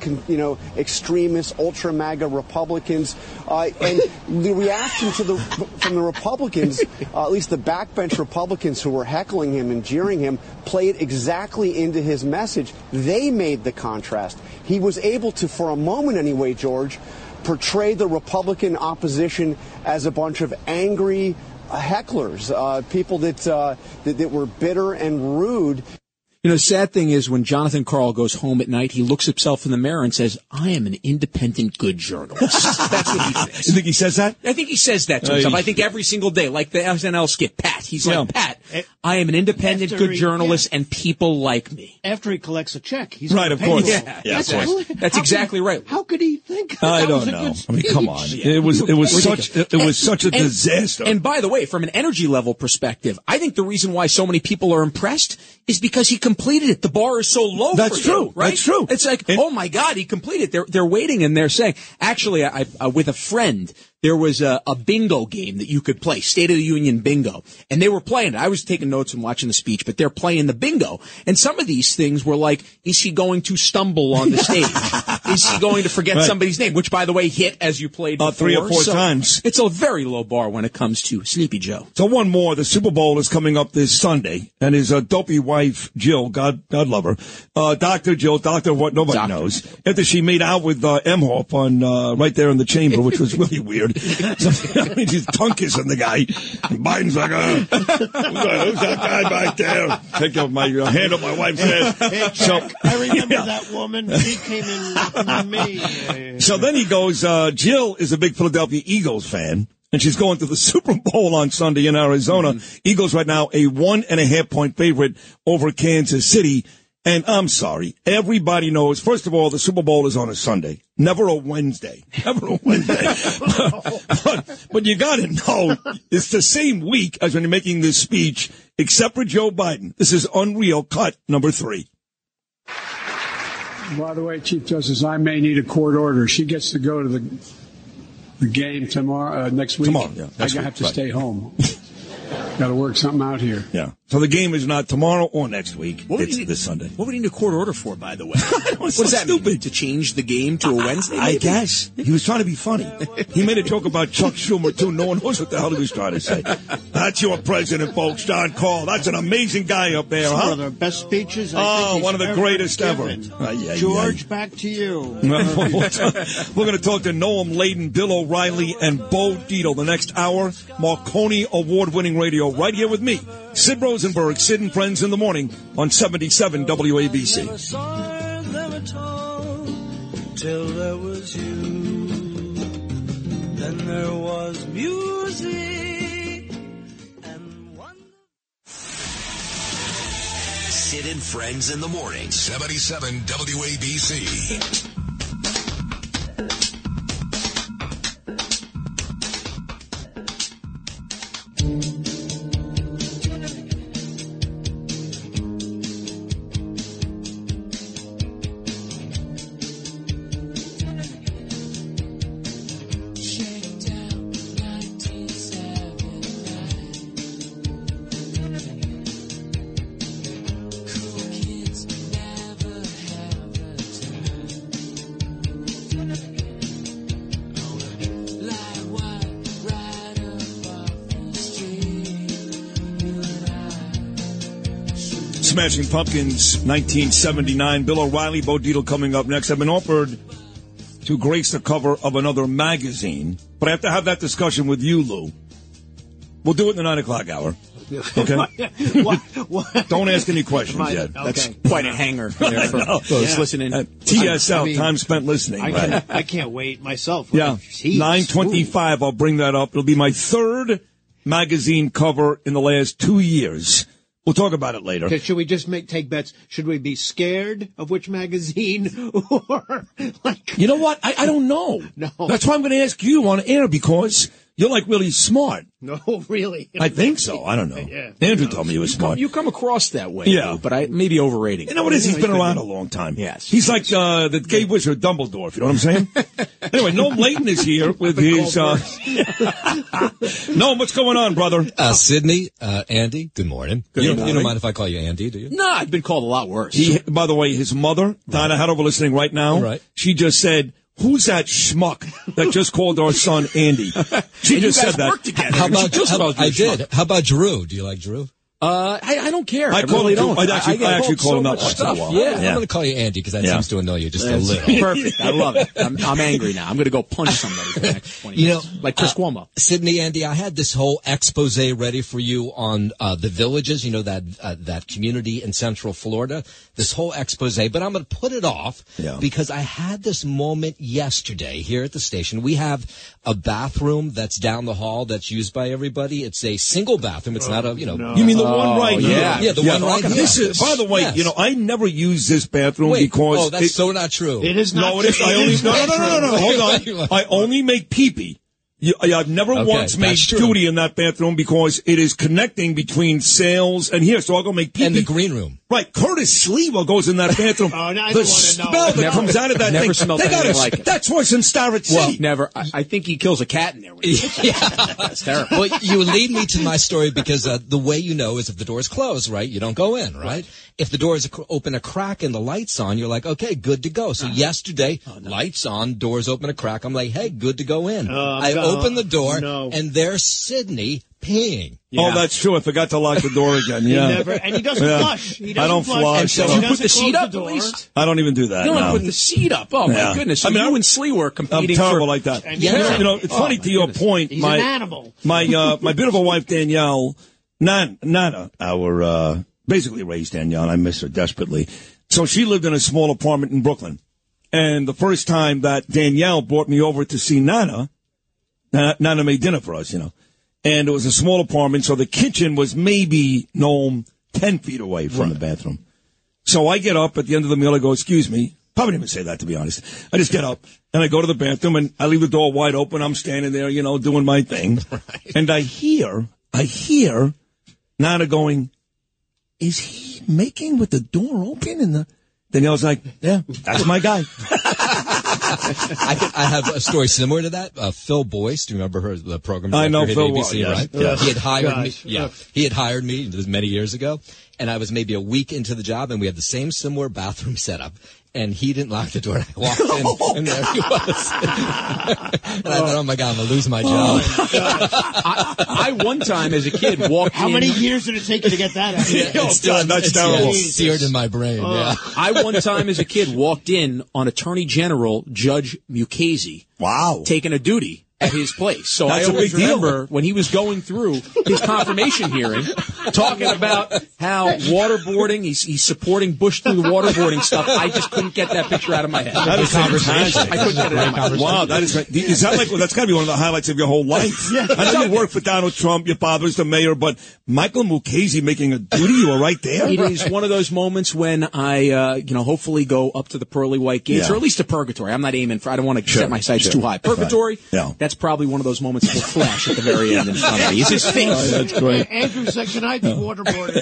con- you know, extremist, ultra MAGA Republicans, uh, and the reaction to the from the Republicans, uh, at least the backbench Republicans who were heckling him and jeering him, played exactly into his message. They made the contrast. He was able to, for a moment anyway, George, portray the Republican opposition as a bunch of angry hecklers, uh, people that, uh, that that were bitter and rude. You know, sad thing is when Jonathan Karl goes home at night, he looks himself in the mirror and says, I am an independent good journalist. That's what he says. You think he says that? I think he says that to Uh, himself. I think every single day, like the SNL skit, Pat. He's Yeah. like, Pat, Eh, I am an independent After good he- journalist and people like me. After he collects a check, he's Right, of course. Yeah, yeah, of That's, course. That's exactly could- right. How could he think? I don't was a know. good I mean, come on. speech? It was it was Ridiculous. such it was such a And- disaster. And by the way, from an energy level perspective, I think the reason why so many people are impressed is because he completed it. The bar is so low. That's for him, true. right? That's true. It's like, oh my God, he completed. It. They're they're waiting and they're saying, actually, I, I with a friend. There was a, a bingo game that you could play, State of the Union bingo, and they were playing it. I was taking notes and watching the speech, but they're playing the bingo. And some of these things were like, is he going to stumble on the stage? Is he going to forget Right. somebody's name? Which, by the way, hit as you played Uh, three or four So times. It's a very low bar when it comes to Sleepy Joe. So one more. The Super Bowl is coming up this Sunday, and his uh, dopey wife Jill, God God love her, uh, Doctor Jill, Doctor what nobody knows, after she made out with uh, Emhoff on uh, right there in the chamber, which was really weird. So, I mean, she's tongue kissing the guy. And Biden's like, uh, who's, that, who's that guy back there? Take off my uh, hand up my wife's ass. So I remember that woman. She came in to me. So then he goes, uh, Jill is a big Philadelphia Eagles fan, and she's going to the Super Bowl on Sunday in Arizona. Eagles right now a one and a half point favorite over Kansas City. And I'm sorry, everybody knows. First of all, the Super Bowl is on a Sunday, never a Wednesday, never a Wednesday. but, but you got to know it's the same week as when you're making this speech, except for Joe Biden. This is unreal. Cut number three. By the way, Chief Justice, I may need a court order. She gets to go to the the game tomorrow, uh, next week. Tomorrow, yeah, I have week, to right. stay home. Got to work something out here. Yeah. So the game is not tomorrow or next week. What would it's you- this Sunday. What would he need a court order for, by the way? what so does that mean? To change the game to a Wednesday? I guess he was trying to be funny. He made a joke about Chuck Schumer too. No one knows what the hell he was trying to say. That's your president, folks, John Karl. That's an amazing guy up there, It's one of the best speeches. I Oh, think he's one of the ever greatest ever. given. Ay, ay, George, back to you. We're going to talk to Noam Laden, Bill O'Reilly, and Bo Dietl the next hour. Marconi Award-winning radio right here with me, Sid Rosenberg, Sid and Friends in the Morning on 77 WABC. Stars never told till there was you. Then there was music. Sid and Friends in the Morning. 77 WABC. Smashing Pumpkins, 1979. Bill O'Reilly, Bo Dietl coming up next. I've been offered to grace the cover of another magazine, but I have to have that discussion with you, Lou. We'll do it in the nine o'clock hour. Okay. Don't ask any questions Am I- yet. That's quite a hanger there for I know. those listening. Uh, TSL, I mean, time spent listening. I, right. can't, I can't wait myself. Yeah, Jeez. nine twenty-five. I'll bring that up. It'll be my third magazine cover in the last two years. We'll talk about it later. Should we just make take bets? Should we be scared of which magazine, or like? You know what? I, I don't know. No. That's why I'm going to ask you on air because you're like really smart. No, really. I think so. I don't know. Yeah. Andrew told me he was smart. You come across that way, Yeah. Lou, but I maybe overrating. You know what it is? He's been around a long time. Yes. He's like uh, the gay wizard Dumbledore, if you know what I'm saying? anyway, Noam Laden is here with his. Uh, Noam, what's going on, brother? Uh, Sydney, uh, Andy, good morning. Good you, you don't mind if I call you Andy, do you? No, I've been called a lot worse. He, by the way, his mother, Donna Hanover, listening right now. Right. She just said, "Who's that schmuck that just called our son Andy?" She And you just guys said that. work together. How about, just how- called you schmuck. did. How about Drew? Do you like Drew? Uh, I, I don't care. I I, call really him don't. I'd actually- get I actually call so him that much once in a stuff. while. Yeah. I'm going to call you Andy because that Yeah. seems to annoy you just a little. Perfect. I love it. I'm, I'm angry now. I'm going to go punch somebody for the next 20 You know, like Chris uh, Cuomo. Sydney, Andy, I had this whole expose ready for you on uh, the villages. You know that uh, that community in Central Florida. This whole expose, but I'm going to put it off Yeah. because I had this moment yesterday here at the station. We have a bathroom that's down the hall that's used by everybody. It's a single bathroom. It's not a you know. You mean the one Oh, right here? yeah. Yeah, one right here. This is, by the way, Yes. you know, I never use this bathroom Wait, because oh, that's it- so not true. It is not. no, it is. I it only is no, no, not no, no, no, no. true. Hold on. I only make pee pee. You, I've never Okay, once made duty in that bathroom because it is connecting between sales and here. So I'll go make pee and the green room. Right, Curtis Sliwa goes in that bathroom. Oh, now I the don't wanna know. smell that Never- comes out of that never thing. smelled they got a, like it. That's worse than Starrett City. Well, never. I, I think he kills a cat in there. When yeah. That's terrible. Well, you lead me to my story because uh, the way you know is if the door is closed, right? You don't go in, right? If the door is open a crack and the lights on, you're like, okay, good to go. So Uh-huh. yesterday, Oh, lights on, doors open a crack. I'm like, hey, good to go in. Oh, I no. open the door No. and there's Sydney peeing. Oh, that's true. I forgot to lock the door again. Yeah. never- and he doesn't Yeah. flush. He I doesn't don't flush. flush. And so I don't- you put the seat up the at least. I don't even do that. You don't no. put the seat up. Oh Yeah. my goodness! I mean, you I'm- and Sliwa I'm competing. terrible for, like that. And You yeah. know, you know, it's Oh, funny to your goodness. point. He's my an animal. my uh, my beautiful wife Danielle, Nan, Nana, our uh, basically raised Danielle. And I miss her desperately. So she lived in a small apartment in Brooklyn, and the first time that Danielle brought me over to see Nana, Nana, made dinner for us, you know, and it was a small apartment, so the kitchen was maybe no ten feet away from the bathroom. So I get up at the end of the meal. I go, excuse me. Probably didn't even say that, to be honest. I just get up and I go to the bathroom and I leave the door wide open. I'm standing there, you know, doing my thing. And I hear, I hear Nana going, is he making with the door open? And the, Danielle's like, yeah, that's my guy. I, could, I have a story similar to that. Uh, Phil Boyce, do you remember her, the program? I know at Phil ABC, well, right? Yes. He had hired Gosh. me. Yeah, he had hired me many years ago, and I was maybe a week into the job, and we had the same similar bathroom setup. And he didn't lock the door. And I walked in, and there he was. and I thought, "Oh my god, I'm gonna lose my oh job." I one time as a kid walked How in. many years did it take you to get that out? it's still, it's, yeah, it's seared in my brain. Uh, yeah. I one time as a kid walked in on Attorney General Judge Mukasey. Wow. Taking a duty at his place. So That's I a always big deal. remember when he was going through his confirmation hearing, talking about how waterboarding, he's, he's supporting Bush through the waterboarding stuff. I just couldn't get that picture out of my head. That is fantastic. I couldn't get it out of my head. Wow, that is. Is that like, well, that's got to be one of the highlights of your whole life. I know you worked for Donald Trump, your father's the mayor, but Michael Mukasey making a duty, you were right there. It is one of those moments when I, uh, you know, hopefully go up to the pearly white gates, Yeah. or at least to purgatory. I'm not aiming for. I don't want to Sure, set my sights sure. too high. Purgatory. Right. Yeah. That's probably one of those moments that will flash at the very end in front of me. It's his face. Oh, that's great. Andrew Section I did waterboarding.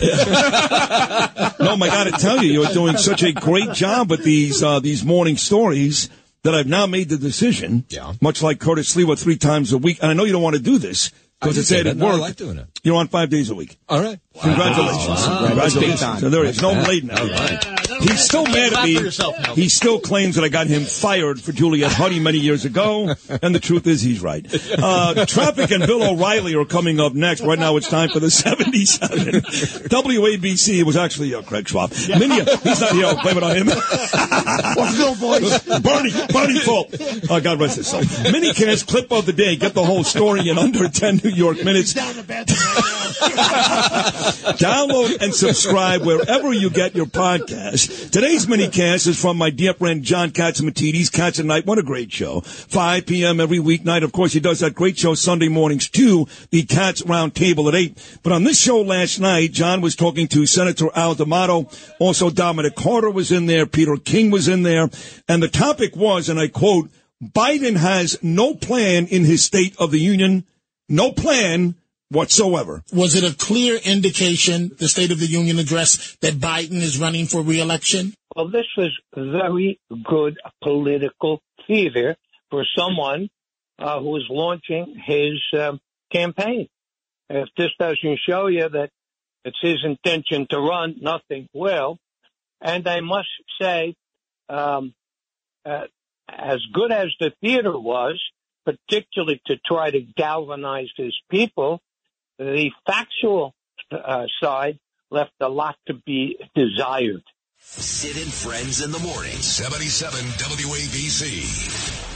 No, my God, I tell you, you're doing such a great job with these uh, these morning stories that I've now made the decision. Yeah. Much like Curtis Sliwa three times a week, and I know you don't want to do this I because did it's say added that. No, I like doing it. You're on five days a week. All right. Congratulations. Wow. Congratulations. Big time. So there it is. No Like now. All right. He's still mad at me. yourself, He still claims that I got him fired for Juliet Huddy many years ago, and the truth is he's right. Uh, Traffic and Bill O'Reilly are coming up next. Right now it's time for the 77. WABC, it was actually uh, Craig Schwab. Minya, he's not here. I'll blame it on him. What's Bill Boyce? Bernie, Bernie fault. Oh, God rest his soul. Minicast clip of the day. Get the whole story in under 10 New York minutes. Down the bathroom right Download and subscribe wherever you get your podcast. Today's minicast is from my dear friend John Catsimatidis, Cats at Night. What a great show. 5 p.m. every weeknight. Of course, he does that great show Sunday mornings too, the Cats Round Table at 8. But on this show last night, John was talking to Senator Al D'Amato. Also, Dominic Carter was in there. Peter King was in there. And the topic was, and I quote, Biden has no plan in his State of the Union. No plan whatsoever. Was it a clear indication, the State of the Union address, that Biden is running for reelection? Well, this was very good political theater for someone uh, who is launching his um, campaign. If this doesn't show you that it's his intention to run, nothing will. And I must say, um, uh, as good as the theater was, particularly to try to galvanize his people, the factual uh, side left a lot to be desired. Sid and Friends in the morning. 77 WABC.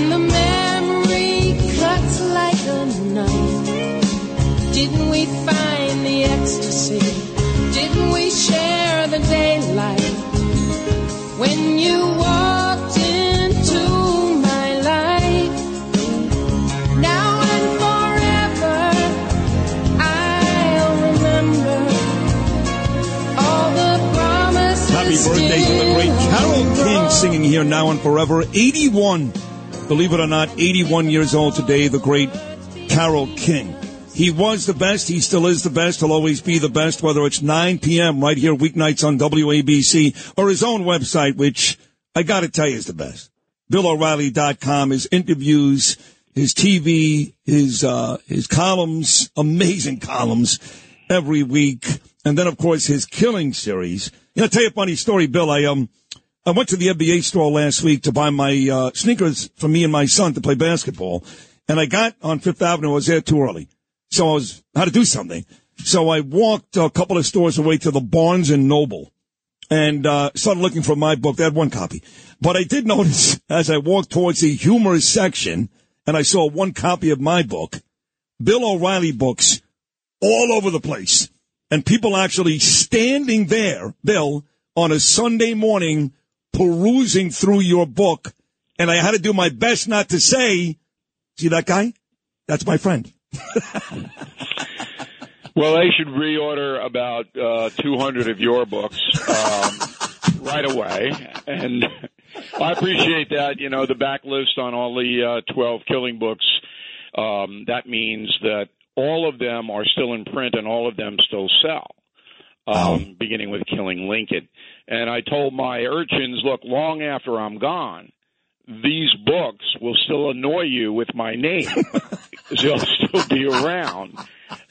And the memory cuts like a knife. Didn't we find the ecstasy? Didn't we share the daylight when you walked into my life? Now and forever, I'll remember all the promises. Happy birthday to the great Carole King singing here now and forever. 81. Believe it or not, 81 years old today, the great Carole King. He was the best. He still is the best. He'll always be the best, whether it's 9 p.m. right here weeknights on WABC or his own website, which I got to tell you is the best. BillO'Reilly.com, his interviews, his TV, his, uh, his columns, amazing columns every week. And then, of course, his killing series. I'll tell you a funny story, Bill. I, um, I went to the NBA store last week to buy my, uh, sneakers for me and my son to play basketball. And I got on Fifth Avenue. I was there too early. So I was, had to do something. So I walked a couple of stores away to the Barnes and Noble and uh, started looking for my book. They had one copy. But I did notice as I walked towards the humorous section and I saw one copy of my book, Bill O'Reilly books all over the place. and people actually standing there, Bill, on a Sunday morning, perusing through your book. And I had to do my best not to say, see that guy? That's my friend. Well, they should reorder about uh, 200 of your books um, right away, and I appreciate that. You know, the backlist on all the uh, 12 killing books. Um, that means that all of them are still in print, and all of them still sell. Um, Beginning with Killing Lincoln, and I told my urchins, look, long after I'm gone, these books will still annoy you with my name. They'll still be around.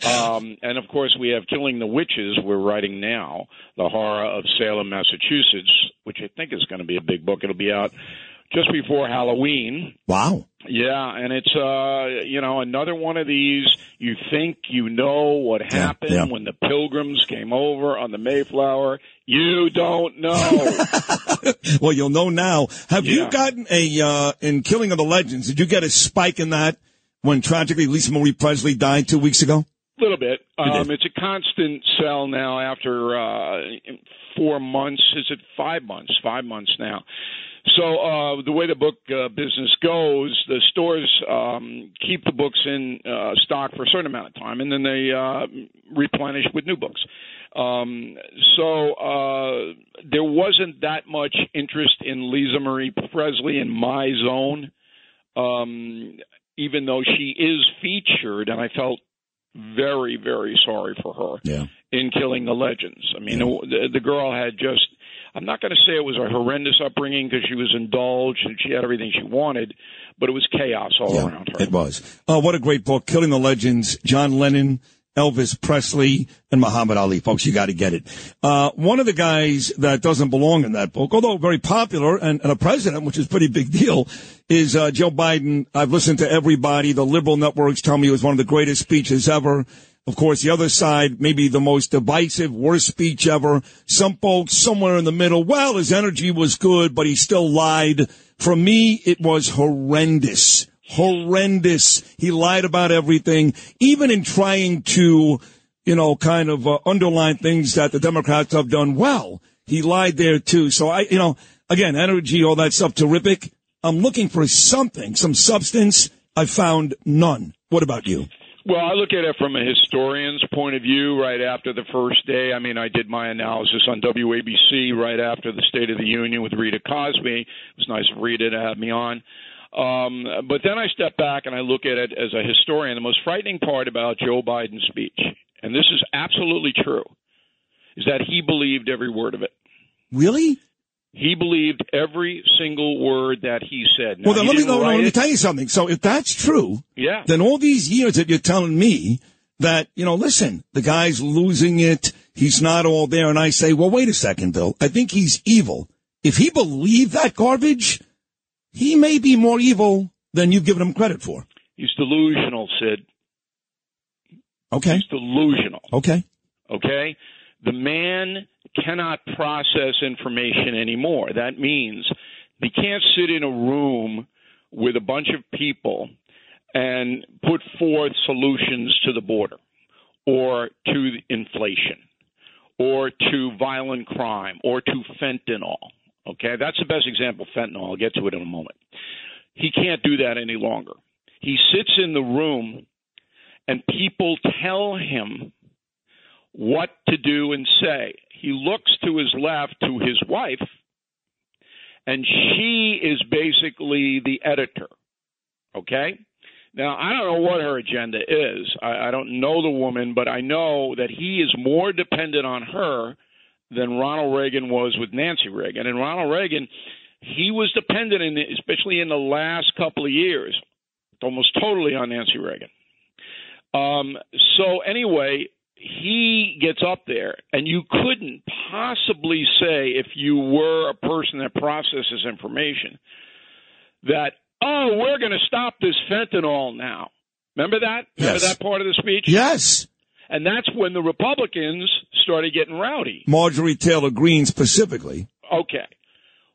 Um, and of course, we have Killing the Witches, we're writing now, The Horror of Salem, Massachusetts, which I think is going to be a big book. It'll be out just before Halloween. Wow. Yeah, and it's uh you know another one of these you think you know what happened yeah. when the pilgrims came over on the Mayflower. You don't know. well, you'll know now. Have you gotten a, uh, in Killing of the Legends, did you get a spike in that when tragically Lisa Marie Presley died two weeks ago? A little bit. Um, it's a constant sell now after uh, four months. Is it five months? Five months now. So uh, the way the book uh, business goes, the stores um, keep the books in uh, stock for a certain amount of time, and then they uh, replenish with new books. Um, so uh, there wasn't that much interest in Lisa Marie Presley in my zone, um, even though she is featured, and I felt very, very sorry for her Yeah. in Killing the Legends. I mean, the, the girl had just. I'm not going to say it was a horrendous upbringing because she was indulged and she had everything she wanted, but it was chaos all around her. It was. Oh, what a great book. Killing the Legends. John Lennon, Elvis Presley, and Muhammad Ali. Folks, you got to get it. Uh, one of the guys that doesn't belong in that book, although very popular and, and a president, which is pretty big deal, is uh, Joe Biden. I've listened to everybody. The liberal networks tell me it was one of the greatest speeches ever. Of course, the other side, maybe the most divisive, worst speech ever. Some folks somewhere in the middle. Well, his energy was good, but he still lied. For me, it was horrendous. Horrendous. He lied about everything, even in trying to, you know, kind of uh, underline things that the Democrats have done well. He lied there too. So I, you know, again, energy, all that stuff, terrific. I'm looking for something, some substance. I found none. What about you? Well, I look at it from a historian's point of view right after the first day. I mean, I did my analysis on WABC right after the State of the Union with Rita Cosby. It was nice of Rita to have me on. Um, but then I step back and I look at it as a historian. The most frightening part about Joe Biden's speech, and this is absolutely true, is that he believed every word of it. Really? He believed every single word that he said. Now, well, then let me, no, no, let me tell you something. So if that's true, Yeah. then all these years that you're telling me that, you know, listen, the guy's losing it. He's not all there. And I say, well, wait a second, Bill. I think he's evil. If he believed that garbage, he may be more evil than you've given him credit for. He's delusional, Sid. Okay. He's delusional. Okay. Okay? The man cannot process information anymore. That means he can't sit in a room with a bunch of people and put forth solutions to the border or to inflation or to violent crime or to fentanyl. Okay? That's the best example, fentanyl. I'll get to it in a moment. He can't do that any longer. He sits in the room and people tell him what to do and say. He looks to his left to his wife, and she is basically the editor. Okay? Now, I don't know what her agenda is. I, I don't know the woman, but I know that he is more dependent on her than Ronald Reagan was with Nancy Reagan. And Ronald Reagan, he was dependent, in, especially in the last couple of years, almost totally on Nancy Reagan. Um, so anyway, he gets up there, and you couldn't possibly say if you were a person that processes information that oh, we're going to stop this fentanyl now. Remember that? Remember that part of the speech? Yes. And that's when the Republicans started getting rowdy. Marjorie Taylor Greene specifically. Okay.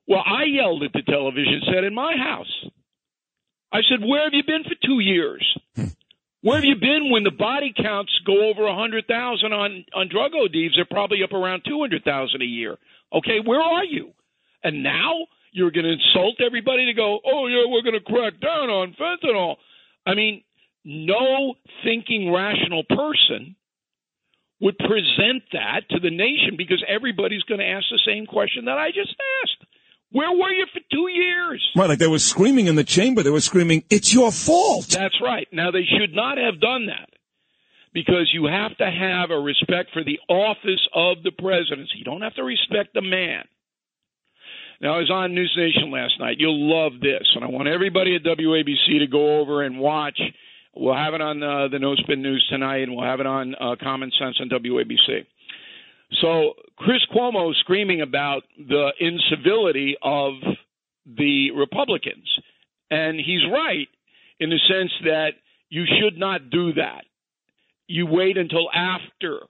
Well, I yelled at the television set in my house. I said, Where have you been for two years? Hmm. Where have you been when the body counts go over a hundred thousand on on drug ODs? They're probably up around two hundred thousand a year. Okay, where are you? And now you're going to insult everybody to go, oh yeah, we're going to crack down on fentanyl. I mean, no thinking rational person would present that to the nation because everybody's going to ask the same question that I just asked. Where were you for two years? Right, like they were screaming in the chamber. They were screaming, "It's your fault." That's right. Now they should not have done that because you have to have a respect for the office of the presidency. You don't have to respect the man. Now I was on News Nation last night. You'll love this, and I want everybody at WABC to go over and watch. We'll have it on uh, the No Spin News tonight, and we'll have it on uh, Common Sense on WABC. So Chris Cuomo screaming about the incivility of the Republicans, and he's right in the sense that you should not do that. You wait until after,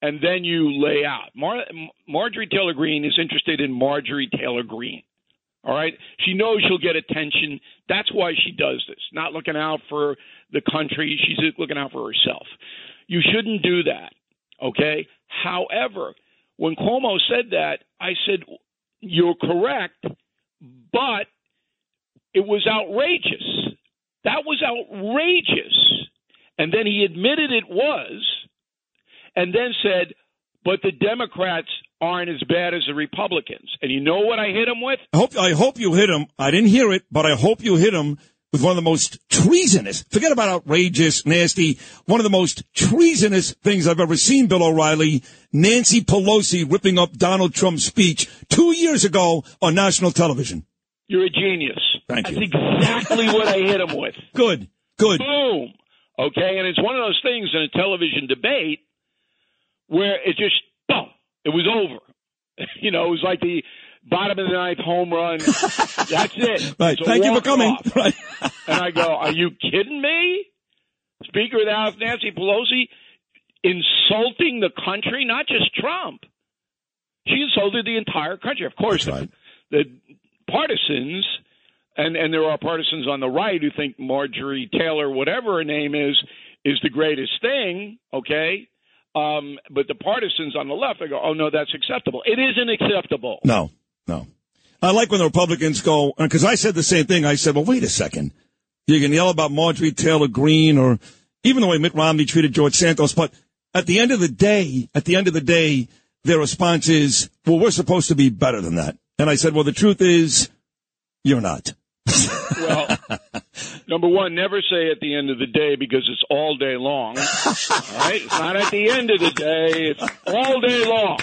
and then you lay out. Mar- Marjorie Taylor Greene is interested in Marjorie Taylor Greene. All right, she knows she'll get attention. That's why she does this. Not looking out for the country. She's looking out for herself. You shouldn't do that. Okay. However, when Cuomo said that, I said, You're correct, but it was outrageous. That was outrageous. And then he admitted it was, and then said, But the Democrats aren't as bad as the Republicans. And you know what I hit him with? I hope I hope you hit him. I didn't hear it, but I hope you hit him with one of the most treasonous. Forget about outrageous, nasty. One of the most treasonous things I've ever seen. Bill O'Reilly, Nancy Pelosi ripping up Donald Trump's speech two years ago on national television. You're a genius. Thank That's you. exactly what I hit him with. Good. Good. Boom. Okay, and it's one of those things in a television debate where it just boom, it was over. You know, it was like the bottom of the ninth home run. That's it. Right. A Thank you for coming. Right. And I go, Are you kidding me? Speaker of the House Nancy Pelosi insulting the country, not just Trump. She insulted the entire country. Of course, the, the partisans, and, and there are partisans on the right who think Marjorie Taylor, whatever her name is, is the greatest thing, okay? Um, but the partisans on the left, they go, oh, no, that's acceptable. It isn't acceptable. No, no. I like when the Republicans go, because I said the same thing. I said, well, wait a second. You can yell about Marjorie Taylor Greene or even the way Mitt Romney treated George Santos. But at the end of the day, at the end of the day, their response is, well, we're supposed to be better than that. And I said, well, the truth is, you're not. Well, number one, never say at the end of the day because it's all day long. right? It's not at the end of the day, it's all day long.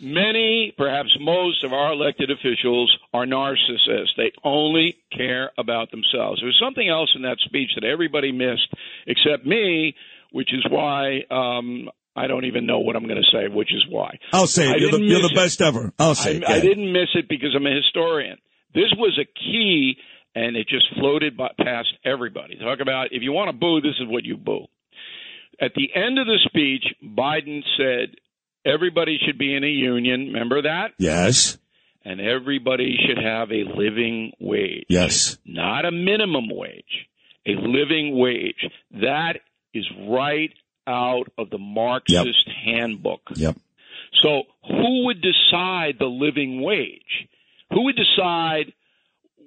Many, perhaps most of our elected officials are narcissists. They only care about themselves. There was something else in that speech that everybody missed except me, which is why um, I don't even know what I'm going to say, which is why. I'll say it. You're the, you're the it. best ever. I'll say I, it. I didn't miss it because I'm a historian. This was a key, and it just floated by, past everybody. Talk about if you want to boo, this is what you boo. At the end of the speech, Biden said everybody should be in a union. Remember that? Yes. And everybody should have a living wage. Yes. Not a minimum wage, a living wage. That is right out of the Marxist handbook. Yep. So, who would decide the living wage? Who would decide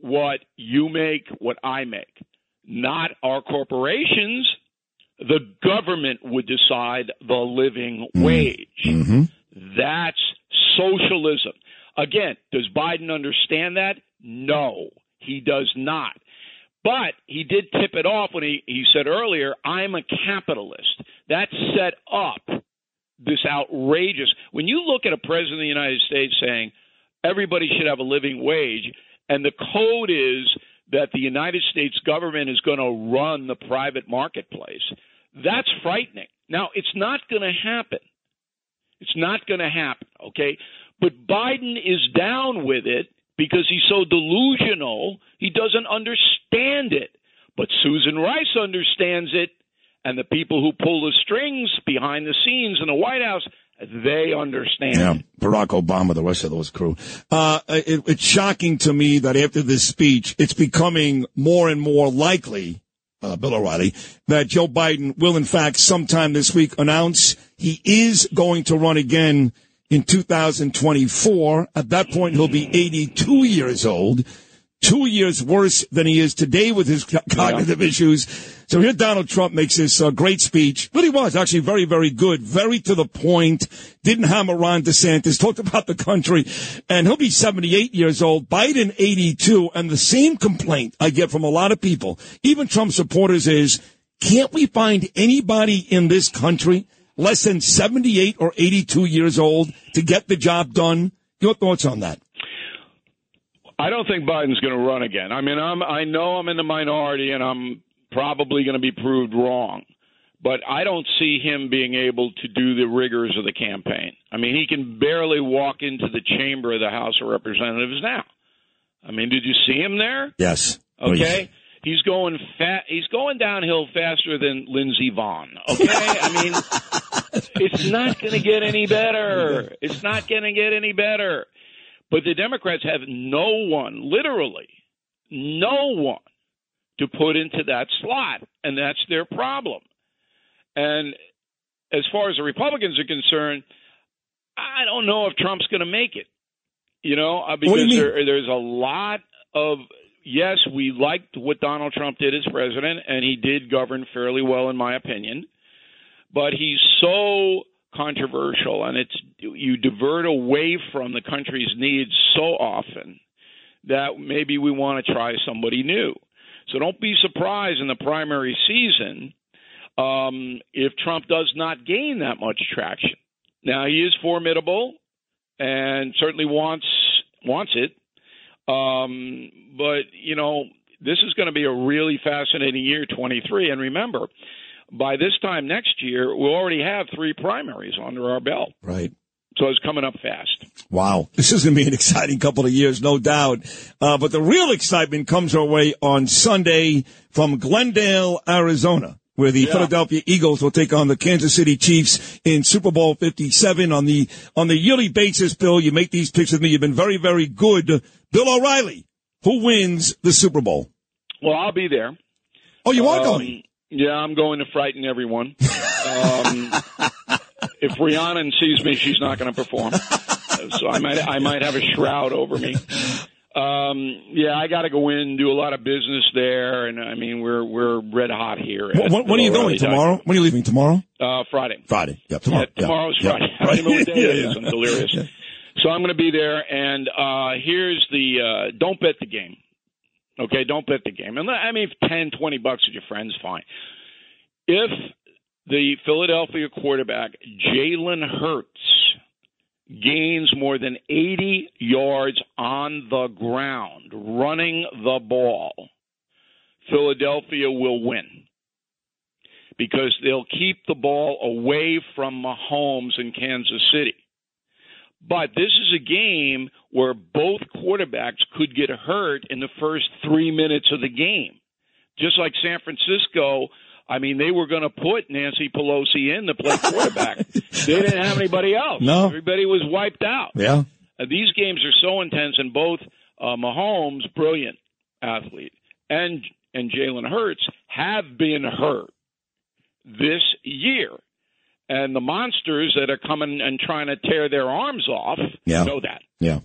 what you make, what I make? Not our corporations. The government would decide the living wage. Mm-hmm. That's socialism. Again, does Biden understand that? No, he does not. But he did tip it off when he, he said earlier, I'm a capitalist. That set up this outrageous. When you look at a president of the United States saying everybody should have a living wage, and the code is that the United States government is going to run the private marketplace, that's frightening. Now, it's not going to happen. It's not going to happen, okay? But Biden is down with it because he's so delusional, he doesn't understand it. But Susan Rice understands it, and the people who pull the strings behind the scenes in the White House, they understand. Yeah, Barack Obama, the rest of those crew. Uh, it, it's shocking to me that after this speech, it's becoming more and more likely uh, Bill O'Reilly, that Joe Biden will, in fact, sometime this week announce he is going to run again in 2024. At that point, he'll be 82 years old, two years worse than he is today with his co- cognitive issues. So here Donald Trump makes this uh, great speech. Really was actually very, very good, very to the point. Didn't hammer Ron DeSantis, talked about the country, and he'll be 78 years old. Biden 82, and the same complaint I get from a lot of people, even Trump supporters, is can't we find anybody in this country less than 78 or 82 years old to get the job done? Your thoughts on that? I don't think Biden's going to run again. I mean, I'm I know I'm in the minority and I'm probably going to be proved wrong, but I don't see him being able to do the rigors of the campaign. I mean, he can barely walk into the chamber of the House of Representatives now. I mean, did you see him there? Yes. Okay. He's going fat. He's going downhill faster than Lindsey Vonn. Okay, I mean, it's not going to get any better. It's not going to get any better. But the Democrats have no one, literally, no one to put into that slot, and that's their problem. And as far as the Republicans are concerned, I don't know if Trump's going to make it. You know, uh, do you because there, there's a lot of yes, we liked what Donald Trump did as president, and he did govern fairly well, in my opinion. But he's so controversial, and it's you divert away from the country's needs so often that maybe we want to try somebody new. So don't be surprised in the primary season um, if Trump does not gain that much traction. Now he is formidable and certainly wants wants it. Um, but you know, this is going to be a really fascinating year, 23. And remember, by this time next year, we'll already have three primaries under our belt. Right. So it's coming up fast. Wow. This is going to be an exciting couple of years, no doubt. Uh, but the real excitement comes our way on Sunday from Glendale, Arizona, where the Philadelphia Eagles will take on the Kansas City Chiefs in Super Bowl 57 on the, on the yearly basis. Bill, you make these picks with me. You've been very, very good. Bill O'Reilly, who wins the Super Bowl? Well, I'll be there. Oh, you are Um, going? Yeah, I'm going to frighten everyone. Um, if Rihanna sees me, she's not going to perform. So I might, I might have a shroud over me. Um, yeah, I got to go in, and do a lot of business there, and I mean, we're we're red hot here. What, at when, are you going? Tomorrow? When are you leaving? Tomorrow? Uh, Friday. Friday. Yeah, tomorrow. Yeah, tomorrow's Yeah. Friday. Yeah. I don't even know what day Yeah, it is. I'm delirious. So I'm going to be there, and uh, here's the uh, don't bet the game. Okay, don't bet the game. And I mean, ten, twenty bucks with your friends, fine. If the Philadelphia quarterback Jalen Hurts gains more than 80 yards on the ground running the ball, Philadelphia will win because they'll keep the ball away from Mahomes in Kansas City. But this is a game where both quarterbacks could get hurt in the first three minutes of the game. Just like San Francisco, I mean, they were going to put Nancy Pelosi in to play quarterback. they didn't have anybody else. No. Everybody was wiped out. Yeah. Uh, these games are so intense, and both uh, Mahomes, brilliant athlete, and and Jalen Hurts have been hurt this year. And the monsters that are coming and trying to tear their arms off Yeah. know that. Yeah.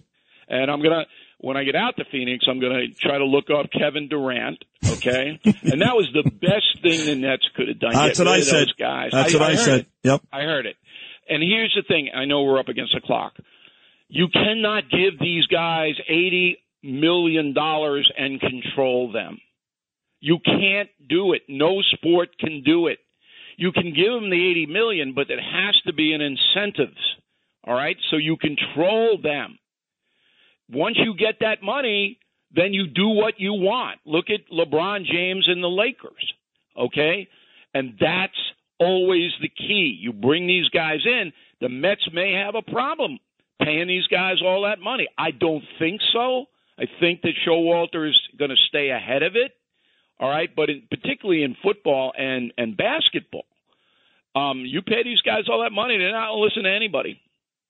And I'm gonna when I get out to Phoenix, I'm gonna try to look up Kevin Durant. Okay, and that was the best thing the Nets could have done. That's what I said. Guys. That's what I heard said. it. Yep. I heard it. And here's the thing. I know we're up against the clock. You cannot give these guys eighty million dollars and control them. You can't do it. No sport can do it. You can give them the 80 million, but it has to be an incentives. All right? So you control them. Once you get that money, then you do what you want. Look at LeBron James and the Lakers. Okay? And that's always the key. You bring these guys in, the Mets may have a problem paying these guys all that money. I don't think so. I think that Showalter is going to stay ahead of it. All right, but in, particularly in football and and basketball, um, you pay these guys all that money, they're not listen to anybody.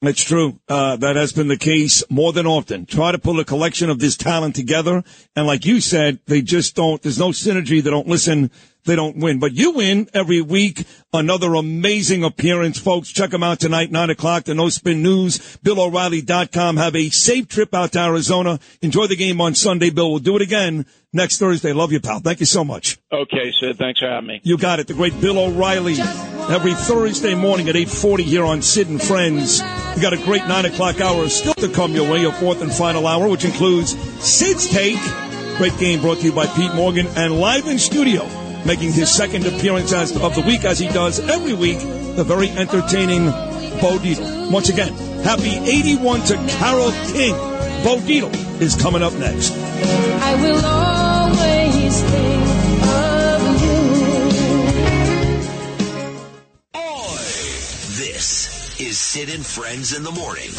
It's true. Uh, that has been the case more than often. Try to pull a collection of this talent together. And like you said, they just don't, there's no synergy. They don't listen they don't win. But you win every week. Another amazing appearance, folks. Check them out tonight, 9 o'clock, the No Spin News, BillO'Reilly.com. Have a safe trip out to Arizona. Enjoy the game on Sunday, Bill. We'll do it again next Thursday. Love you, pal. Thank you so much. Okay, Sid. Thanks for having me. You got it. The great Bill O'Reilly every Thursday morning at 840 here on Sid and Friends. We got a great 9 o'clock hour still to come your way, your fourth and final hour, which includes Sid's Take. Great game brought to you by Pete Morgan and live in studio, making his second appearance as, of the week as he does every week, the very entertaining Bo Dietl. Once again, happy 81 to Carole King. Bo Dietl is coming up next. I will always think of you. This is Sid and Friends in the Morning.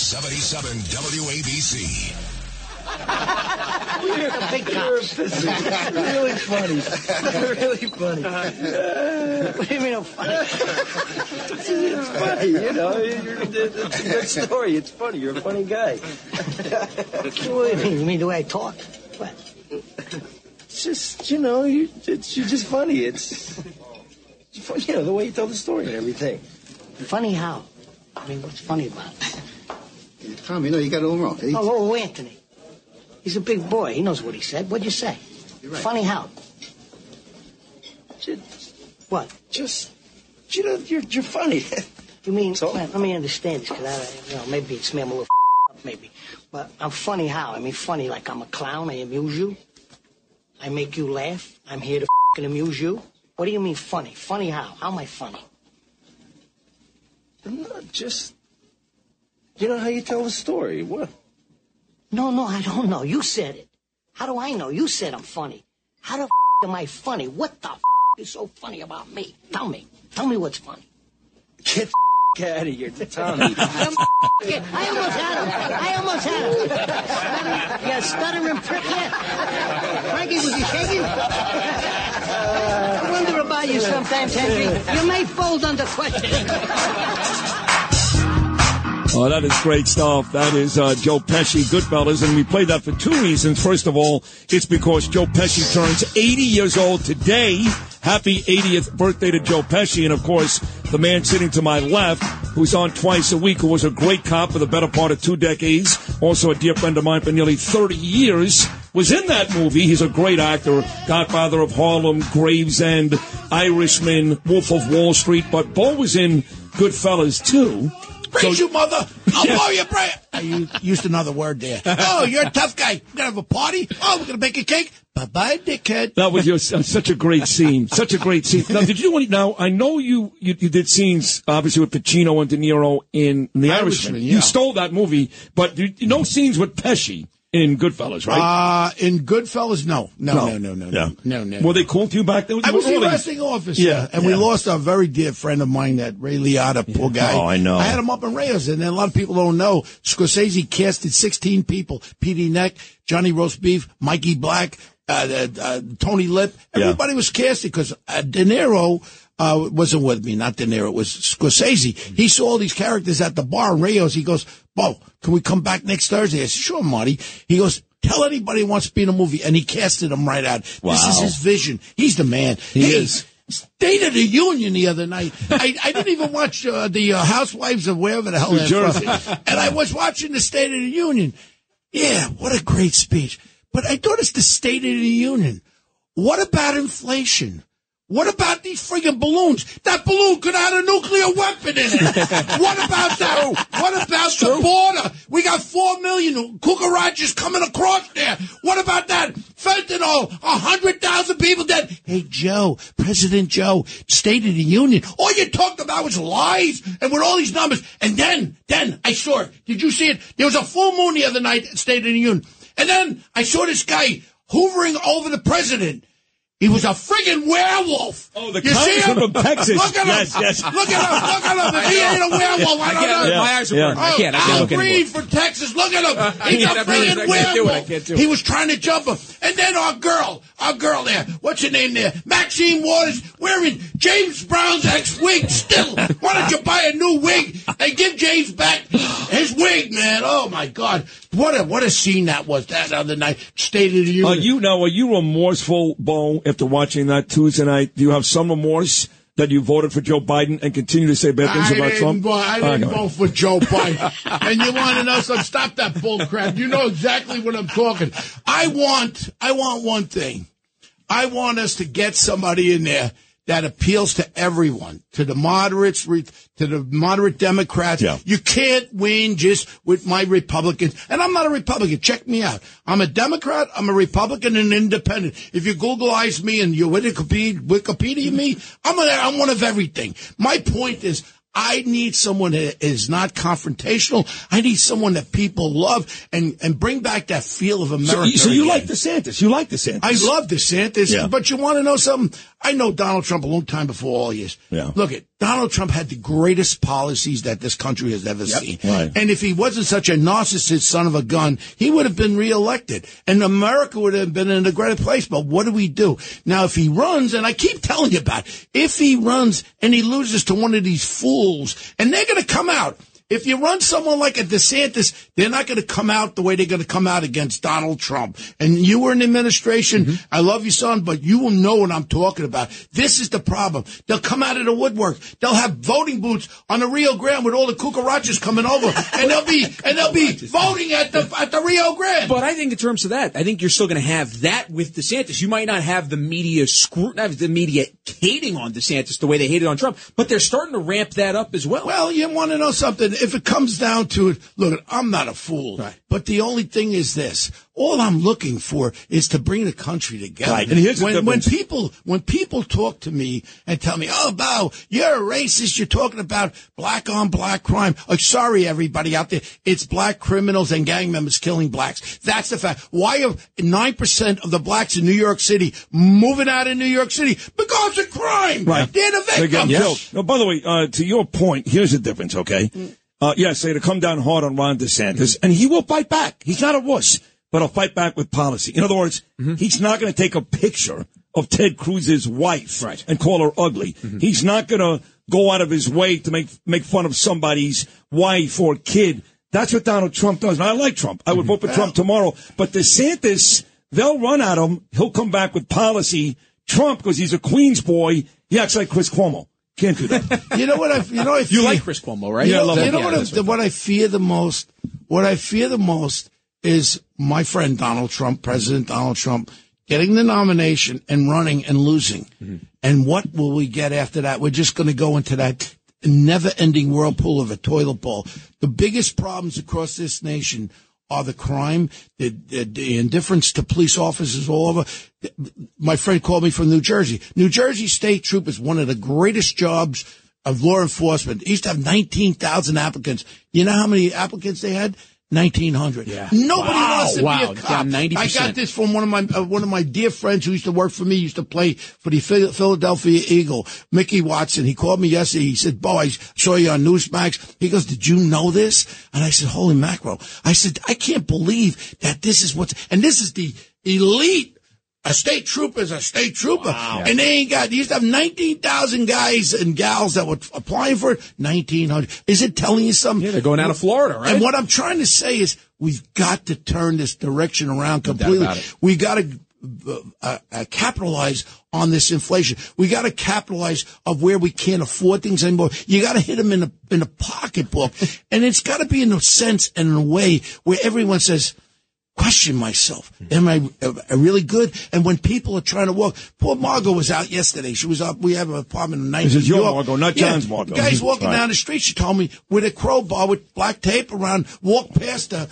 77 WABC. You're a big cops. really funny. really funny. what do you mean I'm funny? it's funny, you know. It's a good story. It's funny. You're a funny guy. what do you mean? You mean the way I talk? What? It's just, you know, you, it's, you're just funny. It's, it's you know, the way you tell the story and everything. Funny how? I mean, what's funny about it? Tom, you know, you got it all wrong. He- Oh, oh, Anthony. He's a big boy. He knows what he said. What'd you say? Funny how? Just, what? Just, you know, you're, you're funny. you mean, well, let me understand this, because I, you know, maybe it's me, I'm a little up, maybe. But I'm funny how? I mean, funny like I'm a clown, I amuse you. I make you laugh. I'm here to fing amuse you. What do you mean funny? Funny how? How am I funny? I'm not just, you know how you tell the story. What? No, no, I don't know. You said it. How do I know? You said I'm funny. How the f- am I funny? What the f- is so funny about me? Tell me. Tell me what's funny. Get the f- out of here, Tommy. I almost had him. I almost had him. Stuttering, yeah, stuttering prick. Yeah. Frankie, was he shaking? I wonder about you sometimes, Henry. You may fold under question. Oh, that is great stuff. That is uh, Joe Pesci, Goodfellas, and we played that for two reasons. First of all, it's because Joe Pesci turns 80 years old today. Happy 80th birthday to Joe Pesci, and of course, the man sitting to my left, who's on twice a week, who was a great cop for the better part of two decades, also a dear friend of mine for nearly 30 years, was in that movie. He's a great actor, Godfather of Harlem, Gravesend, Irishman, Wolf of Wall Street, but Bo was in Goodfellas too. Praise you, mother. I'll blow your brain. I used, used another word there. Oh, you're a tough guy. We're going to have a party. Oh, we're going to bake a cake. Bye-bye, dickhead. That was your, uh, such a great scene. Such a great scene. Now, did you do any, now, I know you, you, you did scenes, obviously, with Pacino and De Niro in The Irishman. Irishman, yeah. You stole that movie, but you, no scenes with Pesci in Goodfellas, right? Uh, in Goodfellas, no. No, no, no, no, no. Yeah. No, no. Were they cool to you back then? I was the Early- arresting officer. Yeah, And we lost a very dear friend of mine, that Ray Liotta, poor guy. Oh, I know. I had him up in Reyes, and then a lot of people don't know. Scorsese casted 16 people. P.D. Neck, Johnny Roast Beef, Mikey Black, uh, uh, uh, Tony Lip. Everybody was casted because uh, De Niro uh, wasn't with me, not De Niro. It was Scorsese. He saw all these characters at the bar in Reyes. He goes, Bo, can we come back next Thursday? I said, sure, Marty. He goes, tell anybody who wants to be in a movie. And he casted him right out. This is his vision. He's the man. He Hey, is. State of the Union the other night. I, I didn't even watch uh, the uh, Housewives of wherever the hell New. Jersey. And I was watching the State of the Union. Yeah, what a great speech. But I thought it's the State of the Union. What about inflation? What about these friggin' balloons? That balloon could have had a nuclear weapon in it. what about that? What about the border? We got four million cucarachas coming across there. What about that? Fentanyl, a hundred thousand people dead. Hey, Joe, President Joe, State of the Union. All you talked about was lies and with all these numbers. And then, then I saw it. Did you see it? There was a full moon the other night at State of the Union. And then I saw this guy hoovering over the president. He was a friggin' werewolf. Oh, the you see him? from Texas. Look at him. Yes, yes. Look at him. Look at him. If he ain't a werewolf, I I don't know. my eyes are burning. I oh, can't. I can't Al look anymore. from Texas. Look at him. Uh, I He's a can't- I I friggin' can't do it. I werewolf. can't do it. He was trying to jump him. And And then our girl, our girl there, what's her name there? Maxine Waters wearing James Brown's ex-wig still. Why don't you buy a new wig and give James back his wig, man? Oh my God. What a, what a scene that was that other night. State of the Are Union. you now? Are you remorseful, Bo? After watching that Tuesday night, do you have some remorse that you voted for Joe Biden and continue to say bad things I about Trump? I didn't know. vote for Joe Biden. and you want us to know something? Stop that bull crap. You know exactly what I'm talking. I want, I want one thing. I want us to get somebody in there that appeals to everyone, to the moderates, to the moderate Democrats. You can't win just with my Republicans. And I'm not a Republican. Check me out. I'm a Democrat. I'm a Republican and independent. If you Googleize me and you Wikipedia, Wikipedia me, I'm, a, I'm one of everything. My point is, I need someone that is not confrontational. I need someone that people love and, and bring back that feel of So, America. you- so you again. like DeSantis? You like DeSantis? I love DeSantis, Yeah. but you want to know something? I know Donald Trump a long time before all years. Yeah. Look at Donald Trump had the greatest policies that this country has ever seen. Right. And if he wasn't such a narcissist son of a gun, he would have been reelected. And America would have been in a greater place. But what do we do? Now, if he runs, and I keep telling you about, it, if he runs and he loses to one of these fools, and they're going to come out. If you run someone like a DeSantis, they're not going to come out the way they're going to come out against Donald Trump. And you were in administration. Mm-hmm. I love you, son, but you will know what I'm talking about. This is the problem. They'll come out of the woodwork. They'll have voting booths on the Rio Grande with all the cucarachas coming over, and they'll be and they'll be voting at the at the Rio Grande. But I think in terms of that, I think you're still going to have that with DeSantis. You might not have the media not the media hating on DeSantis the way they hated on Trump, but they're starting to ramp that up as well. Well, you want to know something? If it comes down to it, look, I'm not a fool. Right. But the only thing is this. All I'm looking for is to bring the country together. Right. And here's the when, when people when people talk to me and tell me, "Oh, Bo, you're a racist. You're talking about black on black crime." Oh, sorry, everybody out there. It's black criminals and gang members killing blacks. That's the fact. Why are nine percent of the blacks in New York City moving out of New York City because of crime? Right. They're the They're victims. getting killed. No, by the way, uh, to your point, here's the difference, okay? Uh, yes, they're going to come down hard on Ron DeSantis, and he will fight back. He's not a wuss, but he'll fight back with policy. In other words, mm-hmm. he's not going to take a picture of Ted Cruz's wife and call her ugly. Mm-hmm. He's not going to go out of his way to make make fun of somebody's wife or kid. That's what Donald Trump does. And I like Trump. I would mm-hmm. vote for Trump tomorrow. But DeSantis, they'll run at him. He'll come back with policy. Trump, because he's a Queens boy, he acts like Chris Cuomo. Can't do that. You know what I? You know I You like Chris Cuomo, right? You know, love you know Yeah, what, I, what I fear the most? What I fear the most is my friend Donald Trump, President Donald Trump, getting the nomination and running and losing. Mm-hmm. And what will we get after that? We're just going to go into that never-ending whirlpool of a toilet bowl. The biggest problems across this nation are the crime, the, the, the indifference to police officers all over. My friend called me from New Jersey. New Jersey State Troop is one of the greatest jobs of law enforcement. It used to have 19,000 applicants. You know how many applicants they had? 1900. Yeah. Nobody Wow. wants to Wow. be a cop. Down 90%. I got this from one of my uh, one of my dear friends who used to work for me. Used to play for the Philadelphia Eagle. Mickey Watson. He called me yesterday. He said, "Bo, I saw you on Newsmax." He goes, "Did you know this?" And I said, "Holy mackerel!" I said, "I can't believe that this is what's and this is the elite." A state trooper is a state trooper. And they ain't got, they used to have 19,000 guys and gals that were applying for it. 1,900. Is it telling you something? Yeah, they're going out of Florida, right? And what I'm trying to say is we've got to turn this direction around completely. We got to uh, uh, capitalize on this inflation. We got to capitalize of where we can't afford things anymore. You got to hit them in the in the pocketbook, and it's got to be in a sense and in a way where everyone says. Question myself. Am I uh, really good? And when people are trying to walk, poor Margot was out yesterday. She was up. We have an apartment in 90 This is your York. Margot, not Yeah, John's Margot. Guys walking Right. down the street. She told me with a crowbar with black tape around. Walk past her.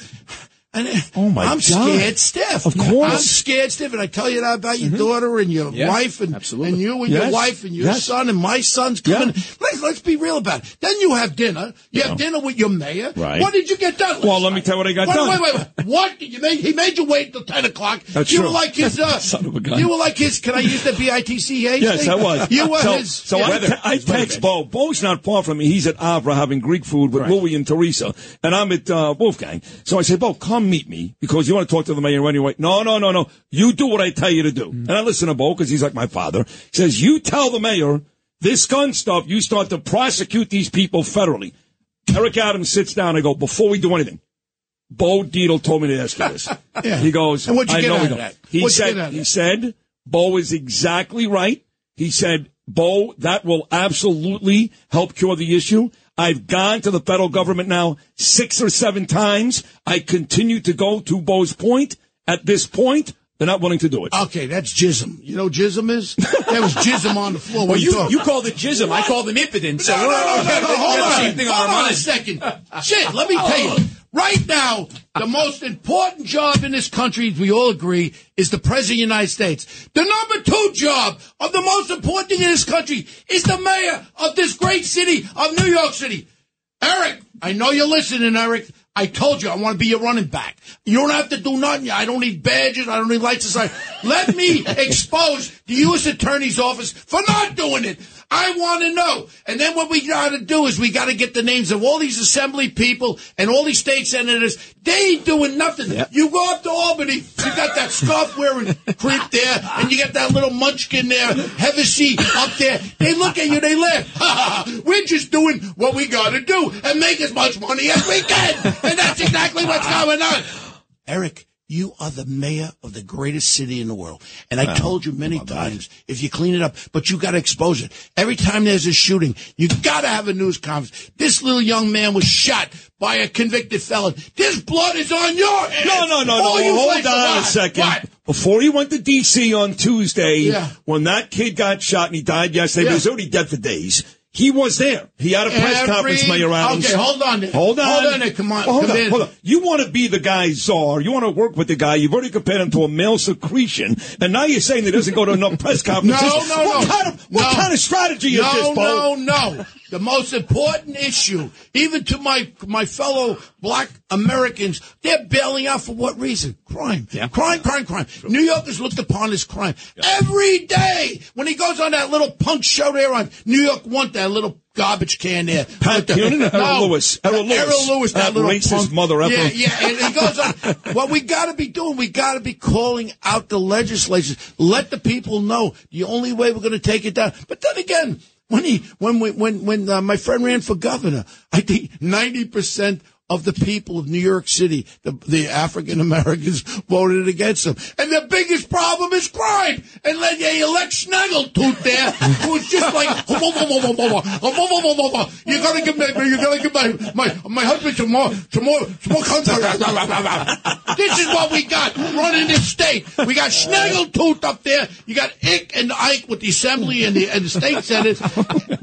And Oh, my I'm God. scared stiff. Of course. I'm scared stiff. And I tell you that about your daughter and your Yeah, wife and, absolutely. and you and your wife and your Yes. son and my son's coming. Let's, let's be real about it. Then you have dinner. You have dinner with your mayor. Right. What did you get done? Well, let me tell you what I got wait, done. Wait, wait, wait. What? You made, he made you wait till 10 o'clock. That's you true. were like his, uh, Son of a gun. you were like his, can I use the B-I-T-C-H Yes, thing? I was. You were so, his. So yeah. I, te- I text Bo. Bo's not far from me. He's at Avra having Greek food with Louie and Teresa, and I'm at uh, Wolfgang. So I say, Bo, come come meet me because you want to talk to the mayor anyway. No, no, no, no. You do what I tell you to do. Mm. And I listen to Bo because he's like my father. He says, you tell the mayor this gun stuff, you start to prosecute these people federally. Eric Adams sits down. I go, before we do anything, Bo Dietl told me to ask you this. He goes, And what'd you I get know out of that? He What'd said, get out of he said, Bo is exactly right. He said, Bo, that will absolutely help cure the issue. I've gone to the federal government now six or seven times. I continue to go to Bo's point. At this point, they're not willing to do it. Okay, that's jism. You know what jism is? That was jism on the floor. Well, you, talk- you called it jism. I called them impotence. So No, no, no, uh, no, no, hold on. same thing on hold on a second. Shit, let me tell you. Right now, the most important job in this country, we all agree, is the President of the United States. The number two job of the most important thing in this country is the mayor of this great city of New York City. Eric, I know you're listening, Eric. I told you I want to be your running back. You don't have to do nothing. I don't need badges. I don't need lights aside. Let me expose the U.S. Attorney's Office for not doing it. I want to know. And then what we got to do is we got to get the names of all these assembly people and all these state senators. They ain't doing nothing. You go up to Albany, you got that scarf wearing creep there, and you got that little munchkin there, Hevesi up there. They look at you, they laugh. Ha, ha, ha. We're just doing what we got to do and make as much money as we can. And that's exactly what's going on. Eric, you are the mayor of the greatest city in the world. And I told you many times, if you clean it up, but you got to expose it. Every time there's a shooting, you got to have a news conference. This little young man was shot by a convicted felon. This blood is on your hands. No, no, no, All no. Hold on a second. What? Before he went to D.C. on Tuesday, Yeah. when that kid got shot and he died yesterday, but Yeah. he was already dead for days. He was there. He had a press Every- conference, Mayor Adams. Okay, hold on. Hold on. Hold on. Come on. Well, hold Come on. in. Hold on. You want to be the guy czar. You want to work with the guy. You've already compared him to a male secretion, and now you're saying that he doesn't go to enough press No, conferences. no, what no. Kind of, what No. kind of strategy no, is this, Bo? No, no, The most important issue, even to my my fellow black Americans, they're bailing out for what reason? Crime. Crime, crime, crime. New Yorkers looked upon as crime. Every day when he goes on that little punk show there on New York One, that little garbage can there. Pat the- or Errol No, Louis? Errol Louis. Errol Louis, that, That little racist punk. mother effer. Yeah, yeah, and he goes on. what we got to be doing, we got to be calling out the legislatures. Let the people know the only way we're going to take it down. But then again, when he, when when when uh, my friend ran for governor, I think ninety percent. Of the people of New York City, the, the African Americans voted against him. And the biggest problem is crime. And then you elect Snaggletooth there, who's just like, you're gonna give me, you're gonna give my, my, my husband some more, some more, some more this is what we got running this state. We got Snaggletooth up there. You got Ick and Ike with the assembly and the, and the state senate.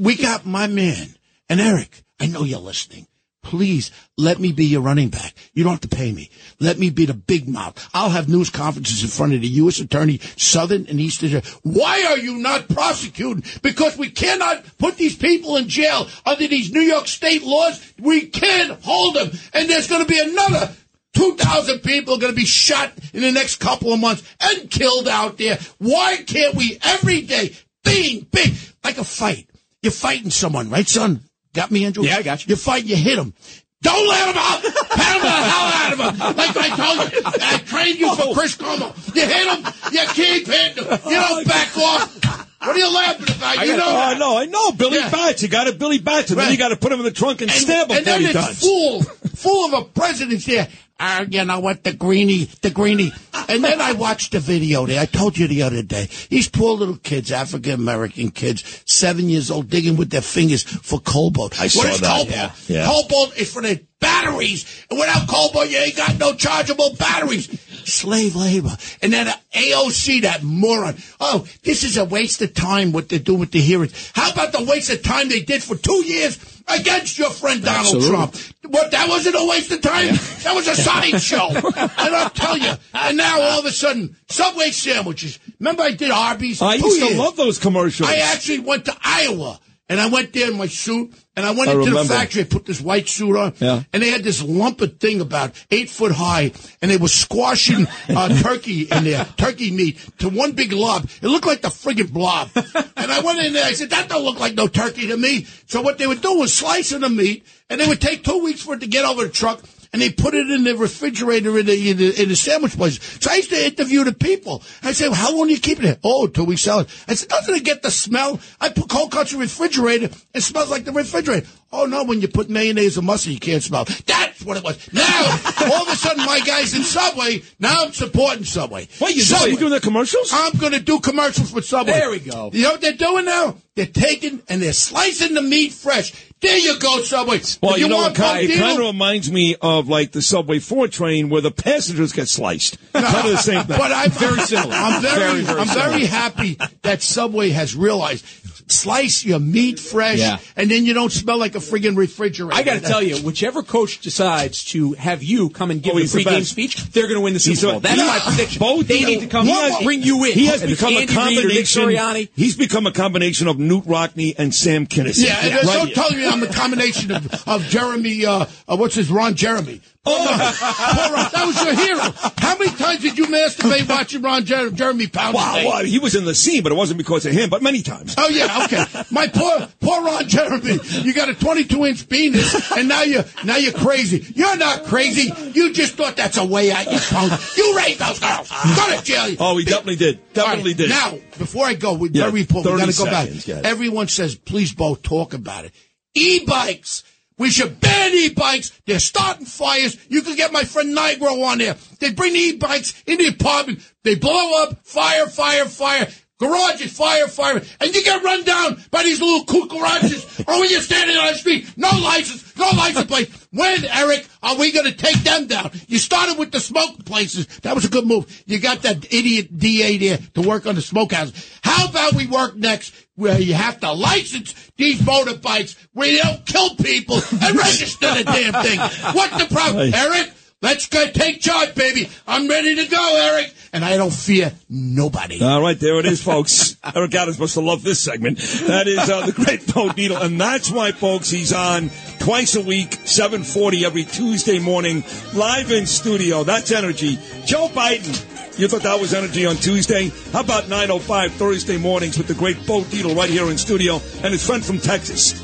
We got my man. And Eric, I know you're listening. Please let me be your running back. You don't have to pay me. Let me be the big mouth. I'll have news conferences in front of the U.S. Attorney, Southern and Eastern. Why are you not prosecuting? Because we cannot put these people in jail under these New York State laws. We can't hold them. And there's going to be another 2,000 people going to be shot in the next couple of months and killed out there. Why can't we every day, bing, bing, like a fight? You're fighting someone, right, son? Got me, Andrew? Yeah, I got you. You fight, you hit him. Don't let him out! Pound the hell out of him! Like I told you, I trained you for Chris Cuomo. You hit him, you keep hitting him. You don't back off. What are you laughing about? I You know oh, I know, I know. Billy Yeah. Bats. You got a Billy Batts, and then you got to put him in the trunk and, stab him and then it's times. full, full of a president's there. Ah, you know what, the greenie, the greenie. And then I watched the video there. I told you the other day. These poor little kids, African American kids, seven years old, digging with their fingers for cobalt. I saw what is that, cobalt? yeah, yeah. Cobalt is for the batteries. And without cobalt, you ain't got no chargeable batteries. Slave labor. And then AOC, that moron. Oh, this is a waste of time what they're doing with the hearings. How about the waste of time they did for two years against your friend Donald Absolutely. Trump? What, that wasn't a waste of time? That was a sideshow. and I'll tell you. And now all of a sudden, Subway sandwiches. Remember I did Arby's? I used to years. love those commercials. I actually went to Iowa and I went there in my suit and I went I into remember. the factory. I put this white suit on Yeah. and they had this lump of thing about eight foot high and they were squashing uh, turkey in there, turkey meat to one big lob. It looked like the friggin' blob. and I went in there. I said, that don't look like no turkey to me. So what they would do was slicing the meat and they would take two weeks for it to get over the truck. And they put it in the refrigerator in the, in the, in the sandwich place. So I used to interview the people. I said, well, how long do you keep it? Oh, till we sell it. I said, doesn't it get the smell? I put cold cuts in the refrigerator. It smells like the refrigerator. Oh no, when you put mayonnaise or mustard, you can't smell. That's what it was. Now, all of a sudden, my guys in Subway, now I'm supporting Subway. What, you Subway. you doing the commercials? I'm going to do commercials with Subway. There we go. You know what they're doing now? They're taking and they're slicing the meat fresh. There you go, Subway. Well, If you, know, want it kind, it kind of reminds me of like the Subway 4 train where the passengers get sliced. kind of the same thing. But I'm very similar. I'm very, Very, very I'm similar. very happy that Subway has realized slice your meat fresh, Yeah. and then you don't smell like a friggin' refrigerator. I got to tell you, whichever coach decides to have you come and give Oh, the he's the pregame speech, they're going to win the He's Super a- Bowl. That's yeah. my prediction. Both they need to come he has- bring you in. He has If it's become a Andy Reid Nick combination. Sirianni. He's become a combination of Knute Rockne and Sam Kinison. Yeah, and Right don't here. tell me I'm the combination of, of Jeremy, uh, uh, what's his, Ron Jeremy. Oh, poor Ron, that was your hero. How many times did you masturbate watching Ron Jer- Jeremy pound Wow, he was in the scene, but it wasn't because of him, but many times. Oh yeah, okay. My poor, poor Ron Jeremy. You got a 22 inch penis, and now you, now you're crazy. You're not crazy. You just thought that's a way out. You punk. You raised those girls. Go to jail. You. Oh, he definitely did. Definitely All did. Now, before I go, we Yeah, very important. We got to go seconds, back. Everyone says, please, Bo, talk about it. E-bikes. We should ban e-bikes. They're starting fires. You can get my friend Nigro on there. They bring the e-bikes in the apartment. They blow up. Fire, fire, fire. Garages, fire, fire. And you get run down by these little cool garages. or when you're standing on the street, no license, no license plate. When, Eric, are we going to take them down? You started with the smoke places. That was a good move. You got that idiot DA there to work on the smokehouse. How about we work next where you have to license these motorbikes where you don't kill people and register the damn thing? What's the problem? Eric, let's go take charge, baby. I'm ready to go, Eric. And I don't fear nobody. All right, there it is, folks. Eric Adams must have loved this segment. That is uh, the great Bo Dietl, and that's why, folks, he's on twice a week, 740 every Tuesday morning, live in studio. That's energy. Joe Biden, you thought that was energy on Tuesday? How about 9.05 Thursday mornings with the great Bo Dietl right here in studio and his friend from Texas?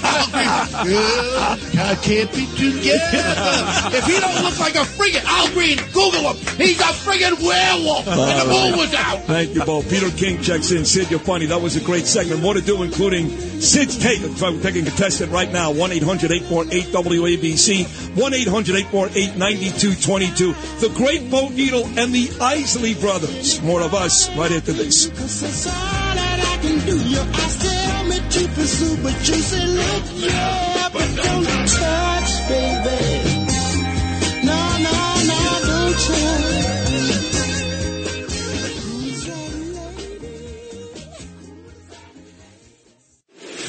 I can't be together. If he don't look like a friggin' Al Green, Google him. He's a friggin' werewolf. And the moon was out. Thank you, Bo. Peter King checks in. Sid, you're funny. That was a great segment. More to do, including Sid's take. So we're taking a contestant right now. 1-800-848-WABC. 1-800-848-9222. The Great Bo Dietl and the Isley Brothers. More of us right after this. Cause that's all that I can do. Your eyes tell me to pursue, but you say look, yeah, but don't touch, baby. No, no, no, don't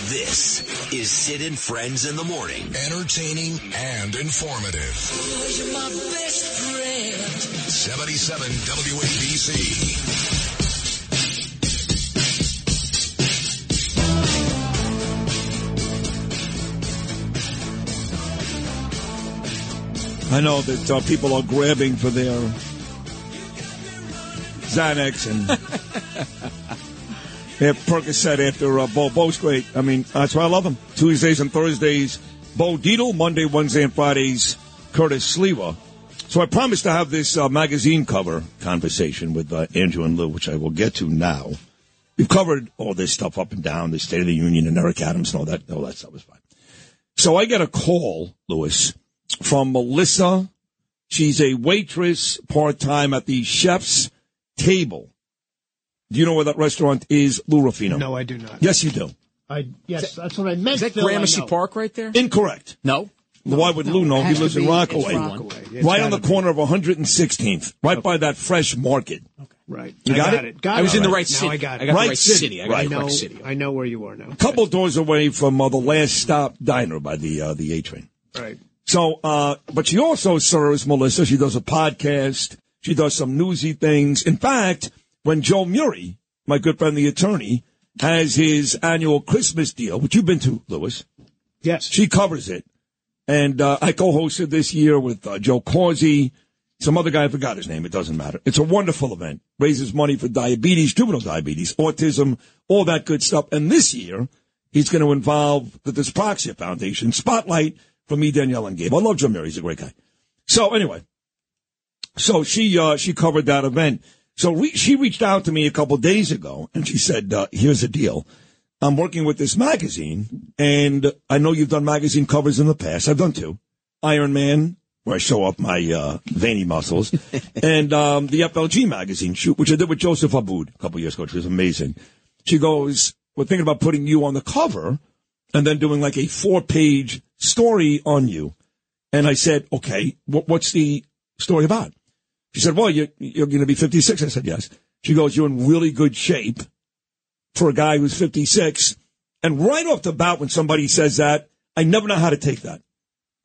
This is Sid and Friends in the Morning. Entertaining and informative. 77 WABC. I know that uh, people are grabbing for their Xanax and their Percocet after uh, Bo. Bo's great. I mean, that's why I love him. Tuesdays and Thursdays, Bo Dietl. Monday, Wednesday, and Fridays, Curtis Sliwa. So I promised to have this uh, magazine cover conversation with uh, Andrew and Lou, which I will get to now. We've covered all this stuff up and down, the State of the Union and Eric Adams and all that. All that stuff was fine. So I get a call, Lewis, from Melissa. She's a waitress part time at the chef's table. Do you know where that restaurant is, Lou Rufino? No, I do not. Yes, you do. I yes, that's what I meant. Is that Phil, Gramercy. Park right there? Incorrect. No. Why would Lou know? He lives to in Rockaway. it's Rockaway. It's right on the be. corner of 116th, right by that fresh market. Okay. Right. You I got got it? it. Got I was it. in the Now right city. I got it. I got the Right right city. city. I got I the know. correct city. I know where you are now. A couple of doors away from uh, the last stop diner by the uh, the A train. Right. So, uh, but she also serves Melissa. She does a podcast. She does some newsy things. In fact, when Joe Murray, my good friend, the attorney, has his annual Christmas deal, which you've been to, Lewis. Yes. She covers it. And, uh, I co-hosted this year with uh, Joe Causey, some other guy, I forgot his name. It doesn't matter. It's a wonderful event. Raises money for diabetes, juvenile diabetes, autism, all that good stuff. And this year, he's going to involve the Dyspraxia Foundation, spotlight from me, Danielle, and Gabe. I love Jim Murray. He's a great guy. So anyway, so she uh, she covered that event. So re- she reached out to me a couple days ago, and she said, uh, "Here's the deal. I'm working with this magazine, and I know you've done magazine covers in the past. I've done two. Iron Man, where I show off my uh, veiny muscles, and um, the FLG magazine shoot, which I did with Joseph Abboud a couple years ago, which was amazing. She goes, "We're thinking about putting you on the cover, and then doing like a four-page story on you." And I said, "Okay, what, what's the story about?" She said, "Well, you're you're going to be 56." I said, "Yes." She goes, "You're in really good shape for a guy who's 56." And right off the bat, when somebody says that, I never know how to take that.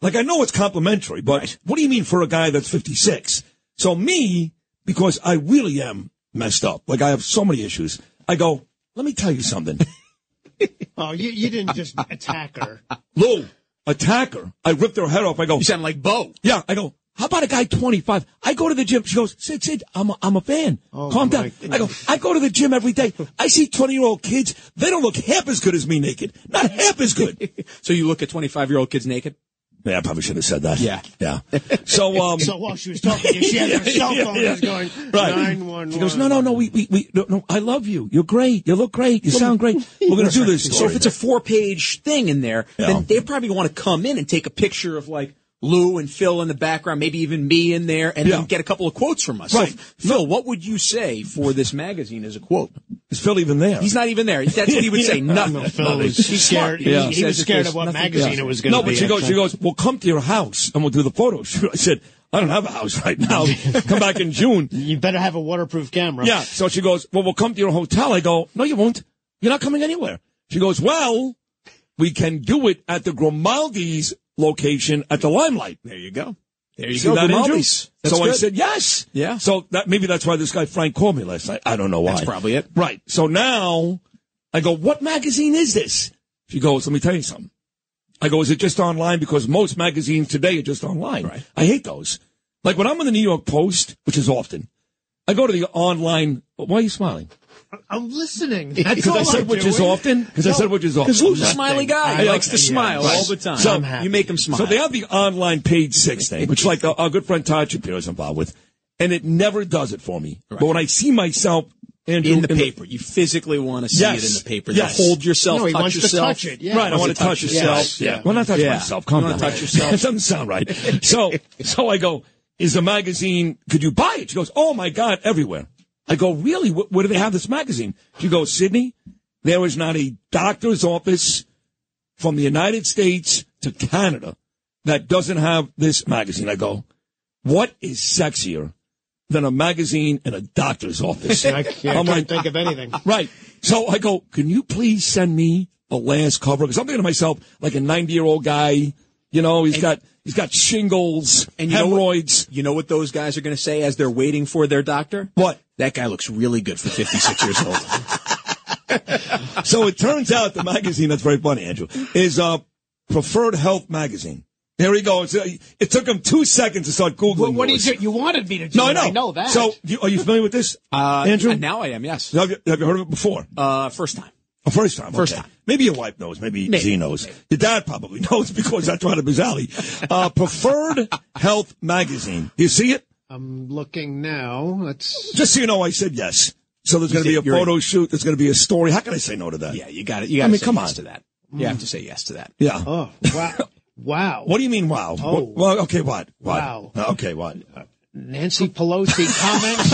Like I know it's complimentary, but what do you mean for a guy that's 56? So me, because I really am messed up. Like I have so many issues. I go, let me tell you something. Oh, you, you didn't just attack her. Lou, attack her. I ripped her head off. I go, you sound like Bo. Yeah. I go, how about a guy 25? I go to the gym. She goes, Sid, Sid, I'm a, I'm a fan. Oh, Calm down. I go, I go to the gym every day. I see 20 year old kids. They don't look half as good as me naked. Not half as good. so you look at 25 year old kids naked? Yeah, I probably should have said that. Yeah. Yeah. So, um. So while she was talking, she had her cell phone and was going Right. nine one She goes, no, no, no, we, we, we, no, no, I love you. You're great. You look great. You sound great. We're going to do this. So if it's a four page thing in there, Yeah. then they probably want to come in and take a picture of like Lou and Phil in the background, maybe even me in there, and Yeah. then get a couple of quotes from us. Right. So, Phil, what would you say for this magazine as a quote? Is Phil even there? He's not even there. That's what he would say. Nothing. Phil was He's scared. He, Yeah. he was scared of what nothing- magazine Yeah. it was going to No, be. but she goes, she goes, well, come to your house and we'll do the photo shoot. I said, I don't have a house right now. come back in June. You better have a waterproof camera. Yeah. So she goes, well, we'll come to your hotel. I go, no, you won't. You're not coming anywhere. She goes, well, we can do it at the Grimaldi's location at the Limelight. There you go. There you See go. that. That's so I said yes. Yeah. So that maybe that's why this guy Frank called me last night. I don't know why. That's probably it. Right. So now I go, what magazine is this? She goes, let me tell you something. I go, is it just online? Because most magazines today are just online. Right. I hate those. Like when I'm in the New York Post, which is often, I go to the online. Why are you smiling? I'm listening. That's Because I said I'm which is often. Because I No, said which is often. Because Lou's a smiley guy. He likes to smile Right. all the time. So- you make him smile. So they have the online page six thing, which like our, our good friend Todd Shapiro is involved with, and it never does it for me. But when I see myself, Andrew, in the paper. You physically want to see Yes. it in the paper. Yes. You hold yourself, No, he touch wants to yourself. touch it, yeah. Right, I want to touch yourself. Yes. Yeah. Well, not touch Yeah. myself. Calm You wanna touch yourself. that doesn't sound right. So, so I go, is the magazine, could you buy it? She goes, oh my God, everywhere. I go, really? Where, where do they have this magazine? She goes, Sydney, there is not a doctor's office from the United States to Canada that doesn't have this magazine. I go, what is sexier than a magazine in a doctor's office? I can't, I'm like, think of anything. Right. So I go, can you please send me a last cover? Because I'm thinking to myself, like a 90 year old guy, you know, he's got, he's got shingles, And you know what- hemorrhoids. You know what those guys are going to say as they're waiting for their doctor? What? That guy looks really good for 56 years old. so it turns out the magazine, that's very funny, Andrew, is uh, Preferred Health Magazine. There we go. It's, uh, it took him two seconds to start Googling. Well, what yours. did you, you wanted me to do? No, I know. I know that. So, you, are you familiar with this, Uh, Andrew? Now I am, yes. Have you, have you heard of it before? Uh, first time. Oh, first time. First okay. time. Maybe your wife knows. Maybe, Maybe. Z knows. Your dad probably knows because that's right up his alley. Uh, Preferred Health Magazine. Do you see it? I'm looking now. Let's. Just so you know, I said yes. So there's going to be a You're- photo shoot. There's going to be a story. How can I say no to that? Yeah, you got it. You got I to mean, say come yes on. to that. Mm. You have to say yes to that. Yeah. Oh, wow. wow. What do you mean, wow? Oh. Well, okay, what? What? Wow. Okay, what? Nancy Pelosi comments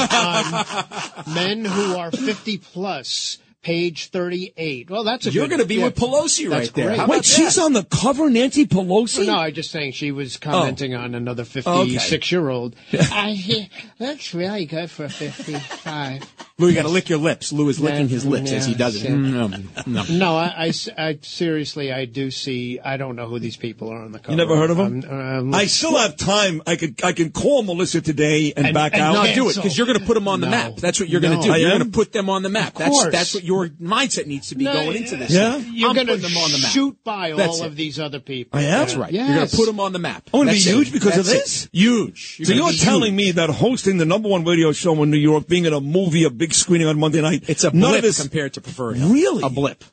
on men who are 50 plus, page 38. Well, that's a You're going to be yeah. with Pelosi That's right there. great. How Wait, she's that? on the cover, Nancy Pelosi? No, I'm just saying she was commenting oh. on another Oh, okay. 56 year old. I hear that's really good for 55. Lou, you got to lick your lips. Lou is licking his lips as he does it. Yeah. No, no. No, I, I s- I- seriously, I do see. I don't know who these people are on the cover. You never heard of them? I'm- um, I still have time. I could I can call Melissa today and, And- back and out. No, do it because you're going to put them on the No. map. That's what you're going No. to do. You're going to put them on the map. That's course. that's what your mindset needs to be No, going into this. Yeah? thing. You're going to them on the map. shoot by That's all it. of these other people. I am? That's right. Yes. You're going to put them on the map. I'm going to be That's it. huge because of That's it. this? Huge. So you're telling me that hosting the number one radio show in New York, being in a movie, a big screening on Monday night, it's a none blip of this compared to preferred health. Really? a blip.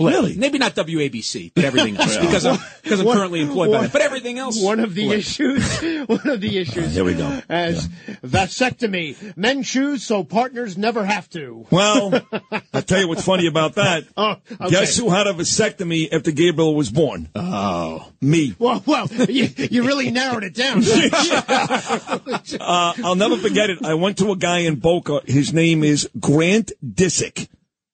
Really? Maybe not WABC, but everything else because I'm because I'm One- currently employed by one- them. But everything else. One of the Right. issues. One of the issues. Here we go. As vasectomy, men choose so partners never have to. Well, I'll tell you what's funny about that. Oh, okay. Guess who had a vasectomy after Gabriel was born? Oh, me. Well, well, you, you really narrowed it down. Uh, I'll never forget it. I went to a guy in Boca. His name is Grant Disick.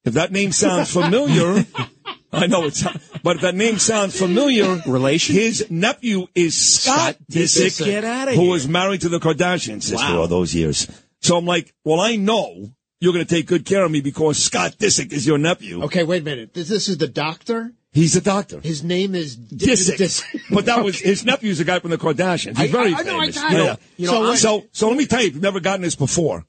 If that name sounds familiar, I know it's, but if that name sounds familiar, relation. His nephew is Scott, Disick, Disick. Get outta who here. was married to the Kardashian sister Wow. all those years. So I'm like, well, I know you're going to take good care of me because Scott Disick is your nephew. okay, wait a minute. This, this is the doctor. He's a doctor. His name is D- Disick. Dis- but that was his nephew's a guy from the Kardashians. He's I- very I- I know, I famous. got it. Yeah. You know, so, so so let me tell you, if you've never gotten this before,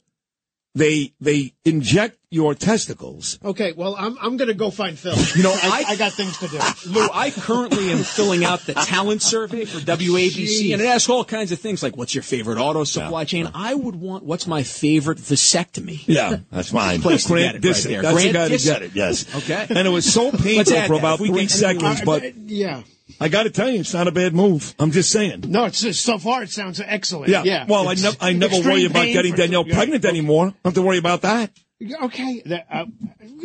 they they inject your testicles. Okay, well, I'm I'm gonna go find Phil. You know, I, I- I got things to do. Lou, I currently am filling out the talent survey for WABC, and it asks all kinds of things like, "What's your favorite auto supply chain?" I would want, "What's my favorite vasectomy?" Yeah, that's mine. Place to Grant get it right there. That's Grant the guy to get it. Yes. Okay. And it was so painful for about three seconds, but uh, yeah. I got to tell you, it's not a bad move. I'm just saying. No, it's just, so far it sounds excellent. Yeah. Yeah. Well, I, nev- I never worry about getting Danielle pregnant anymore. I don't have to worry about that. Okay, that, uh,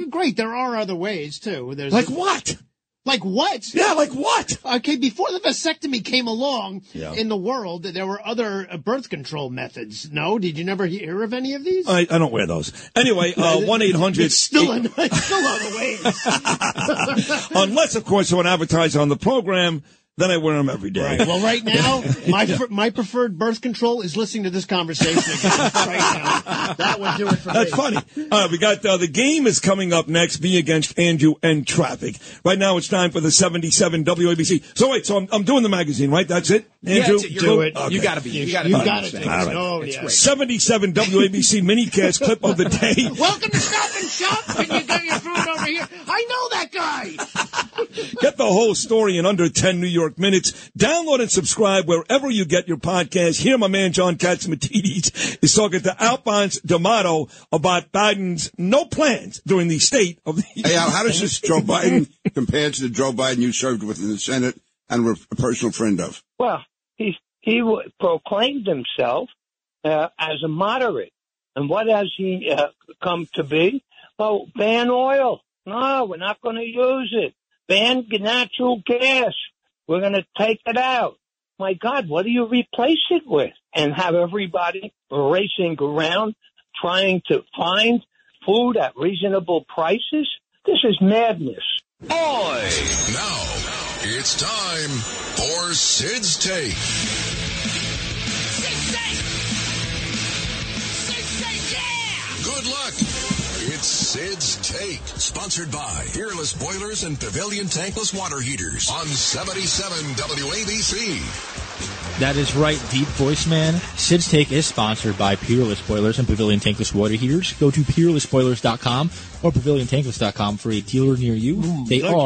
great. There are other ways too. There's Like what? Like what? Yeah, like what? Okay, before the vasectomy came along Yeah. in the world, there were other uh, birth control methods. No, did you never hear of any of these? I, I don't wear those. Anyway, uh, one eight hundred. It's still, in, it's still other ways. Unless, of course, someone advertises on the program, then I wear them every day. Well, right now, my fir- my preferred birth control is listening to this conversation again. right now, that would do it for That's me. That's funny. All right, we got uh, the game is coming up next. Me against Andrew and traffic. Right now, it's time for the seventy-seven WABC. So wait, so I'm, I'm doing the magazine, right? That's it, Andrew. that's it. You're- Do it. Okay. You got to be. You got to. You be. got it. All right. Oh, yeah. 77 WABC minicast clip of the day. Welcome to Stop and Shop. Can you get your food over here? I know that guy. Get the whole story in under 10 New York minutes. Download and subscribe wherever you get your podcast. Here, my man John Catsimatidis is talking to Alphonse D'Amato about Biden's no plans during the state of the Hey, Al, how does this Joe Biden compare to the Joe Biden you served with in the Senate and were a personal friend of? Well, he he w- proclaimed himself uh, as a moderate, and what has he uh, come to be? Well, ban oil. No, we're not going to use it. Ban natural gas. We're going to take it out. My God, what do you replace it with? And have everybody racing around trying to find food at reasonable prices? This is madness. Boy! Now, it's time for Sid's Take. Sid's Take! Sid's Take, yeah! Good luck. It's Sid's Take, sponsored by Peerless Boilers and Pavilion Tankless Water Heaters on 77 WABC. That is right, deep voice man. Sid's Take is sponsored by Peerless Boilers and Pavilion Tankless Water Heaters. Go to peerlessboilers.com or paviliontankless.com for a dealer near you. they thank you,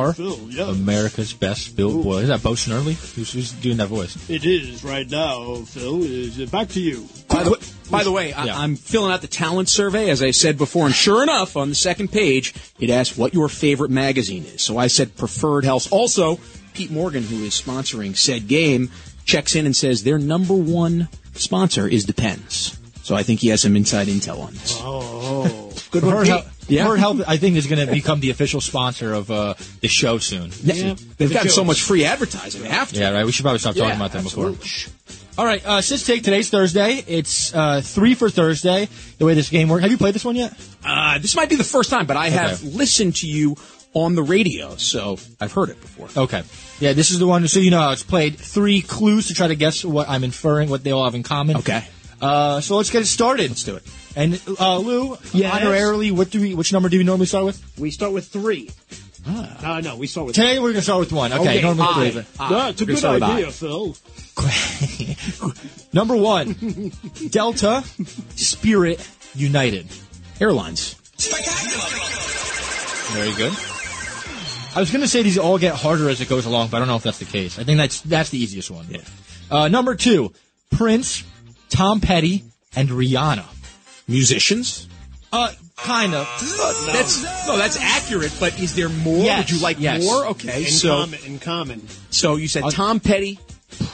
are America's best built boilers. Is that Bo Snurley? Who's, who's doing that voice? It is right now, Phil. Is it back to you? By the, by the way, I, I'm filling out the talent survey, as I said before, and sure enough, on the second page, it asks what your favorite magazine is. So I said Preferred Health. Also, Pete Morgan, who is sponsoring said game, checks in and says their number one sponsor is Depends. So I think he has some inside intel on this. Oh, Good Preferred one, Pete. Health, Yeah. Preferred Health, I think, is going to become the official sponsor of uh, the show soon. Yeah. They've gotten so much free advertising. They have to. Yeah, right. We should probably stop talking Yeah, about them before. absolutely. All right, uh, Sid's Take, today's Thursday. It's uh, three for Thursday, the way this game works. Have you played this one yet? Uh, this might be the first time, but I have listened to you on the radio, so I've heard it before. Okay. Yeah, this is the one, so you know how it's played. Three clues to try to guess what I'm inferring, what they all have in common. Okay. Uh, so let's get it started. Let's do it. And uh, Lou, Yes? honorarily, what do we? Which number do we normally start with? We start with three. Ah. Uh, no, we start with Today we're going to start with one. Okay, normally I. three. but- No, it's a good start idea, I. Phil. Number one, Delta, Spirit, United Airlines. Very good. I was going to say these all get harder as it goes along, but I don't know if that's the case. I think that's that's the easiest one. Yeah. Uh, number two, Prince, Tom Petty, and Rihanna. Musicians. Uh, kind of. That's no, that's accurate. But is there more? Yes, Would you like yes. more? Okay, In so common, in common. so you said Tom Petty,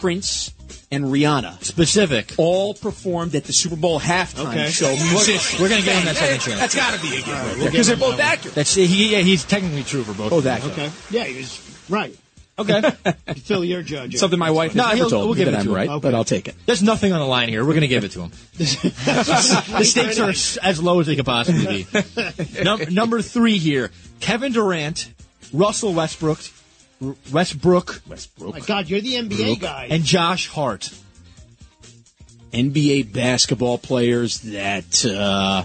Prince, and Rihanna Specific. all performed at the Super Bowl halftime Okay. show. Musicians. We're gonna get him that second chance. That's got to be a given we'll because they're both accurate. That's he. Yeah, he's technically true for both. Both accurate. Okay. Yeah, he was right. Okay. Phil, you're judging. Something my wife has No, never told we'll me give that it I'm to him. right, Okay. but I'll take it. There's nothing on the line here. We're going to give it to him. the stakes are as- as low as they could possibly be. Num- number three here: Kevin Durant, Russell Westbrook, R- Westbrook, My God, you're the NBA guy. and Josh Hart. NBA basketball players that uh,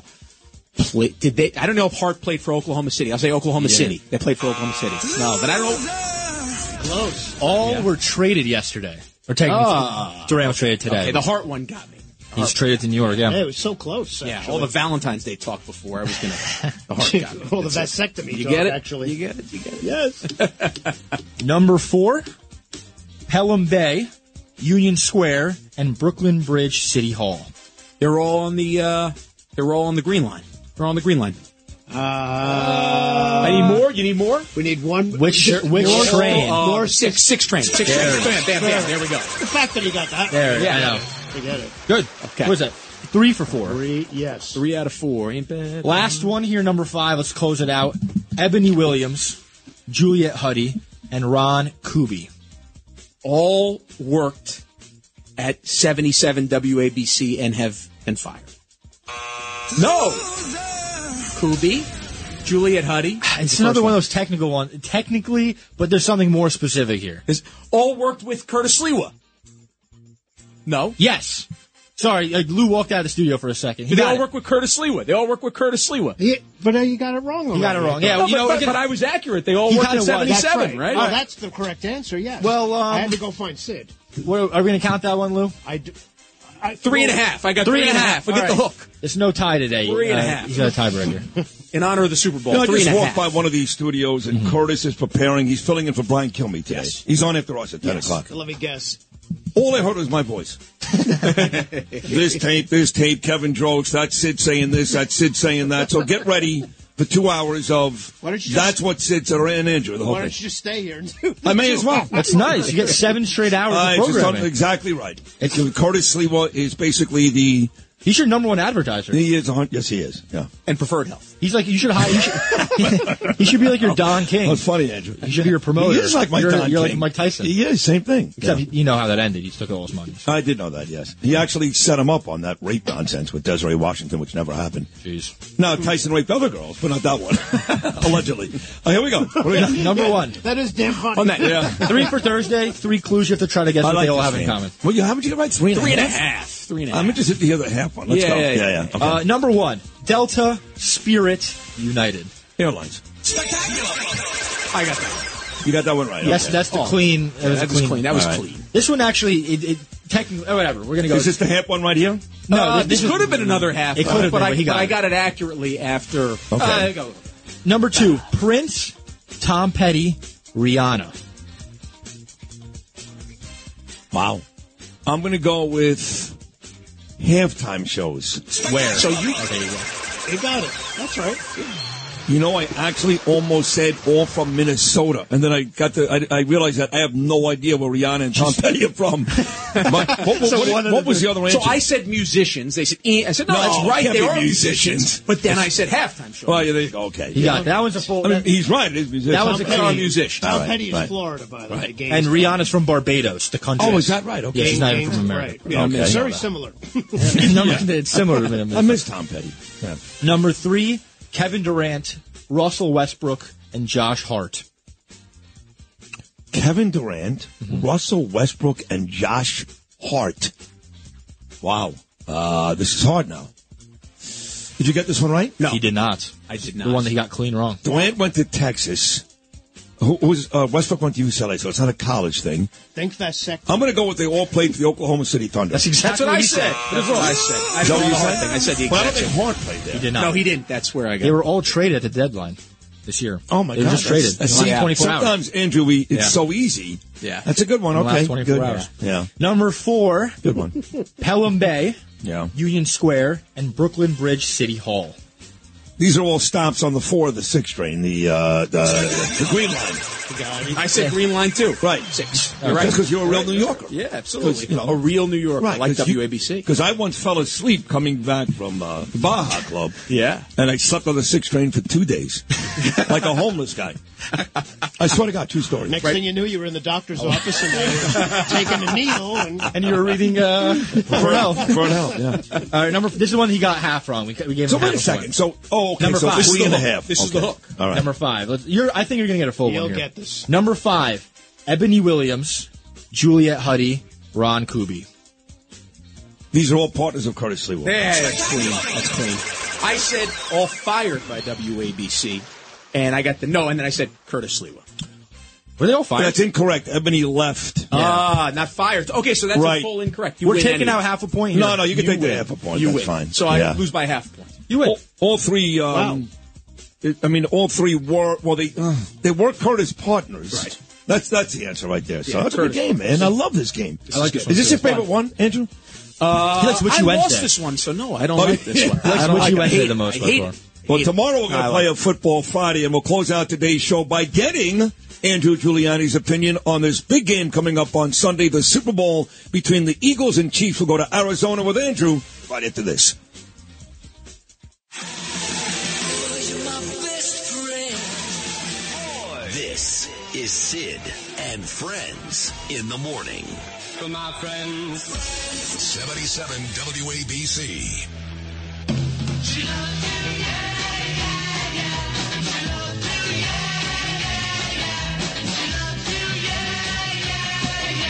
play, did they? I don't know if Hart played for Oklahoma City. I'll say Oklahoma Yeah. City. They played for Oklahoma City. No, but I don't know. Close. All were traded yesterday. Or technically, Ah. Durant was traded today. Okay, the Hart one got me. He's traded to New York. Yeah. Hey, it was so close. Yeah, all the Valentine's Day talk before I was gonna. The Hart got me. all the That's it. vasectomy You talk, get it? actually. You get it? You get it? Yes. Number four: Pelham Bay, Union Square, and Brooklyn Bridge City Hall. They're all on the. Uh, they're all on the green line. They're on the green line. Uh, I need more. You need more. we need one. Which which train? Uh, More six, six trains. Six There. trains. Bam, bam, bam. There we go. The fact that he got that. There, Yeah. I know. Forget it. Good. Okay. What was that? Three for four. Three, yes. Three out of four. Ain't bad. Last one here, number five. Let's close it out. Ebony Williams, Juliet Huddy, and Ron Kuby. all worked at 77 WABC and have been fired. No. Kuby, Juliet Huddy. Ah, it's another one of those technical ones. Technically, but there's something more specific here. Is all worked with Curtis Sliwa. No. Yes. Sorry, uh, Lou walked out of the studio for a second. He they all it. work with Curtis Sliwa. They all work with Curtis Sliwa. Yeah, but uh, you got it wrong. You got it wrong. Yeah, No, you but, know, but, we're but I was accurate. They all You worked kinda at 77, right. right? Oh, that's the correct answer. Yes. Well, um, I had to go find Sid. What- are we going to count that one, Lou? I do, I, Three and a half. I got three and a half. I All get the hook. There's no tie today. Three and a Uh, half. He's got a tiebreaker. In honor of the Super Bowl. No, I three just and a walked half. by one of these studios, and Curtis is preparing. He's filling in for Brian Kilmeade today. Yes. He's on after us at 10 o'clock. Let me guess. All I heard was my voice. this tape, this tape, Kevin Drogs, that's Sid saying this, that's Sid saying that. So get ready for two hours of Why don't you that's just- what Sid said, and Andrew, the whole Why don't you just stay here and do I may as well. That's nice. You get seven straight hours Uh, of just programming. exactly right. Curtis Sliwa is basically the. He's your number one advertiser. He is. A, yes, he is. Yeah. And preferred health. He's like you should hire. You should, he should be like your oh, Don King. Oh, That's funny, Andrew. He should be your promoter. He is like Mike you're, Don You're King. like Mike Tyson. Yeah, same thing. Except Yeah. you know how that ended. He took all his money. I did know that, yes. He actually set him up on that rape nonsense with Desiree Washington, which never happened. Jeez. No, Tyson raped other girls, but not that one. Allegedly. Oh, here we go. What we? Number one. That is damn funny. On that, yeah. Three for Thursday. Three clues you have to try to guess I what like they all this have in common. Well, you, how much you get right? Three and Three and a half? half. Three and a half. I'm interested to hear the half one. Let's Yeah, go. yeah, yeah. yeah. Okay. Uh, number one. Delta Spirit United. Airlines. Spectacular. I got that. You got that one right. Yes, okay. that's the Oh. clean. That was that the was clean. That was All right. clean. This one actually, it, it technically, oh, whatever. We're gonna go. Is this the half one right here? no, Uh, this, this could have been another half. It could have but been, I, but he got but I it. got it accurately after. Okay. Uh, go. Number two. Prince, Tom Petty, Rihanna. Wow. I'm going to go with halftime shows. Where? So you- Okay, you go. You got it. That's right. You know, I actually almost said all from Minnesota, and then I got to I, I realized that I have no idea where Rihanna and Tom Petty are from. But what, what, So what- one of what the- was the other answer? So I said musicians. They said, eh. I said, no, No, that's right. They are musicians. musicians. But then I said halftime show. Well, yeah, there you. Okay. You got it. That was a full. I mean, he's right. It is musicians. That was a They musician. Tom All right, Petty is right. Florida, by the way. Right. Gaines and County. Rihanna's from Barbados, the country. Oh, is that right? Okay. Yeah, she's not even from America. Right. Yeah, Okay. it's I know very similar. Number, It's similar to I Minnesota. miss Tom Petty. Number three, Kevin Durant, Russell Westbrook, and Josh Hart. Kevin Durant, Russell Westbrook, and Josh Hart. Wow. Uh, this is hard now. Did you get this one right? No. He did not. I did not. The one that he got clean wrong. Durant went to Texas. Who, who was uh, Westbrook went to UCLA, so it's not a college thing. Think vasectomy. I'm going to go with they all played for the Oklahoma City Thunder. That's That's exactly what I he said. That's what I said. I Is that what did you the hard said? thing. I said the Well, I don't exact think same. Hart played there. He did not. No, he didn't. That's where I got They were all traded at the deadline this year. Oh my they God! were just that's- traded. that's- in the last 24 hours. Sometimes, Andrew, we it's Yeah. so easy. Yeah. That's a good one. In the last Okay, 24 good. hours. Yeah, Number four, good one. Pelham Bay, Yeah. Union Square, and Brooklyn Bridge City Hall. These are all stops on the four of the six train, the uh, the, the green line. I said green line too. Right. Six. You're right. Because you're a real New Yorker. Yeah, absolutely. you know- a real New Yorker, Right, like 'cause you- WABC. Because I once fell asleep coming back from uh, the Baja Club. Yeah. And I slept on the six train for two days, like a homeless guy. I swear to God, true story. Next thing you knew, you were in the doctor's office and they were taking a needle, and, and you were reading uh, Fernell. Fernell, yeah. All right, number. This is one he got half wrong. We, we gave So him wait half a second. point. So oh, okay. number so five. three and a half. This is the hook. All right. Number five. Let's, you're. I think you're gonna get a full You'll one here. get this. Number five. Ebony Williams, Juliet Huddy, Ron Kuby. These are all partners of Curtis Sliwa. Yeah, that's clean. That's clean. I said all fired by WABC, and I got the no, and then I said Curtis Sliwa. Were they all fired? That's incorrect. Ebony left. Ah, not fired. Okay, so that's Right. a full incorrect. You We're taking anyway. out half a point here. No, no, you can take the half a point. You That's win. fine. So I Yeah. lose by half a point. You win. All, all three. Um, it- I mean, all three were. Well, they uh, they were Curtis partners. Right. That's that's the answer right there. So Yeah, that's a good game, man. I love this game. I like this one, Is this your favorite one, Andrew? Uh, He likes Witchy I Wednesday. lost this one, so no, I don't like this one. yeah. Likes I don't Witchy like it. I Wednesday the most I by hate Well, tomorrow we're going to play a football Friday, and we'll close out today's show by getting Andrew Giuliani's opinion on this big game coming up on Sunday, the Super Bowl between the Eagles and Chiefs. We'll go to Arizona with Andrew right into this. This is Sid and Friends in the morning. For my friends. 77 WABC.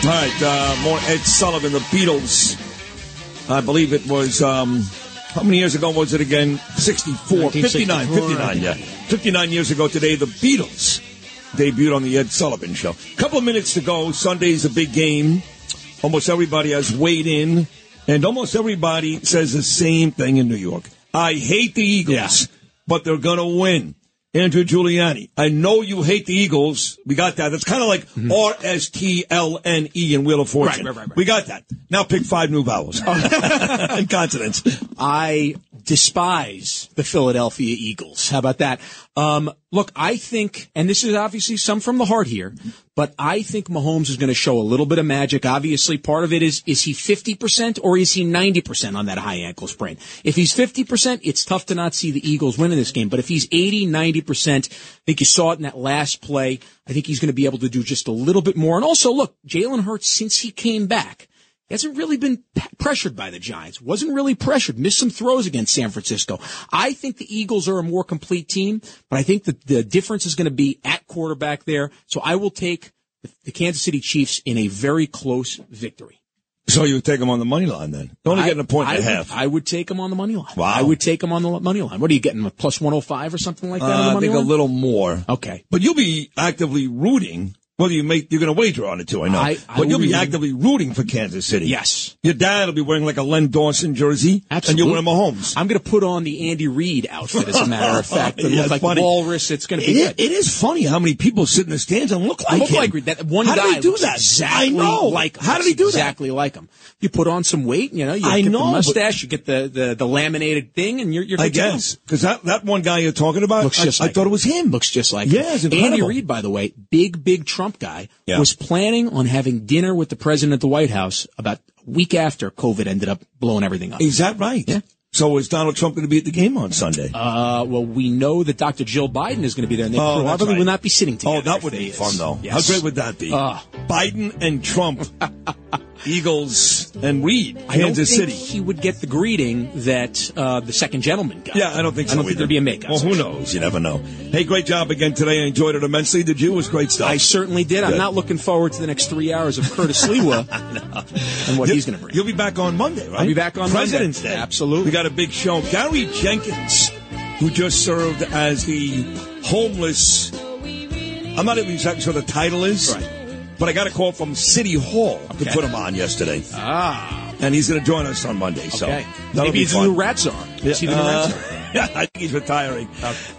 All right, uh, more Ed Sullivan, the Beatles. I believe it was, um, how many years ago was it again? 64, 59, 59, yeah. 59 years ago today, the Beatles debuted on the Ed Sullivan Show. couple of minutes to go. Sunday's a big game. Almost everybody has weighed in, and almost everybody says the same thing in New York. I hate the Eagles, but they're going to win. Andrew Giuliani, I know you hate the Eagles. We got that. That's kind of like R S T L N E in Wheel of Fortune. Mm-hmm. Right, right, right, right. We got that. Now pick five new vowels and consonants. I despise the Philadelphia Eagles. How about that? Um, look, I think, and this is obviously some from the heart here, but I think Mahomes is going to show a little bit of magic. Obviously, part of it is, is he 50% or is he 90% on that high ankle sprain? If he's 50%, it's tough to not see the Eagles winning this game. But if he's 80, 90%, I think you saw it in that last play. I think he's going to be able to do just a little bit more. And also, look, Jalen Hurts, since he came back, hasn't really been pressured by the Giants. Wasn't really pressured. Missed some throws against San Francisco. I think the Eagles are a more complete team, but I think that the difference is going to be at quarterback there. So I will take the- Kansas City Chiefs in a very close victory. So you would take them on the money line then? Only I- getting a point I and a would- half. I would take them on the money line. Wow. I would take them on the money line. What are you getting? A plus 105 or something like that on Uh, the I money think a little more. Okay. But you'll be actively rooting. Whether you make, you're going to wager on it too, I know. I- I but you'll be actively rooting for Kansas City. Yes. Your dad will be wearing like a Len Dawson jersey. Absolutely. And you're wearing Mahomes. I'm going to put on the Andy Reid outfit, as a matter of fact. That Yeah, look like funny. walrus. It's going to be good. it is funny how many people sit in the stands and look like look him. like that one how guy did he do looks that? exactly I know. like him. how did he do that? Exactly like him. You put on some weight, you know, you I get know, the mustache, you get the, the, the laminated thing, and you're, you're I good to go. guess because that that one guy you're talking about, Looks I, just I like thought him. it was him. Looks just like Yeah, Andy. Reid, by the way, big, big Trump guy, Yeah. was planning on having dinner with the president at the White House about a week after COVID ended up blowing everything up. Is that right? Yeah. So is Donald Trump going to be at the game on Sunday? Uh, well, we know that Dr. Jill Biden is going to be there, and they Oh, probably right. will not be sitting together. Oh, that would be is. fun though. Yes. How great would that be? Ah. Biden and Trump, Eagles and Reed, I don't Kansas think City. he would get the greeting that uh, the second gentleman got. Yeah, I don't think so. I don't think there'd be a makeout. Well, who knows? You never know. Hey, great job again today. I enjoyed it immensely. Did you? It was great stuff. I certainly did. I'm not looking forward to the next three hours of Curtis Sliwa and what You- he's going to bring. You'll be back on Monday, right? I'll be back on President's Monday. Day. Absolutely. We got a big show. Gary Jenkins, who just served as the homeless. I'm not even exactly sure the title is. Right. But I got a call from City Hall to put him on yesterday. Ah, And he's going to join us on Monday. So okay. Maybe he's the new rat czar. Is he the new Uh, rat czar? yeah, I think he's retiring.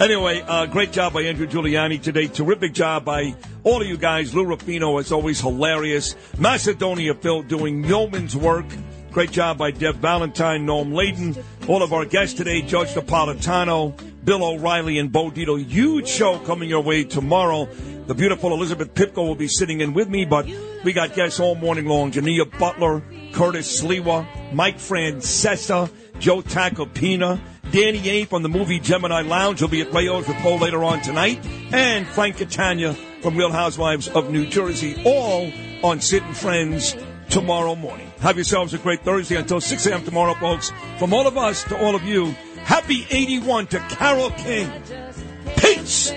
Anyway, uh, great job by Andrew Giuliani today. Terrific job by all of you guys. Lou Rufino, as always, hilarious. Macedonia Phil doing yeoman's work. Great job by Deb Valentine, Noam Laden. All of our guests today, Judge Napolitano, Bill O'Reilly and Bo Dietl. Huge show coming your way tomorrow. The beautiful Elizabeth Pipko will be sitting in with me, but we got guests all morning long. Jania Butler, Curtis Sliwa, Mike Francesa, Joe Tacopina, Danny A from the movie Gemini Lounge will be at Rayo's with Paul later on tonight, and Frank Catania from Real Housewives of New Jersey, all on Sid and Friends tomorrow morning. Have yourselves a great Thursday until 6 a.m. tomorrow, folks. From all of us to all of you, happy 81 to Carole King. Peace!